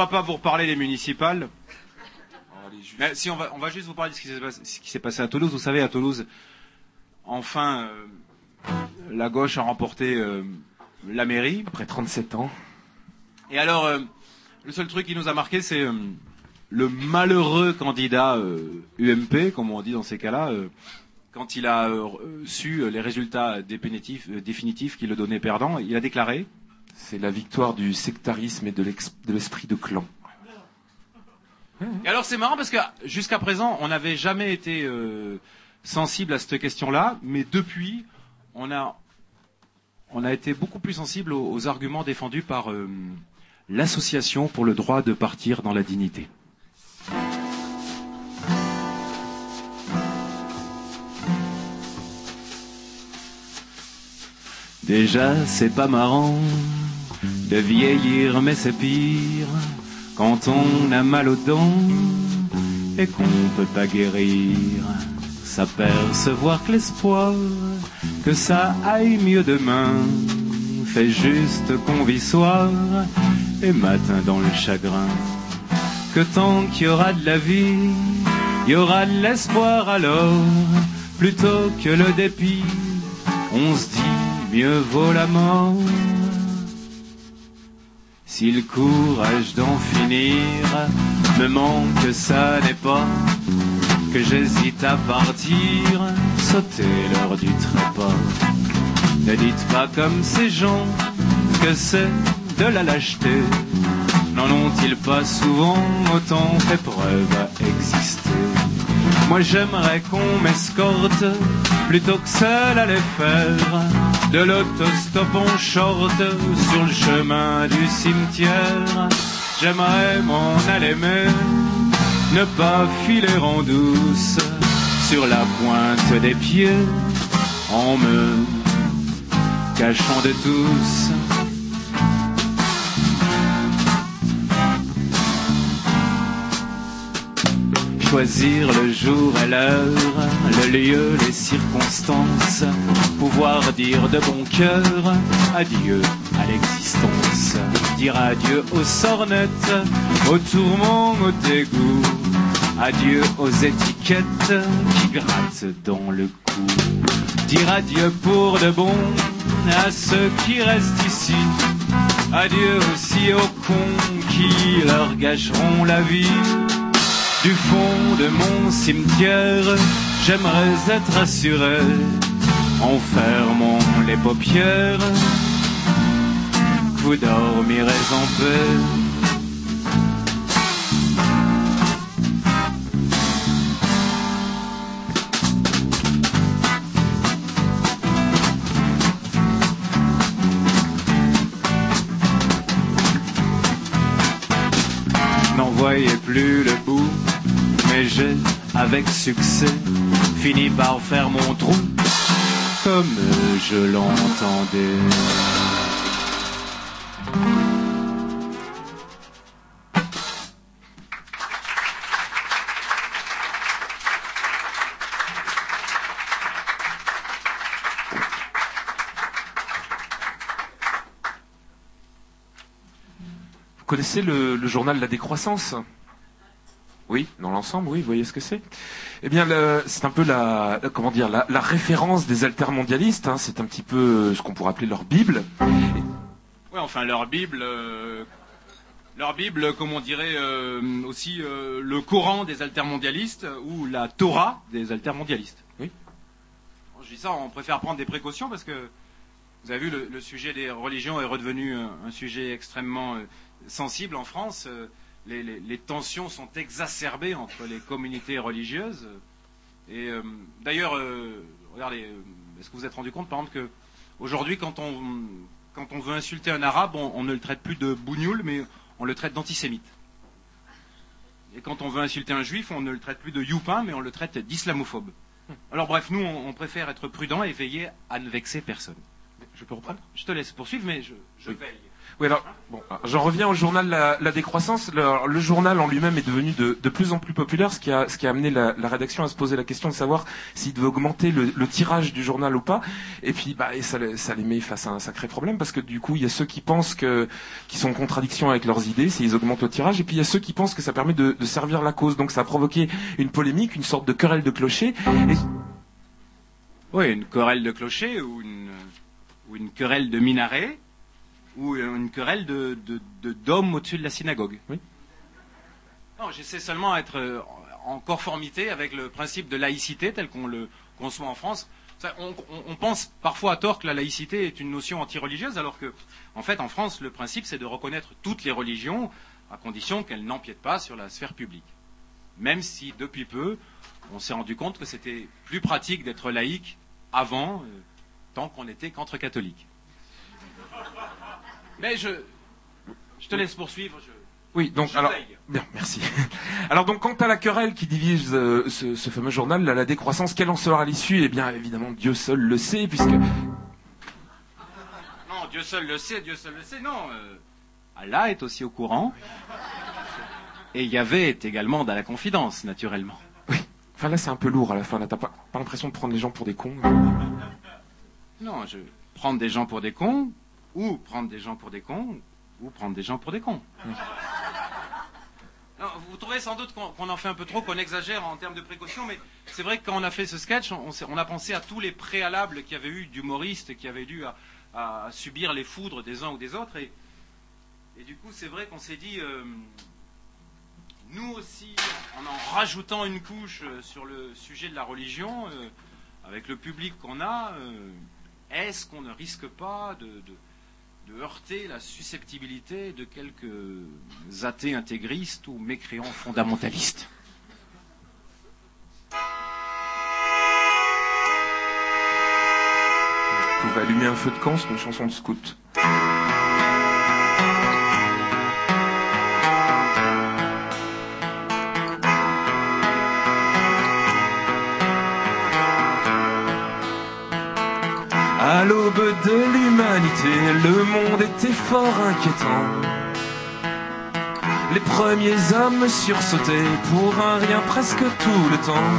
Va pas vous reparler des municipales. Mais si on va, on va juste vous parler de ce qui s'est passé, à Toulouse. Vous savez, à Toulouse, enfin, euh, la gauche a remporté euh, la mairie. Après 37 ans. Et alors, euh, le seul truc qui nous a marqué, c'est euh, le malheureux candidat euh, UMP, comme on dit dans ces cas-là, euh, quand il a su les résultats définitifs, définitifs qui le donnaient perdant, il a déclaré C'est la victoire du sectarisme et de l'esprit de clan. Et alors c'est marrant parce que jusqu'à présent, on n'avait jamais été euh, sensible à cette question-là, mais depuis, on a, on a été beaucoup plus sensible aux, aux arguments défendus par euh, l'association pour le droit de partir dans la dignité. Déjà, c'est pas marrant de vieillir, mais c'est pire quand on a mal aux dents et qu'on peut pas guérir. S'apercevoir que l'espoir que ça aille mieux demain fait juste qu'on vit soir et matin dans le chagrin. que tant qu'il y aura de la vie, il y aura de l'espoir alors, plutôt que le dépit, on se dit mieux vaut la mort. Si le courage d'en finir me manque, ça n'est pas que j'hésite à partir, sauter l'heure du trépas. Ne dites pas comme ces gens que c'est de la lâcheté. N'en ont-ils pas souvent autant fait preuve à exister? Moi j'aimerais qu'on m'escorte plutôt que seul à les faire. De l'autostop en short sur le chemin du cimetière. J'aimerais m'en aller mais ne pas filer en douce sur la pointe des pieds en me cachant de tous. Choisir le jour et l'heure, le lieu, les circonstances, pouvoir dire de bon cœur adieu à l'existence, dire adieu aux sornettes, aux tourments, aux dégoûts, adieu aux étiquettes qui grattent dans le cou, dire adieu pour de bon à ceux qui restent ici, adieu aussi aux cons qui leur gâcheront la vie. Du fond de mon cimetière, j'aimerais être assuré en fermant les paupières vous dormirez en paix. Avec succès, fini par faire mon trou, comme je l'entendais. Vous connaissez le, le journal La Décroissance? Oui, dans l'ensemble, oui, vous voyez ce que c'est Eh bien, c'est un peu la, la- comment dire, la, la référence des altermondialistes. hein, c'est un petit peu euh, ce qu'on pourrait appeler leur Bible. Ouais, enfin leur Bible, euh, leur Bible, comme on dirait euh, aussi euh, le Coran des altermondialistes ou la Torah des altermondialistes. Oui. Je dis ça, on préfère prendre des précautions parce que vous avez vu le, le sujet des religions est redevenu un, un sujet extrêmement sensible en France. Les, les- les tensions sont exacerbées entre les communautés religieuses. Et euh, d'ailleurs, euh, regardez, euh, est-ce que vous vous êtes rendu compte, par exemple, que aujourd'hui, quand on quand on veut insulter un arabe, on, on ne le traite plus de bougnoul, mais on le traite d'antisémite. Et quand on veut insulter un juif, on ne le traite plus de youpin, mais on le traite d'islamophobe. Alors bref, nous, on, on préfère être prudent et veiller à ne vexer personne. Je peux reprendre? Je te laisse poursuivre, mais je, je veille. Oui, alors, bon, alors, j'en reviens au journal La, Décroissance. Le, journal en lui-même est devenu de, plus en plus populaire, ce qui a, ce qui a amené la, rédaction à se poser la question de savoir s'il devait augmenter le, tirage du journal ou pas. Et puis, bah, ça, les- met face à un sacré problème parce que du coup, il y a ceux qui pensent que, qui sont en contradiction avec leurs idées, s'ils augmentent le tirage, et puis il y a ceux qui pensent que ça permet de, servir la cause. Donc, ça a provoqué une polémique, une sorte de querelle de clocher. Oui, une querelle de clocher ou une, ou une querelle de minaret ou une querelle de, de, de dôme au-dessus de la synagogue. Oui. Non, j'essaie seulement d'être euh, en conformité avec le principe de laïcité tel qu'on le conçoit en France. On, on- on pense parfois à tort que la laïcité est une notion anti-religieuse, alors que, en fait, en France, le principe, c'est de reconnaître toutes les religions à condition qu'elles n'empiètent pas sur la sphère publique. Même si, depuis peu, on s'est rendu compte que c'était plus pratique d'être laïque avant, euh, tant qu'on était qu'entre catholiques. Mais je, je te laisse poursuivre. Je... Oui, donc Je alors veille. bien, merci. Alors donc quant à la querelle qui divise euh, ce, ce fameux journal, la, la décroissance, quelle en sera l'issue? Eh bien évidemment Dieu seul le sait, puisque Non, Dieu seul le sait, Dieu seul le sait. Non, euh, Allah est aussi au courant. Et Yahvé est également dans la confidence, naturellement. enfin là c'est un peu lourd à la fin. Là t'as pas, pas l'impression de prendre les gens pour des cons Non, je prendre des gens pour des cons, ou prendre des gens pour des cons, ou prendre des gens pour des cons. Non, trouvez sans doute qu'on en fait un peu trop, qu'on exagère en termes de précaution, mais c'est vrai que quand on a fait ce sketch, on, a pensé à tous les préalables qu'il y avait eu d'humoristes qui avaient dû à, subir les foudres des uns ou des autres. Et, du coup, c'est vrai qu'on s'est dit, euh, nous aussi, en en rajoutant une couche euh, sur le sujet de la religion, euh, avec le public qu'on a, est-ce qu'on ne risque pas de- heurter la susceptibilité de quelques athées intégristes ou mécréants fondamentalistes Vous pouvez allumer un feu de camp, c'est une chanson de scout. À l'aube de l'humanité, le monde était fort inquiétant. Les premiers hommes sursautaient pour un rien presque tout le temps.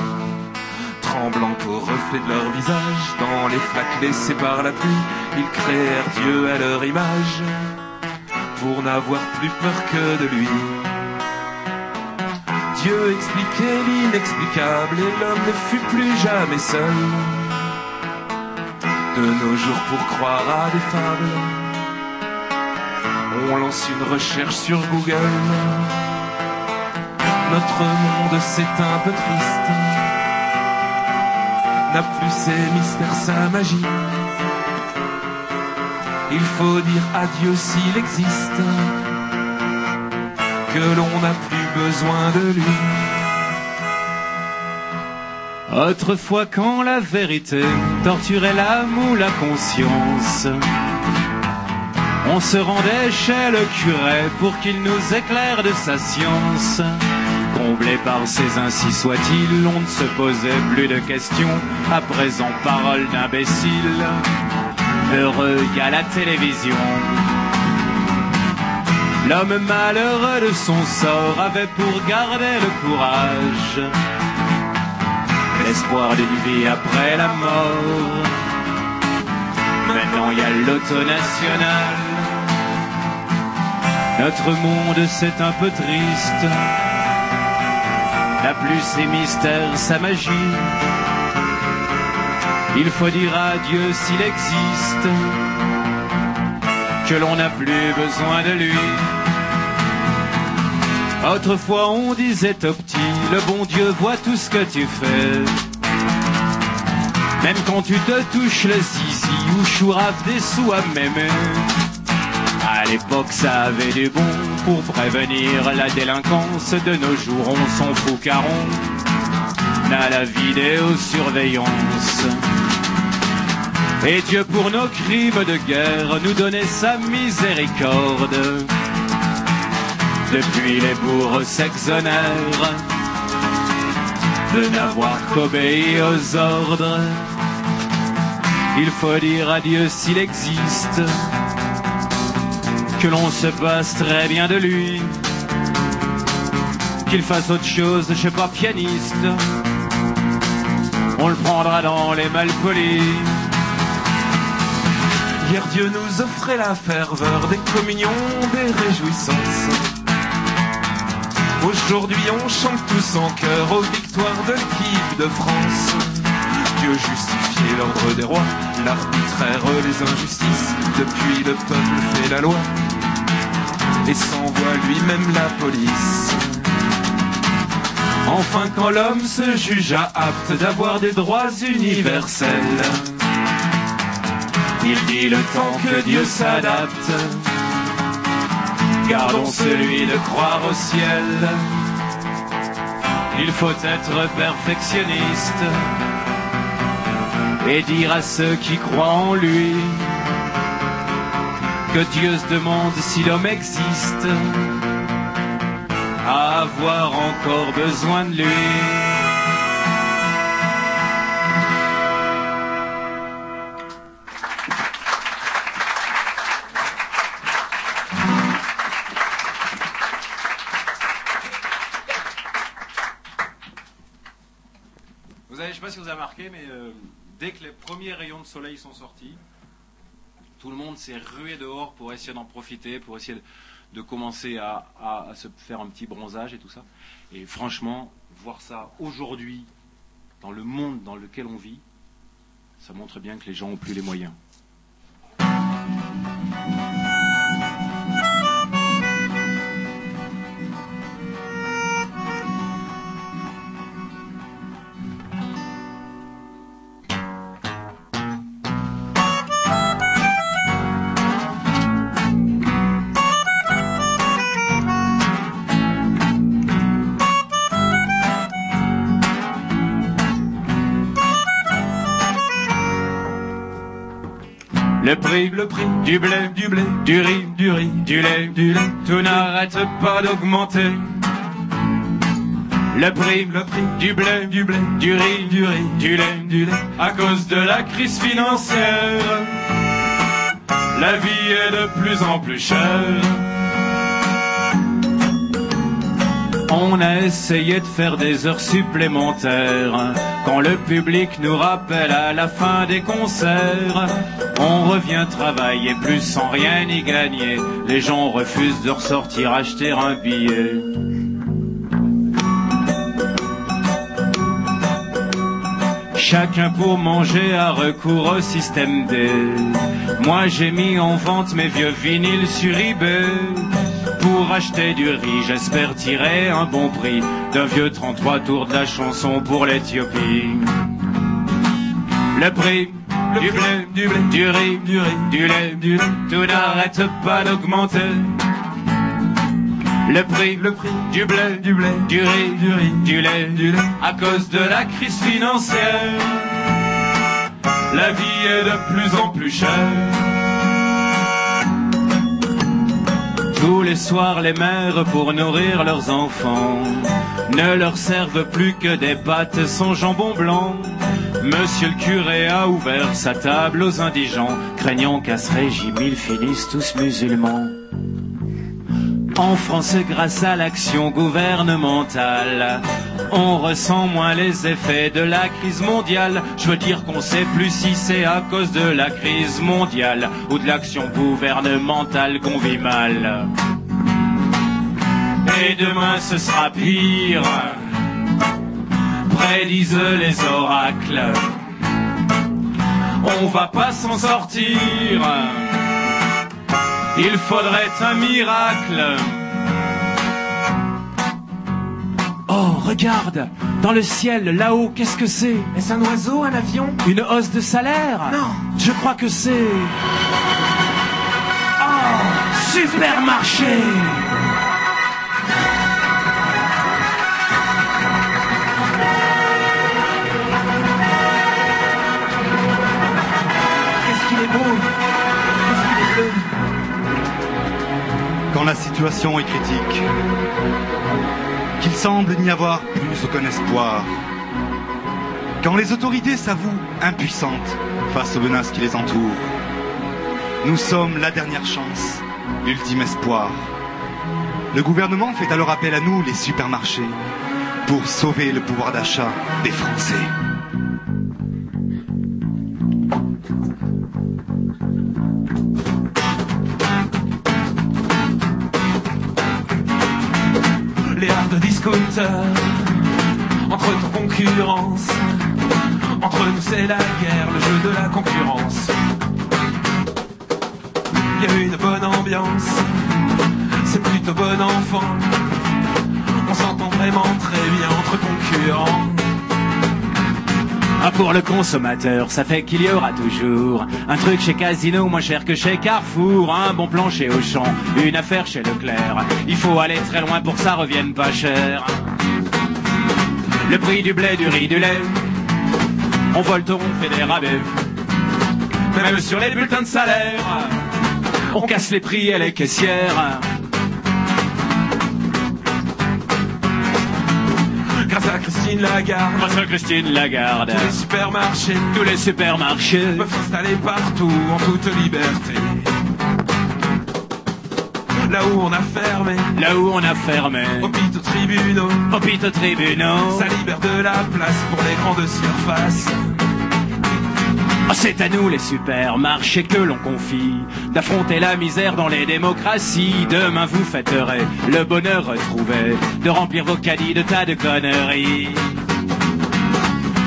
Tremblant au reflet de leur visage, dans les flaques laissées par la pluie, ils créèrent Dieu à leur image, pour n'avoir plus peur que de lui. Dieu expliquait l'inexplicable et l'homme ne fut plus jamais seul. De nos jours pour croire à des fables, on lance une recherche sur Google. Notre monde c'est un peu triste, n'a plus ses mystères, sa magie. Il faut dire adieu s'il existe, que l'on n'a plus besoin de lui. Autrefois, quand la vérité torturait l'âme ou la conscience, on se rendait chez le curé pour qu'il nous éclaire de sa science. Comblé par ces ainsi soit-il, on ne se posait plus de questions, à présent parole d'imbécile. Heureux qu'à la télévision. L'homme malheureux de son sort avait pour garder le courage l'espoir d'une vie après la mort. Maintenant il y a l'auto national. Notre monde c'est un peu triste. N'a plus ses mystères, sa magie. Il faut dire adieu s'il existe. Que l'on n'a plus besoin de lui. Autrefois on disait au petit, le bon Dieu voit tout ce que tu fais. Même quand tu te touches le zizi ou chourave des sous à mémé. À l'époque ça avait du bon pour prévenir la délinquance. De nos jours on s'en fout car on a la vidéosurveillance. Et Dieu pour nos crimes de guerre nous donnait sa miséricorde. Depuis les bourgs s'exonèrent de n'avoir qu'obéi aux ordres. Il faut dire adieu s'il existe, que l'on se passe très bien de lui, qu'il fasse autre chose, je sais pas, pianiste. On le prendra dans les malpolis. Hier Dieu nous offrait la ferveur des communions, des réjouissances. Aujourd'hui on chante tous en chœur aux victoires de l'équipe de France. Dieu justifiait l'ordre des rois, l'arbitraire les injustices. Depuis le peuple fait la loi et s'envoie lui-même la police. Enfin quand l'homme se jugea apte d'avoir des droits universels, il dit le temps que Dieu s'adapte. Gardons celui de croire au ciel. Il faut être perfectionniste et dire à ceux qui croient en lui que Dieu se demande si l'homme existe à avoir encore besoin de lui. Je sais pas si vous avez remarqué, mais euh, dès que les premiers rayons de soleil sont sortis, tout le monde s'est rué dehors pour essayer d'en profiter, pour essayer de, commencer à, se faire un petit bronzage et tout ça. Et franchement, voir ça aujourd'hui, dans le monde dans lequel on vit, ça montre bien que les gens ont plus les moyens. Le prix, du blé, du blé, du riz, du riz, du lait, du lait, tout n'arrête pas d'augmenter. Le prix, le prix du blé, du blé, du riz, du riz, du lait, du lait, à cause de la crise financière. La vie est de plus en plus chère. On a essayé de faire des heures supplémentaires. Quand le public nous rappelle à la fin des concerts, on revient travailler plus sans rien y gagner. Les gens refusent de ressortir acheter un billet. Chacun pour manger a recours au système D. Moi j'ai mis en vente mes vieux vinyles sur eBay. Pour acheter du riz, j'espère tirer un bon prix d'un vieux 33 tours de la chanson pour l'Éthiopie. Le prix du blé, du blé, du riz, du riz, du lait, du lait, tout n'arrête pas d'augmenter. Le prix, le prix du blé, du blé, du riz, du riz, du lait, du lait, à cause de la crise financière. La vie est de plus en plus chère. Tous les soirs, les mères, pour nourrir leurs enfants, ne leur servent plus que des pâtes sans jambon blanc. Monsieur le curé a ouvert sa table aux indigents, craignant qu'à ce régime ils finissent tous musulmans. En France, grâce à l'action gouvernementale, on ressent moins les effets de la crise mondiale. Je veux dire qu'on sait plus si c'est à cause de la crise mondiale ou de l'action gouvernementale qu'on vit mal. Et demain ce sera pire, prédisent les oracles. On va pas s'en sortir. Il faudrait un miracle. Oh, regarde, dans le ciel, là-haut, qu'est-ce que c'est? Est-ce un oiseau, un avion? Une hausse de salaire? Non. Je crois que c'est... Oh, supermarché Quand la situation est critique, qu'il semble n'y avoir plus aucun espoir, quand les autorités s'avouent impuissantes face aux menaces qui les entourent, nous sommes la dernière chance, l'ultime espoir. Le gouvernement fait alors appel à nous, les supermarchés, pour sauver le pouvoir d'achat des Français. Discounters entre concurrence entre nous c'est la guerre le jeu de la concurrence. Il y a une bonne ambiance c'est plutôt bon enfant. On s'entend vraiment très bien entre concurrents Ah, pour le consommateur, ça fait qu'il y aura toujours un truc chez Casino moins cher que chez Carrefour, un bon plan chez Auchan, une affaire chez Leclerc. Il faut aller très loin pour que ça revienne pas cher. Le prix du blé, du riz, du lait, on vole on fait des rabais. Même sur les bulletins de salaire, on casse les prix et les caissières. Christine Lagarde. Christine Lagarde. tous les supermarchés. Tous les supermarchés. Peuvent s'installer partout en toute liberté. Là où on a fermé. Là où on a fermé. Hôpitaux tribunaux. Hôpitaux tribunaux. ça libère de la place pour les grandes surfaces c'est à nous les supermarchés que l'on confie d'affronter la misère dans les démocraties. Demain vous fêterez le bonheur retrouvé de remplir vos caddies de tas de conneries.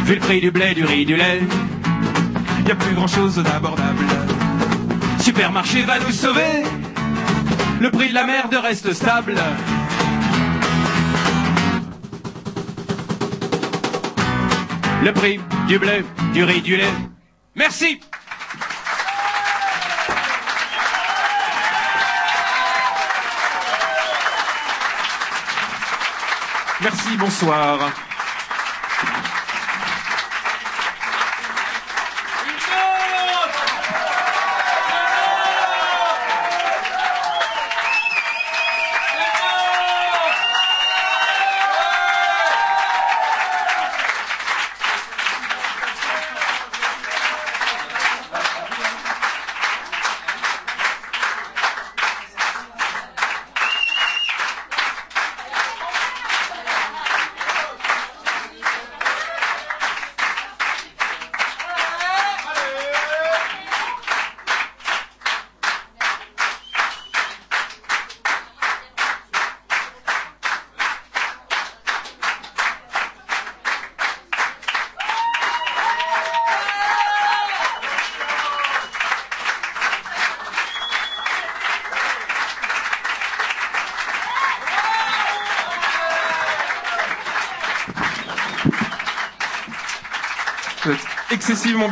Vu le prix du blé, du riz, du lait, y a plus grand chose d'abordable. Supermarché va nous sauver. Le prix de la merde reste stable. Le prix du blé, du riz, du lait. Merci. Merci, bonsoir.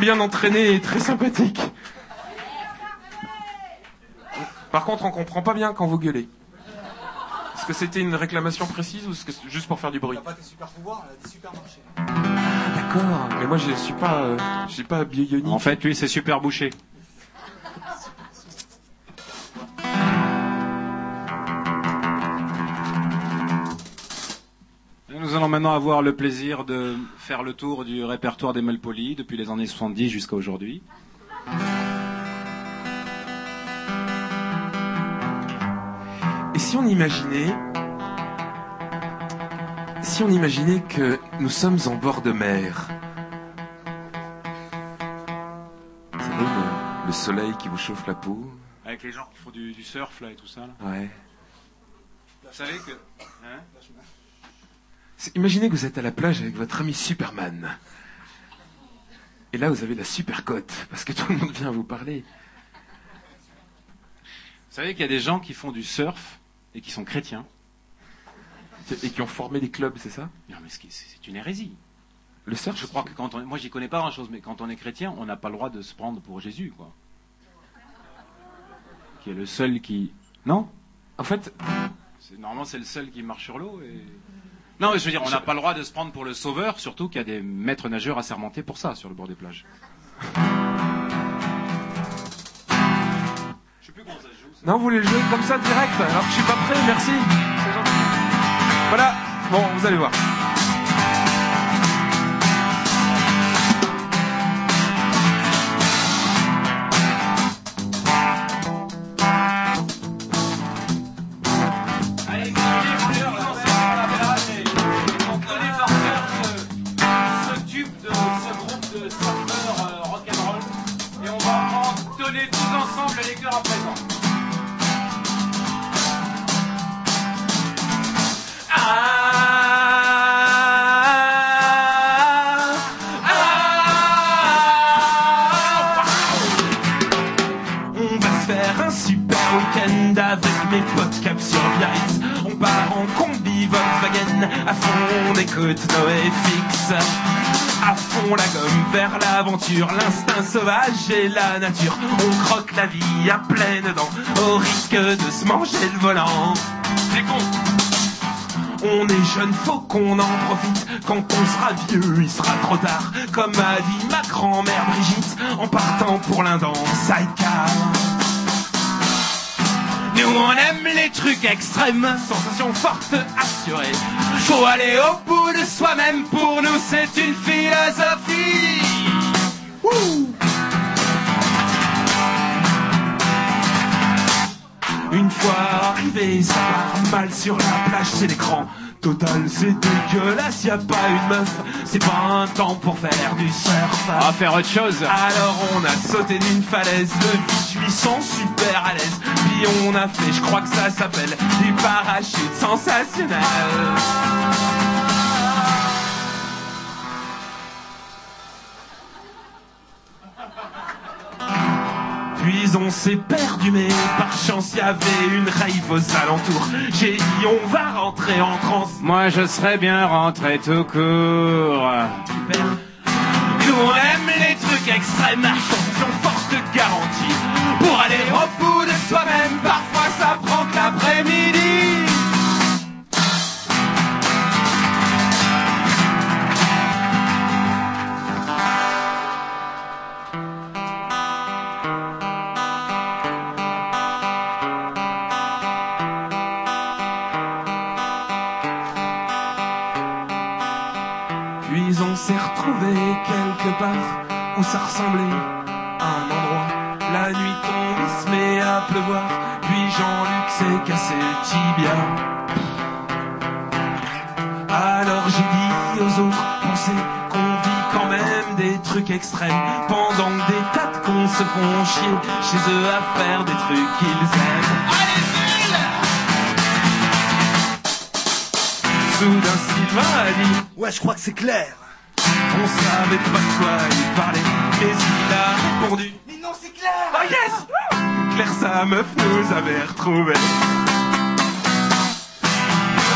Bien entraîné et très sympathique. Par contre, on comprend pas bien quand vous gueulez. Est-ce que c'était une réclamation précise ou est-ce que c'est juste pour faire du bruit? Pas tes super pouvoirs, elle a des. D'accord. Mais moi, je suis pas, euh, je suis pas bionique. En fait, lui, c'est super bouché. Maintenant avoir le plaisir de faire le tour du répertoire des Malpoli depuis les années 70 jusqu'à aujourd'hui. Et si on imaginait, si on imaginait que nous sommes en bord de mer, vous savez, le, le soleil qui vous chauffe la peau, Avec les gens qui font du, du surf là et tout ça. Là. ouais. Vous savez que. Hein? Imaginez que vous êtes à la plage avec votre ami Superman. Et là, vous avez la super cote, parce que tout le monde vient vous parler. Vous savez qu'il y a des gens qui font du surf et qui sont chrétiens. Et qui ont formé des clubs, c'est ça? Non, mais c'est une hérésie. Le surf Je crois que quand on. Moi, j'y connais pas grand chose, mais quand on est chrétien, on n'a pas le droit de se prendre pour Jésus, quoi. Qui est le seul qui. Non? En fait. Normalement, c'est le seul qui marche sur l'eau et. Non, mais je veux dire, on n'a pas le droit de se prendre pour le sauveur, surtout qu'il y a des maîtres nageurs assermentés pour ça sur le bord des plages. Non, vous voulez le jouer comme ça direct Alors que je suis pas prêt, merci. C'est gentil. Voilà. Bon, vous allez voir. Côtes Noé fixe. À fond la gomme vers l'aventure, l'instinct sauvage et la nature. On croque la vie à pleines dents, au risque de se manger le volant. C'est con on est jeune, faut qu'on en profite. Quand on sera vieux, il sera trop tard. Comme a dit ma grand-mère Brigitte, en partant pour l'Inde en sidecar. Nous on aime les trucs extrêmes, sensations fortes assurées. Faut aller au bout de soi-même, pour nous c'est une philosophie. Une fois arrivé ça part mal sur la plage, c'est l'écran. Total, c'est dégueulasse, y a pas une meuf, c'est pas un temps pour faire du surf. On va faire autre chose. Alors on a sauté d'une falaise, le 800 super à l'aise. Puis on a fait, je crois que ça s'appelle du parachute sensationnel. Puis on s'est perdu, mais par chance y avait une rave aux alentours. J'ai dit on va rentrer en France. Moi, je serais bien rentré tout court. Nous on aime les trucs chez eux à faire des trucs qu'ils aiment. Allez, Soudain Sylvain a dit Ouais, je crois que c'est clair. On savait pas de quoi il parlait, mais il a répondu Mais non, c'est clair Oh yes Claire, sa meuf, nous avait retrouvés.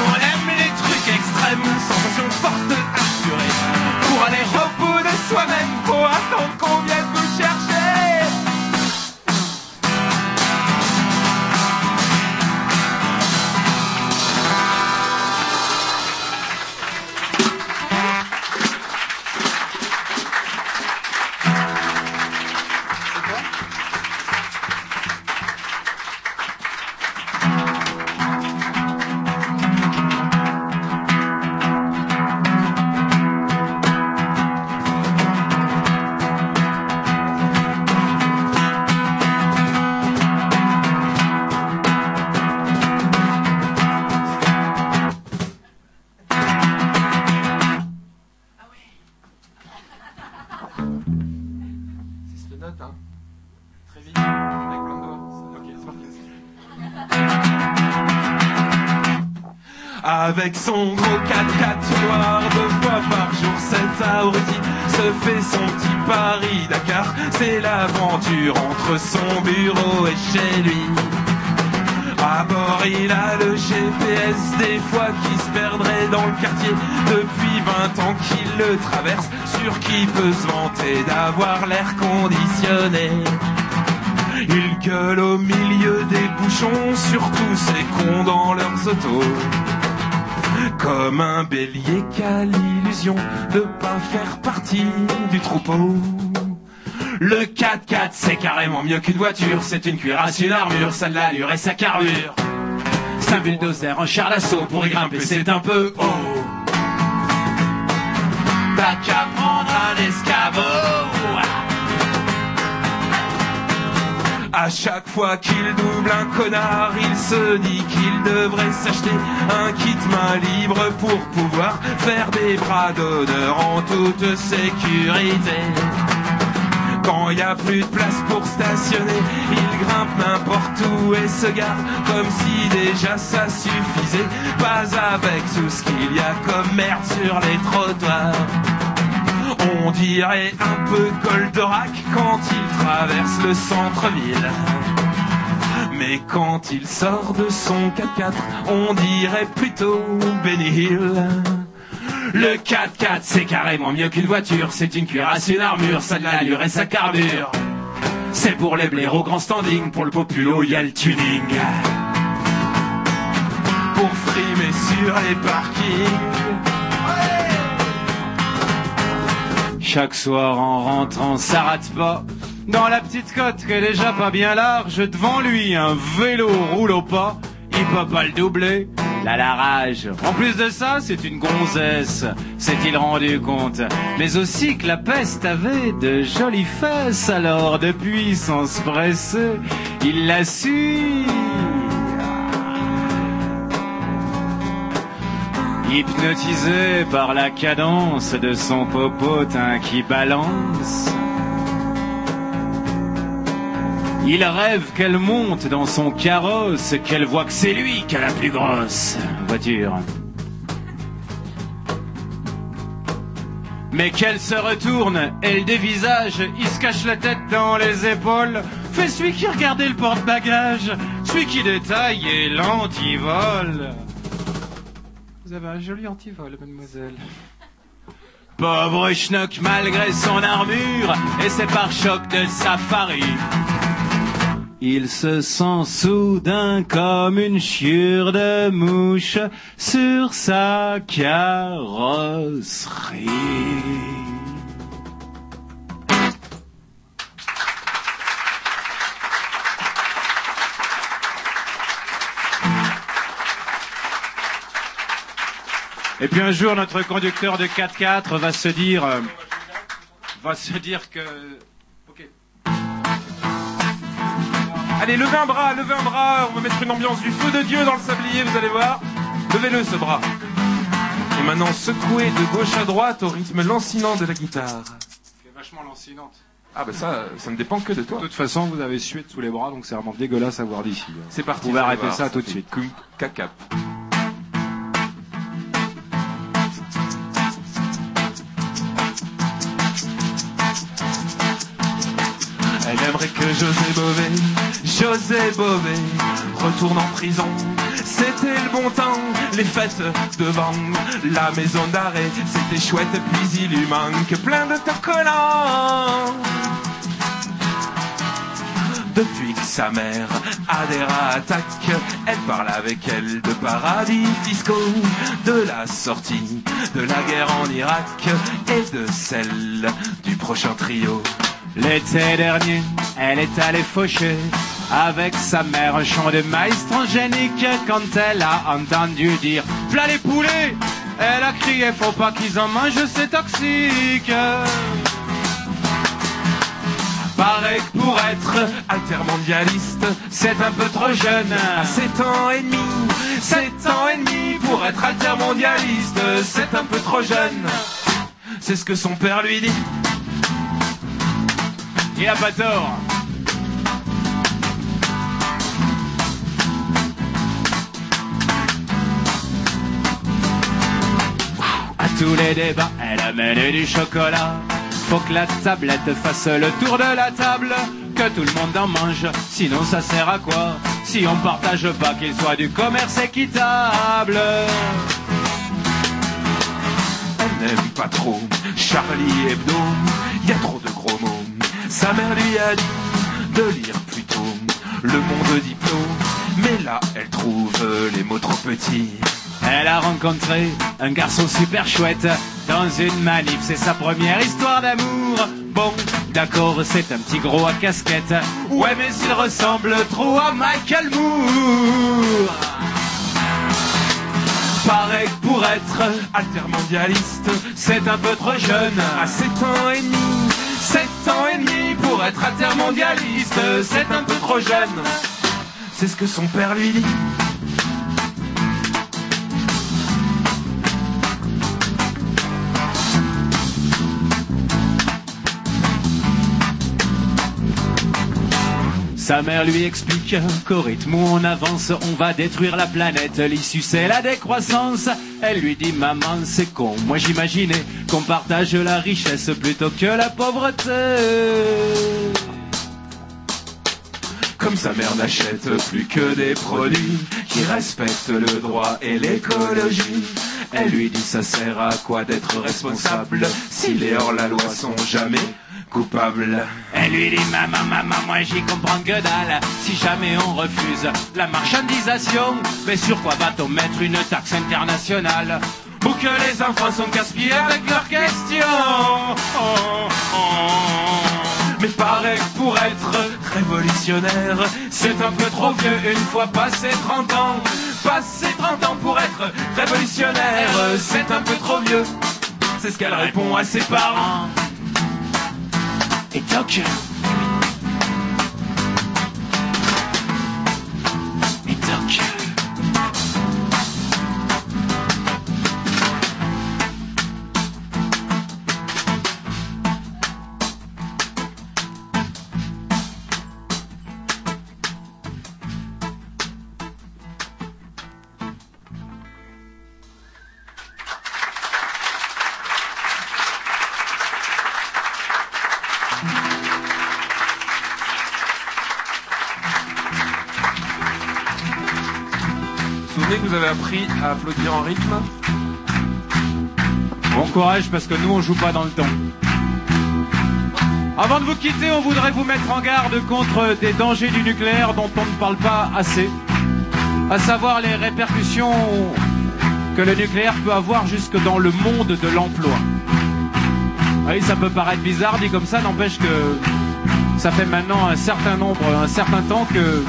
On aime les trucs extrêmes, sensations fortes, assurées. Pour aller au bout de soi-même, faut attendre qu'on son gros 4x4 noir deux fois par jour, cet abruti se fait son petit Paris-Dakar. C'est l'aventure entre son bureau et chez lui. À bord, il a le GPS, des fois qui se perdrait dans le quartier. Depuis 20 ans qu'il le traverse, sûr qu'il peut se vanter d'avoir l'air conditionné? Il gueule au milieu des bouchons, surtout ces cons dans leurs autos. Comme un bélier qui a l'illusion de pas faire partie du troupeau. Le 4x4 c'est carrément mieux qu'une voiture, c'est une cuirasse, une armure, ça de l'allure et ça carbure. C'est un bulldozer, un char d'assaut pour y grimper, c'est un peu haut. T'as qu'à prendre un escabeau. À chaque fois qu'il double un connard, il se dit qu'il devrait s'acheter un kit main libre pour pouvoir faire des bras d'honneur en toute sécurité. Quand il a plus de place pour stationner, il grimpe n'importe où et se gare comme si déjà ça suffisait. Pas avec tout ce qu'il y a comme merde sur les trottoirs. On dirait un peu Goldorak quand il traverse le centre-ville. Mais quand il sort de son 4x4, on dirait plutôt Benny. Le 4x4 c'est carrément mieux qu'une voiture, c'est une cuirasse, une armure, ça de l'allure et ça carbure. C'est pour les blaireaux grand standing, pour le populo y le tuning. Pour frimer sur les parkings. Chaque soir en rentrant, ça rate pas. Dans la petite côte qui est déjà pas bien large, devant lui un vélo roule au pas. Il peut pas le doubler. La rage. En plus de ça, c'est une gonzesse, s'est-il rendu compte? Mais aussi que la peste avait de jolies fesses. Alors, depuis sans se presser, il la suit. Hypnotisé par la cadence de son popotin qui balance. Il rêve qu'elle monte dans son carrosse, qu'elle voit que c'est lui qui a la plus grosse voiture. Mais qu'elle se retourne, elle dévisage, il se cache la tête dans les épaules, fait celui qui regardait le porte-bagages, celui qui détaille et l'antivol. Vous avez un joli antivol, mademoiselle. Pauvre schnock, malgré son armure et ses pare-chocs de safari. Il se sent soudain comme une chiure de mouche sur sa carrosserie. Et puis un jour, notre conducteur de 4x4 va se dire, euh, va se dire que Allez, levez un bras, levez un bras. On va mettre une ambiance du feu de Dieu dans le sablier, vous allez voir. Levez-le, ce bras. Et maintenant, secouez de gauche à droite au rythme lancinant de la guitare. C'est vachement lancinante. Ah bah ça, ça ne dépend que de toi. De toute façon, vous avez sué sous les bras, donc c'est vraiment dégueulasse à voir d'ici. C'est parti. Vous pouvez arrêter voir, ça tout de suite. cum, Caca. Elle aimerait que José Bové, José Bové, retourne en prison. C'était le bon temps, les fêtes devant la maison d'arrêt. C'était chouette, puis il lui manque plein de temps collants. Depuis que sa mère a des attaques, elle parle avec elle de paradis fiscaux, de la sortie de la guerre en Irak et de celle du prochain trio. L'été dernier, elle est allée faucher avec sa mère un champ de maïs transgénique quand elle a entendu dire Plat les poulets Elle a crié faut pas qu'ils en mangent, c'est toxique Paraît que pour être altermondialiste, c'est un peu trop jeune. À 7 ans et demi, 7 ans et demi pour être altermondialiste, c'est un peu trop jeune. C'est ce que son père lui dit. Il a pas tort tous les débats, elle amène du chocolat. Faut que la tablette fasse le tour de la table, que tout le monde en mange, sinon ça sert à quoi? Si on partage pas qu'il soit du commerce équitable. Elle n'aime pas trop Charlie Hebdo, y a trop de gros mots. Sa mère lui a dit de lire plutôt Le Monde Diplo, mais là elle trouve les mots trop petits. Elle a rencontré un garçon super chouette dans une manif, c'est sa première histoire d'amour. Bon, d'accord, c'est un petit gros à casquette. Ouais, mais il ressemble trop à Michael Moore. Paraît que pour être altermondialiste, c'est un peu trop jeune. À 7 ans et demi, 7 ans et demi pour être altermondialiste, c'est un peu trop jeune. C'est ce que son père lui dit. Sa mère lui explique qu'au rythme où on avance, on va détruire la planète. L'issue, c'est la décroissance. Elle lui dit, maman, c'est con. Moi, j'imaginais qu'on partage la richesse plutôt que la pauvreté. Comme sa mère n'achète plus que des produits qui respectent le droit et l'écologie. Elle lui dit ça sert à quoi d'être responsable si les hors-la-loi sont jamais coupables. Elle lui dit, maman, maman, moi j'y comprends que dalle. Si jamais on refuse la marchandisation, mais sur quoi va-t-on mettre une taxe internationale? Ou que les enfants sont gaspillés avec leurs questions. Oh, oh. Mais paraît que pour être révolutionnaire, c'est un peu trop vieux une fois passé 30 ans. Passé 30 ans pour être révolutionnaire, c'est un peu trop vieux. C'est ce qu'elle répond à ses parents. Et toc. Et à applaudir en rythme Bon courage parce que nous on joue pas dans le temps. Avant de vous quitter, on voudrait vous mettre en garde contre des dangers du nucléaire dont on ne parle pas assez. À savoir les répercussions que le nucléaire peut avoir jusque dans le monde de l'emploi. Oui, ça peut paraître bizarre dit comme ça, n'empêche que ça fait maintenant un certain nombre, un certain temps que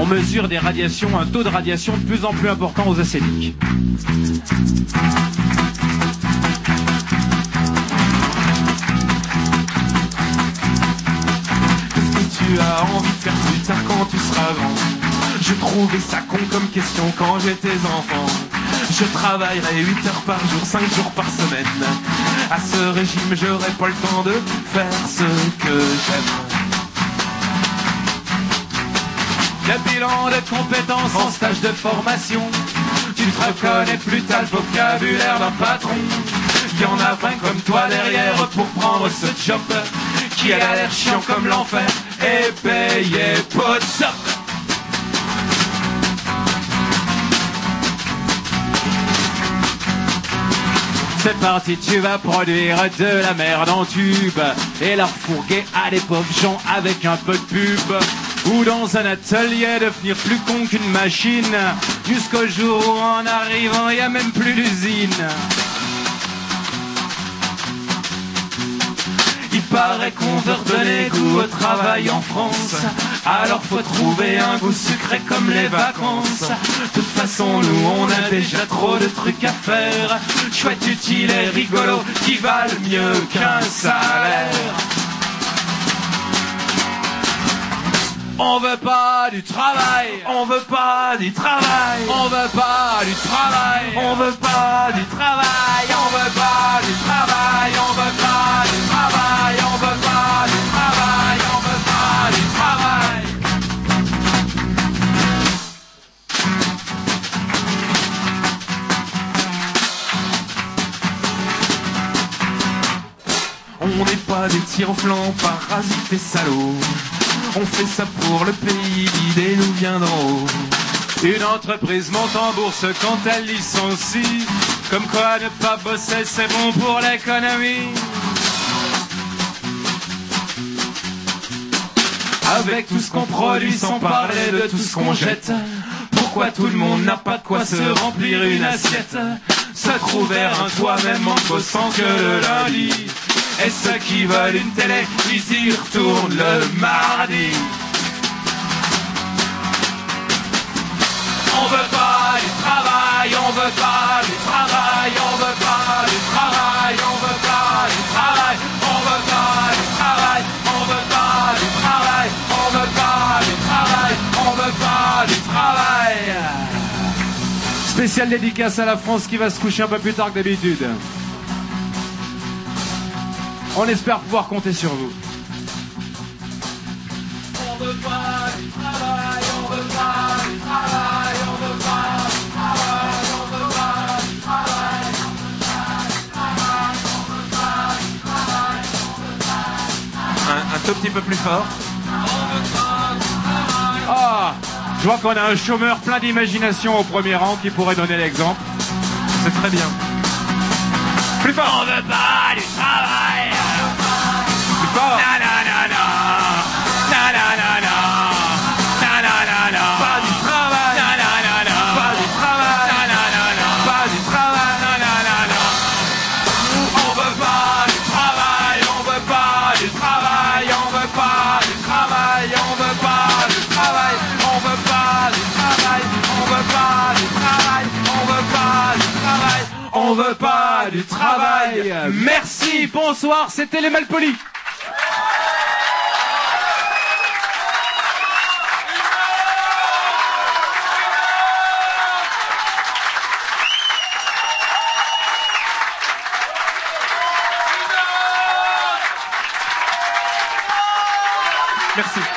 on mesure des radiations, un taux de radiation de plus en plus important aux acéniques. Tu as envie de faire plus tard quand tu seras grand? Je trouvais ça con comme question quand j'étais enfant. Je travaillerai 8 heures par jour, 5 jours par semaine. À ce régime, j'aurai pas le temps de faire ce que j'aime. Le bilan de compétences en stage de formation. Tu te reconnais plus t'as le vocabulaire d'un patron. Y en a 20 comme toi derrière pour prendre ce job qui a l'air chiant comme l'enfer et payé pot de. C'est parti, tu vas produire de la merde en tube et la fourguer à pauvres gens avec un peu de pub. Ou dans un atelier devenir plus con qu'une machine jusqu'au jour où en arrivant y a même plus d'usine. Il paraît qu'on veut redonner goût au travail en France. Alors faut trouver un goût sucré comme les vacances. De toute façon, nous on a déjà trop de trucs à faire. Chouette, utile et rigolo qui valent mieux qu'un salaire. On veut pas du travail, on veut pas du travail, on veut pas du travail, on veut pas du travail, on veut pas du travail, on veut pas du travail, on veut pas du travail, on veut pas du travail. On n'est pas des tire-flancs, parasites et salauds. On fait ça pour le pays, l'idée nous vient. Une entreprise monte en bourse quand elle licencie. Comme quoi ne pas bosser c'est bon pour l'économie. Avec tout ce qu'on produit sans parler de tout ce qu'on jette. Pourquoi tout le monde n'a pas de quoi se remplir une assiette? Se trouver un toit même en bossant que le lundi. Et ceux qui veulent une télé, ils y retournent le mardi. On veut pas du travail, on veut pas du travail, on veut pas du travail, on veut pas du travail, on veut pas du travail, on veut pas du travail, on veut pas du travail, on veut pas du travail. Spéciale dédicace à la France qui va se coucher un peu plus tard que d'habitude. On espère pouvoir compter sur vous. On veut pas du travail, on veut pas du travail, on veut pas du travail, on veut pas du travail, on veut pas du travail, on veut pas du travail, on veut pas Un, un tout petit peu plus fort. Ah Je vois qu'on a un chômeur plein d'imagination au premier rang qui pourrait donner l'exemple. C'est très bien. Plus fort On veut pas du travail Merci, bonsoir, c'était les Malpolis. Merci.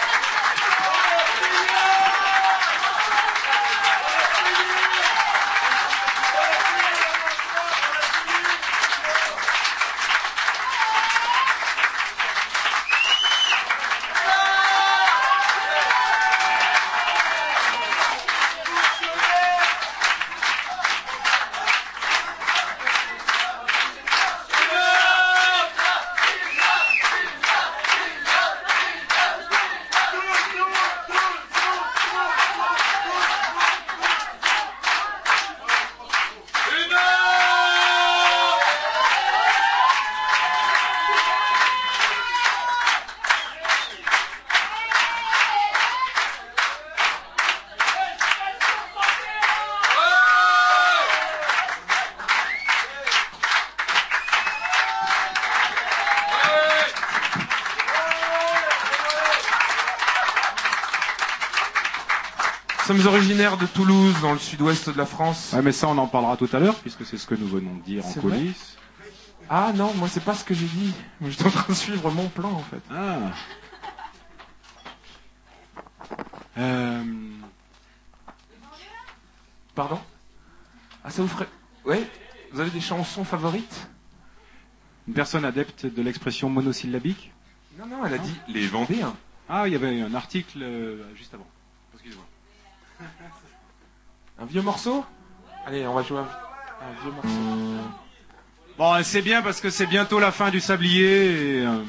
Sommes originaires de Toulouse, dans le sud-ouest de la France. Ouais, mais ça, on en parlera tout à l'heure, puisque c'est ce que nous venons de dire en C'est vrai coulisses. Ah non, moi c'est pas ce que j'ai dit. Moi, J'étais en train de suivre mon plan en fait. Ah. Euh, Pardon? Ah ça vous ferait... Ouais Vous avez des chansons favorites? Une personne adepte de l'expression monosyllabique? Non, non, elle a dit les Vendéens. Ah, il y avait un article euh, juste avant. Excusez-moi. Un vieux morceau? Allez, on va jouer un, un vieux morceau. Bon, c'est bien parce que c'est bientôt la fin du sablier et, euh,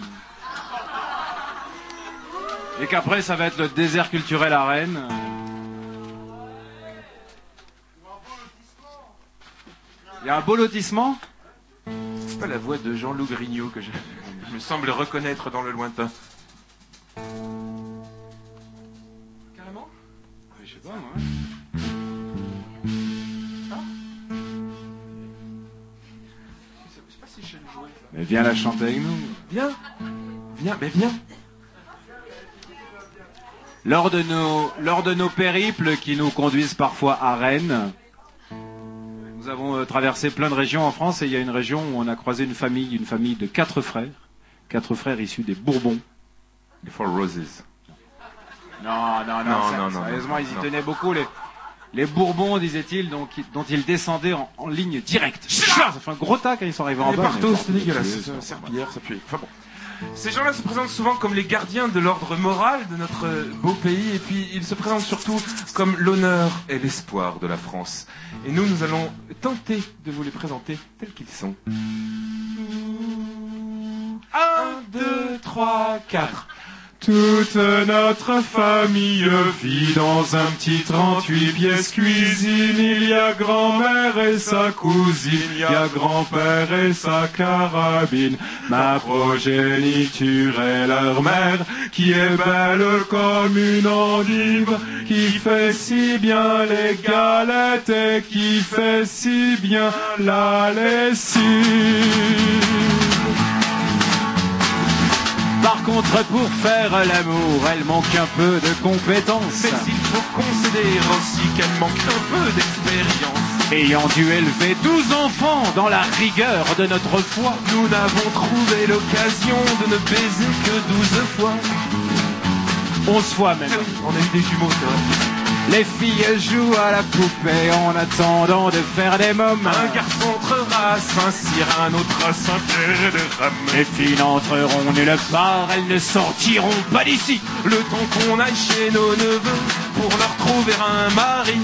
et qu'après ça va être le désert culturel à Rennes. Il y a un beau lotissement? C'est pas la voix de Jean-Loup Grignot que je... je me semble reconnaître dans le lointain. Sais pas, moi. Je sais pas si je sais le jouer. ça. Mais viens la chanter avec nous. Viens Viens, mais viens Lors de nos, lors de nos périples qui nous conduisent parfois à Rennes, nous avons euh, traversé plein de régions en France et il y a une région où on a croisé une famille, une famille de quatre frères, quatre frères issus des Bourbons. Les Four Roses. Non, non, non, Non, ça- non, non, sérieusement, non, ils y non. tenaient beaucoup. Les, les Bourbons, disait-il, donc, dont ils descendaient en, en ligne directe. Ça fait un gros tas quand ils sont arrivés en bas. partout, c'est dégueulasse. Serpillière, ça pue. Enfin bon. Ces gens-là se présentent souvent comme les gardiens de l'ordre moral de notre beau pays, et puis ils se présentent surtout comme l'honneur et l'espoir de la France. Et nous, nous allons tenter de vous les présenter tels qu'ils sont. 1, 2, 3, 4. Toute notre famille vit dans un petit 38 pièces cuisine. Il y a grand-mère et sa cousine, il y a grand-père et sa carabine. Ma progéniture est leur mère, qui est belle comme une endive, qui fait si bien les galettes et qui fait si bien la lessive. Par contre, pour faire l'amour, elle manque un peu de compétences. Mais il faut concéder aussi qu'elle manque un peu d'expérience. Ayant dû élever douze enfants dans la rigueur de notre foi, Nous n'avons trouvé l'occasion de ne baiser que 12 fois. onze fois même. Ah on a eu des jumeaux, c'est vrai. Les filles jouent à la poupée en attendant de faire des mômes. Un garçon entrera à Saint-Cyr, un autre à Saint-Pierre de Rame. Les filles n'entreront nulle part, elles ne sortiront pas d'ici. Le temps qu'on aille chez nos neveux pour leur trouver un mari.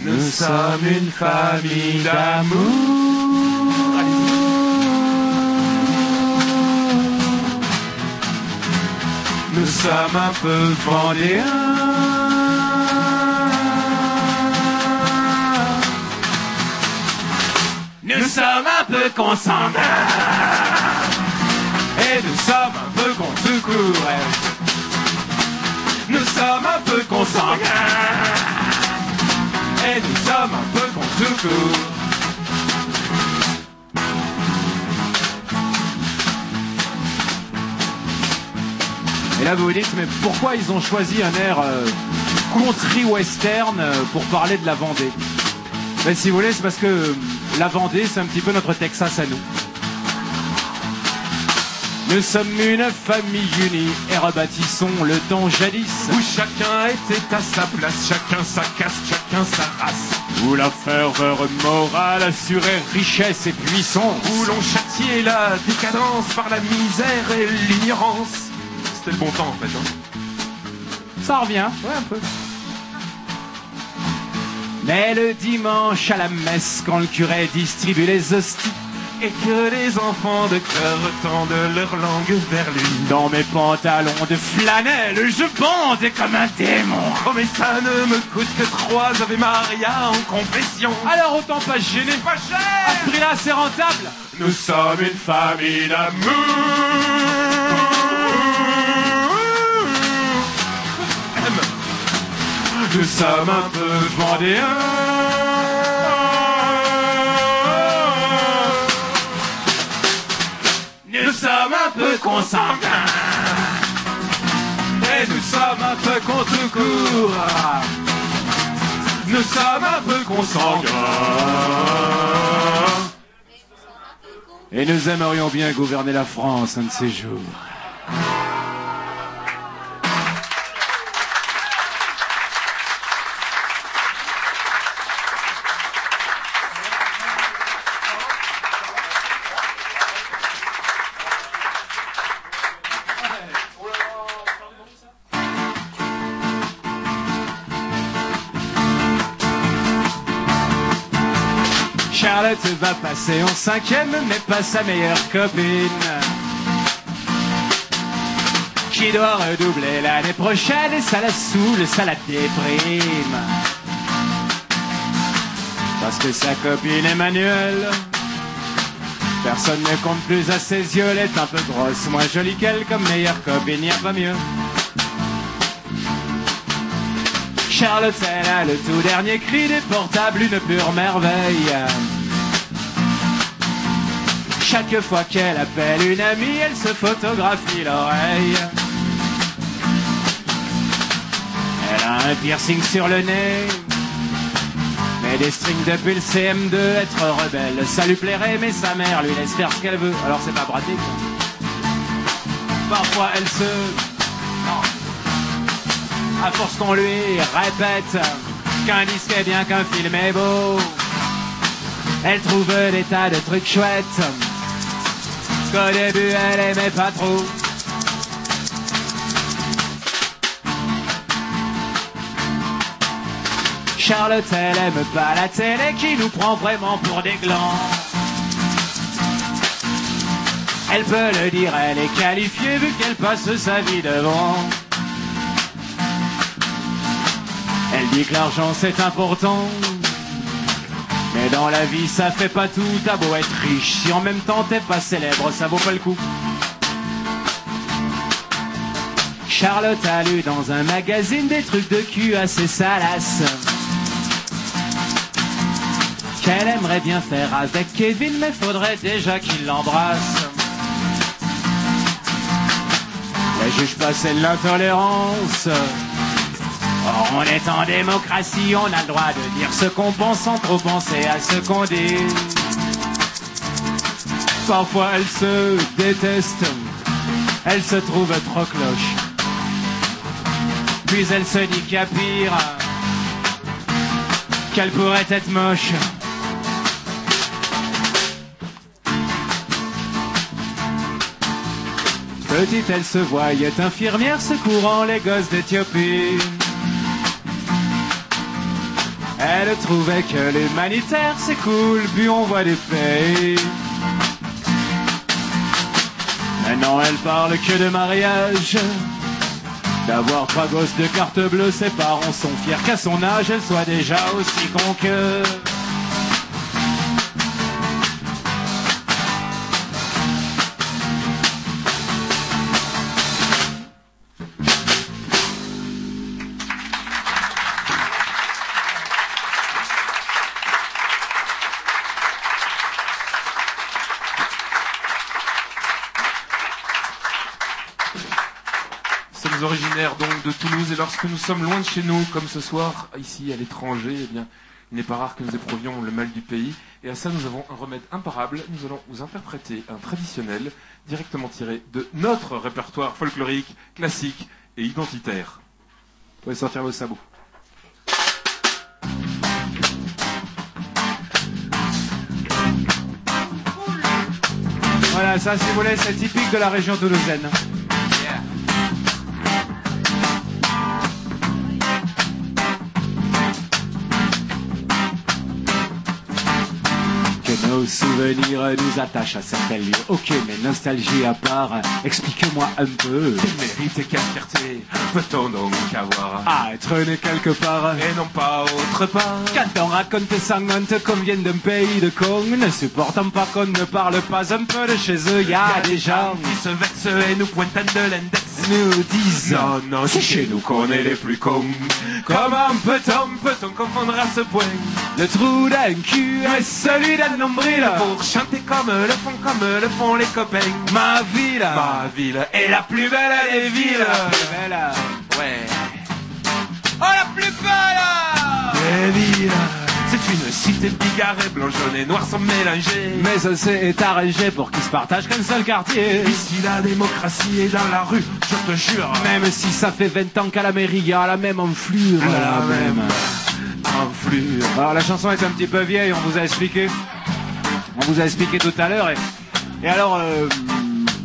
Nous sommes une famille d'amour. Nous sommes un peu vendéens. Nous sommes un peu consanguins. Et nous sommes un peu contre-cours. Nous sommes un peu consanguins. Et nous sommes un peu contre-cours. Et là, vous vous dites, mais pourquoi ils ont choisi un air euh, country western euh, pour parler de la Vendée? Ben, Si vous voulez, c'est parce que euh, la Vendée, c'est un petit peu notre Texas à nous. Nous sommes une famille unie et rebâtissons le temps jadis. Où chacun était à sa place, chacun sa caste, chacun sa race. Où la ferveur morale assurait richesse et puissance. Où l'on châtiait la décadence par la misère et l'ignorance. C'était le bon temps en fait. Hein. Ça revient. Ouais, un peu. Mais le dimanche à la messe, quand le curé distribue les hosties, Et que les enfants de cœur tendent leur langue vers lui. dans mes pantalons de flanelle, je bande comme un démon. Oh mais ça ne me coûte que trois Ave Maria en confession. Alors autant pas gêner. Pas À cher ce prix-là, c'est rentable. Nous sommes une famille d'amour. Nous sommes un peu vendéens. Nous sommes un peu consanguins. Et nous sommes un peu contre court. Nous sommes un peu consanguins. Et nous aimerions bien gouverner la France un de ces jours. Charlotte va passer en cinquième, mais pas sa meilleure copine. Qui doit redoubler l'année prochaine et ça la saoule, ça la déprime. Parce que sa copine Emmanuelle, personne ne compte plus à ses yeux, elle est un peu grosse, moins jolie qu'elle, comme meilleure copine, y a pas mieux. Charlotte, elle a le tout dernier cri des portables, une pure merveille. Chaque fois qu'elle appelle une amie, elle se photographie l'oreille. Elle a un piercing sur le nez, mais des strings depuis le CM2, être rebelle, ça lui plairait, mais sa mère lui laisse faire ce qu'elle veut, alors c'est pas pratique. Parfois elle se... À force qu'on lui répète qu'un disque est bien, qu'un film est beau, elle trouve des tas de trucs chouettes qu'au début elle aimait pas trop. Charlotte, elle aime pas la télé qui nous prend vraiment pour des glands. Elle peut le dire, elle est qualifiée vu qu'elle passe sa vie devant. Elle dit que l'argent c'est important. Mais dans la vie ça fait pas tout, t'as beau être riche, si en même temps t'es pas célèbre, ça vaut pas le coup. Charlotte a lu dans un magazine des trucs de cul assez salaces. Qu'elle aimerait bien faire avec Kevin, mais faudrait déjà qu'il l'embrasse. La juge pas c'est de l'intolérance. Or, on est en démocratie, on a le droit de dire ce qu'on pense sans trop penser à ce qu'on dit. Parfois, elle se déteste, elle se trouve trop cloche. Puis elle se dit qu'il y a pire, qu'elle pourrait être moche. Petite, elle se voyait infirmière secourant les gosses d'Éthiopie. Elle trouvait que l'humanitaire c'est cool, puis on voit des pays. Maintenant elle parle que de mariage. D'avoir trois gosses de carte bleue, ses parents sont fiers qu'à son âge elle soit déjà aussi con que. De Toulouse et lorsque nous sommes loin de chez nous, comme ce soir, ici à l'étranger, eh bien, il n'est pas rare que nous éprouvions le mal du pays. Et à ça, nous avons un remède imparable. Nous allons vous interpréter un traditionnel directement tiré de notre répertoire folklorique, classique et identitaire. Vous pouvez sortir vos sabots. Voilà, ça si vous voulez, c'est typique de la région toulousaine. Nos souvenirs nous attachent à certains lieux. Ok, mais nostalgie à part, explique-moi un peu. Quel mérite et quelle fierté peut-on donc avoir À être né quelque part. Et non pas autre part. Quand on raconte sans honte qu'on vient d'un pays de cons, ne supportant pas qu'on ne parle pas un peu de chez eux, y a des gens qui se vexent et nous pointent de l'index. nous disent Non, non, c'est chez nous qu'on est les plus cons. Comment peut-on, peut-on confondre à ce point? Le trou d'un cul et celui d'un Pour chanter comme le font, comme le font les copains. Ma ville Ma ville est la plus belle des villes. Belle. Oh la plus belle Les villes, c'est une cité bigarrée, blanc, jaune et noir sont mélangés. Mais ça s'est arrangé pour qu'ils se partagent qu'un seul quartier. Ici la démocratie est dans la rue, je te jure. Même si ça fait 20 ans qu'à la mairie, y a la même enflure. La même enflure. Alors la chanson est un petit peu vieille, on vous a expliqué. On vous a expliqué tout à l'heure. Et, alors, euh,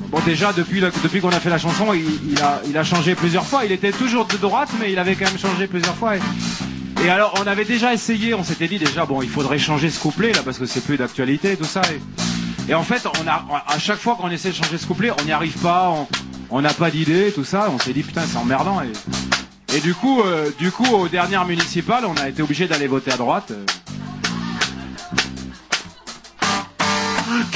bon déjà depuis, qu'on a fait la chanson, il, a, changé plusieurs fois. Il était toujours de droite, mais il avait quand même changé plusieurs fois. Et, alors, on avait déjà essayé, on s'était dit déjà, bon, il faudrait changer ce couplet là, parce que c'est plus d'actualité, tout ça. Et, en fait, à chaque fois qu'on essaie de changer ce couplet, on n'y arrive pas, on- n'a pas d'idée, tout ça. On s'est dit, putain, c'est emmerdant. Et, et du coup, euh, du coup, aux dernières municipales, on a été obligé d'aller voter à droite.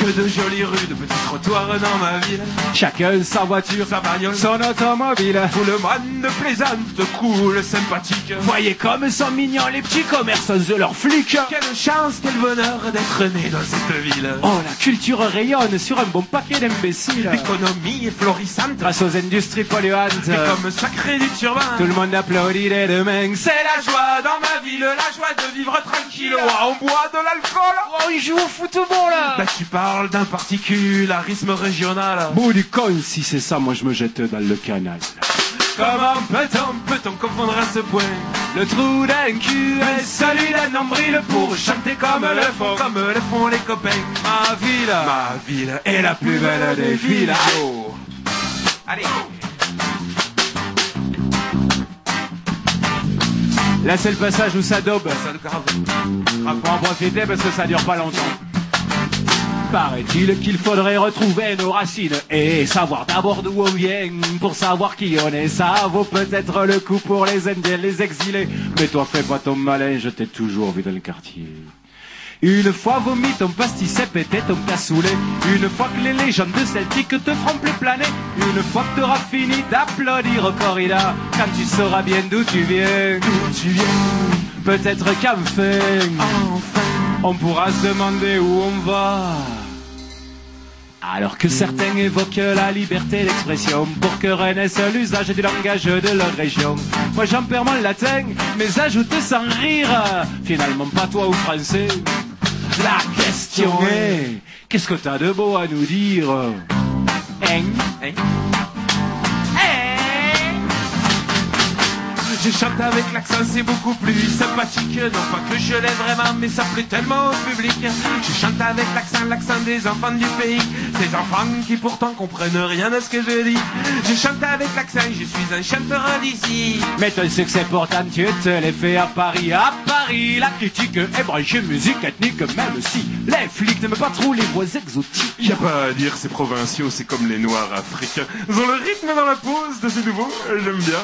De jolies rues, de petits trottoirs dans ma ville. Chacun sa voiture, sa bagnole, son automobile. Tout le monde plaisante, cool, sympathique. Voyez comme sont mignons les petits commerçants de leurs flics. Quelle chance, quel bonheur d'être né dans cette ville. Oh, la culture rayonne sur un bon paquet d'imbéciles. L'économie est florissante. Grâce aux industries polluantes. Et comme sacré du turbin. Tout le monde applaudit les demain. C'est la joie dans ma ville, la joie de vivre tranquille. Oh, on boit de l'alcool. Oh, il joue au football là. Bah, tu parles d'un particularisme régional. Bout du con, si c'est ça, moi je me jette dans le canal. Comment peut-on, peut-on confondre à ce point Le trou d'un cul est celui d'un nombril pour chanter comme le font. Comme le font les copains. Ma ville, Ma ville est la plus belle des villes. Oh. Allez. Là c'est le passage où ça daube. Ça grave. On va en profiter parce que ça dure pas longtemps. Paraît-il qu'il faudrait retrouver nos racines et savoir d'abord d'où on vient pour savoir qui on est. Ça vaut peut-être le coup pour les Indiens, les exilés. Mais toi fais pas ton malin, je t'ai toujours vu dans le quartier. Une fois vomi ton pastis et pété ton cassoulet Une fois que les légendes celtiques te feront plus planer Une fois que t'auras fini d'applaudir au corrida Quand tu sauras bien d'où tu viens D'où tu viens Peut-être qu'enfin Enfin On pourra se demander où on va alors que certains évoquent la liberté d'expression pour que renaisse l'usage du langage de leur région. Moi j'en perds mon latin, mais ajoute sans rire, finalement pas toi ou français. La question est, qu'est-ce que t'as de beau à nous dire? Hein? Hein? Je chante avec l'accent, c'est beaucoup plus sympathique. Non pas que je l'aime vraiment, mais ça plaît tellement au public. Je chante avec l'accent, l'accent des enfants du pays. Ces enfants qui pourtant comprennent rien à ce que je dis. Je chante avec l'accent, je suis un chanteur d'ici. Mais ton succès pourtant tu te l'es fait à Paris. À Paris, la critique est branchée musique ethnique, même si les flics n'aiment pas trop les voix exotiques. Y a pas à dire, ces provinciaux, c'est comme les noirs africains. Ils ont le rythme dans la pose de ces nouveaux, j'aime bien.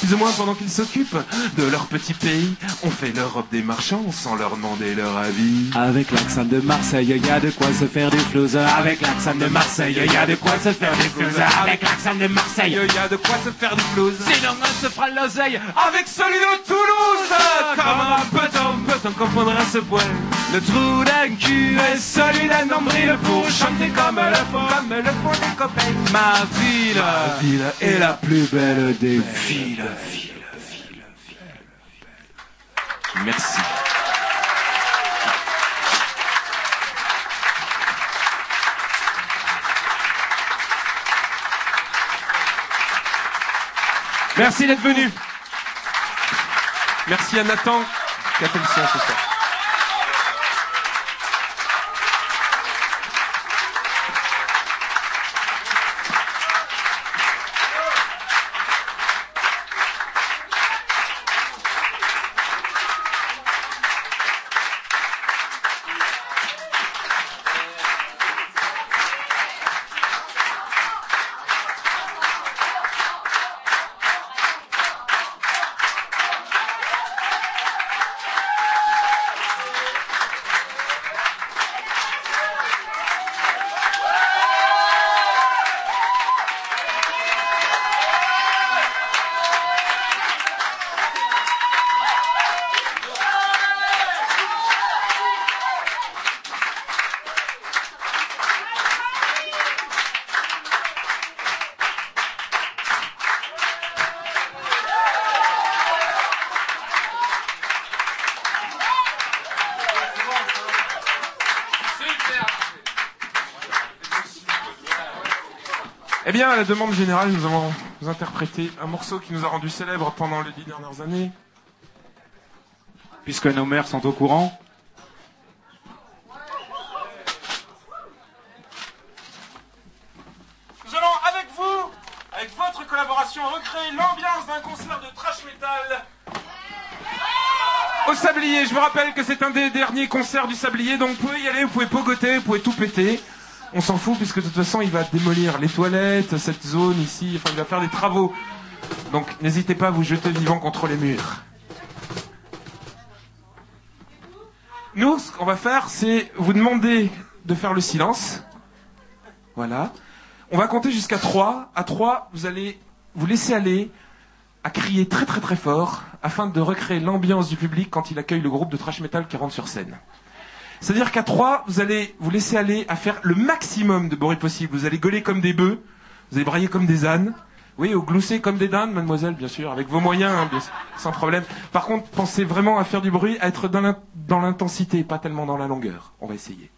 Plus ou moins pendant qu'ils s'occupent de leur petit pays, on fait l'Europe des marchands sans leur demander leur avis. Avec l'accent de Marseille, y a de quoi se faire des flouses. Avec l'accent de Marseille, y a de quoi se faire des flouses. Avec l'accent de Marseille, Y a de quoi se faire du blues. sinon on se fera l'oseille. Avec celui de Toulouse Comment peut-on, peut-on confondre à ce point Le trou d'un cul est celui d'un nombril pour chanter comme le font. Comme le font les copains. Ma ville, Ma ville est la plus belle des villes. Merci. Merci d'être venu. Merci à Nathan qui a fait le ce soir? La demande générale, nous allons vous interpréter un morceau qui nous a rendu célèbres pendant les dix dernières années. Puisque nos mères sont au courant. Nous allons, avec vous, avec votre collaboration, recréer l'ambiance d'un concert de trash metal au Sablier. Je vous rappelle que c'est un des derniers concerts du Sablier, donc vous pouvez y aller, vous pouvez pogoter, vous pouvez tout péter. On s'en fout, puisque de toute façon, il va démolir les toilettes, cette zone ici, enfin, il va faire des travaux. Donc, n'hésitez pas à vous jeter vivant contre les murs. Nous, ce qu'on va faire, c'est vous demander de faire le silence. Voilà. On va compter jusqu'à 3. À 3, vous allez vous laisser aller à crier très très très fort afin de recréer l'ambiance du public quand il accueille le groupe de trash metal qui rentre sur scène. C'est-à-dire qu'à 3, vous allez vous laisser aller à faire le maximum de bruit possible. Vous allez gueuler comme des bœufs, vous allez brailler comme des ânes. Oui, ou glousser comme des dindes, mademoiselle, bien sûr, avec vos moyens, hein, sans problème. Par contre, pensez vraiment à faire du bruit, à être dans l'intensité, pas tellement dans la longueur. On va essayer.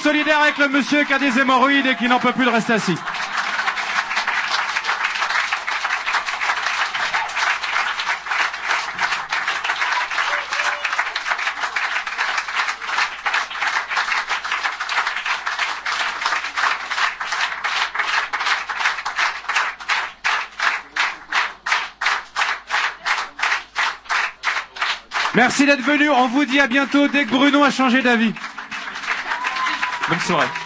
Monde solidaire avec le monsieur qui a des hémorroïdes et qui n'en peut plus de rester assis. Merci d'être venu. On vous dit à bientôt dès que Bruno a changé d'avis. Bonne soirée.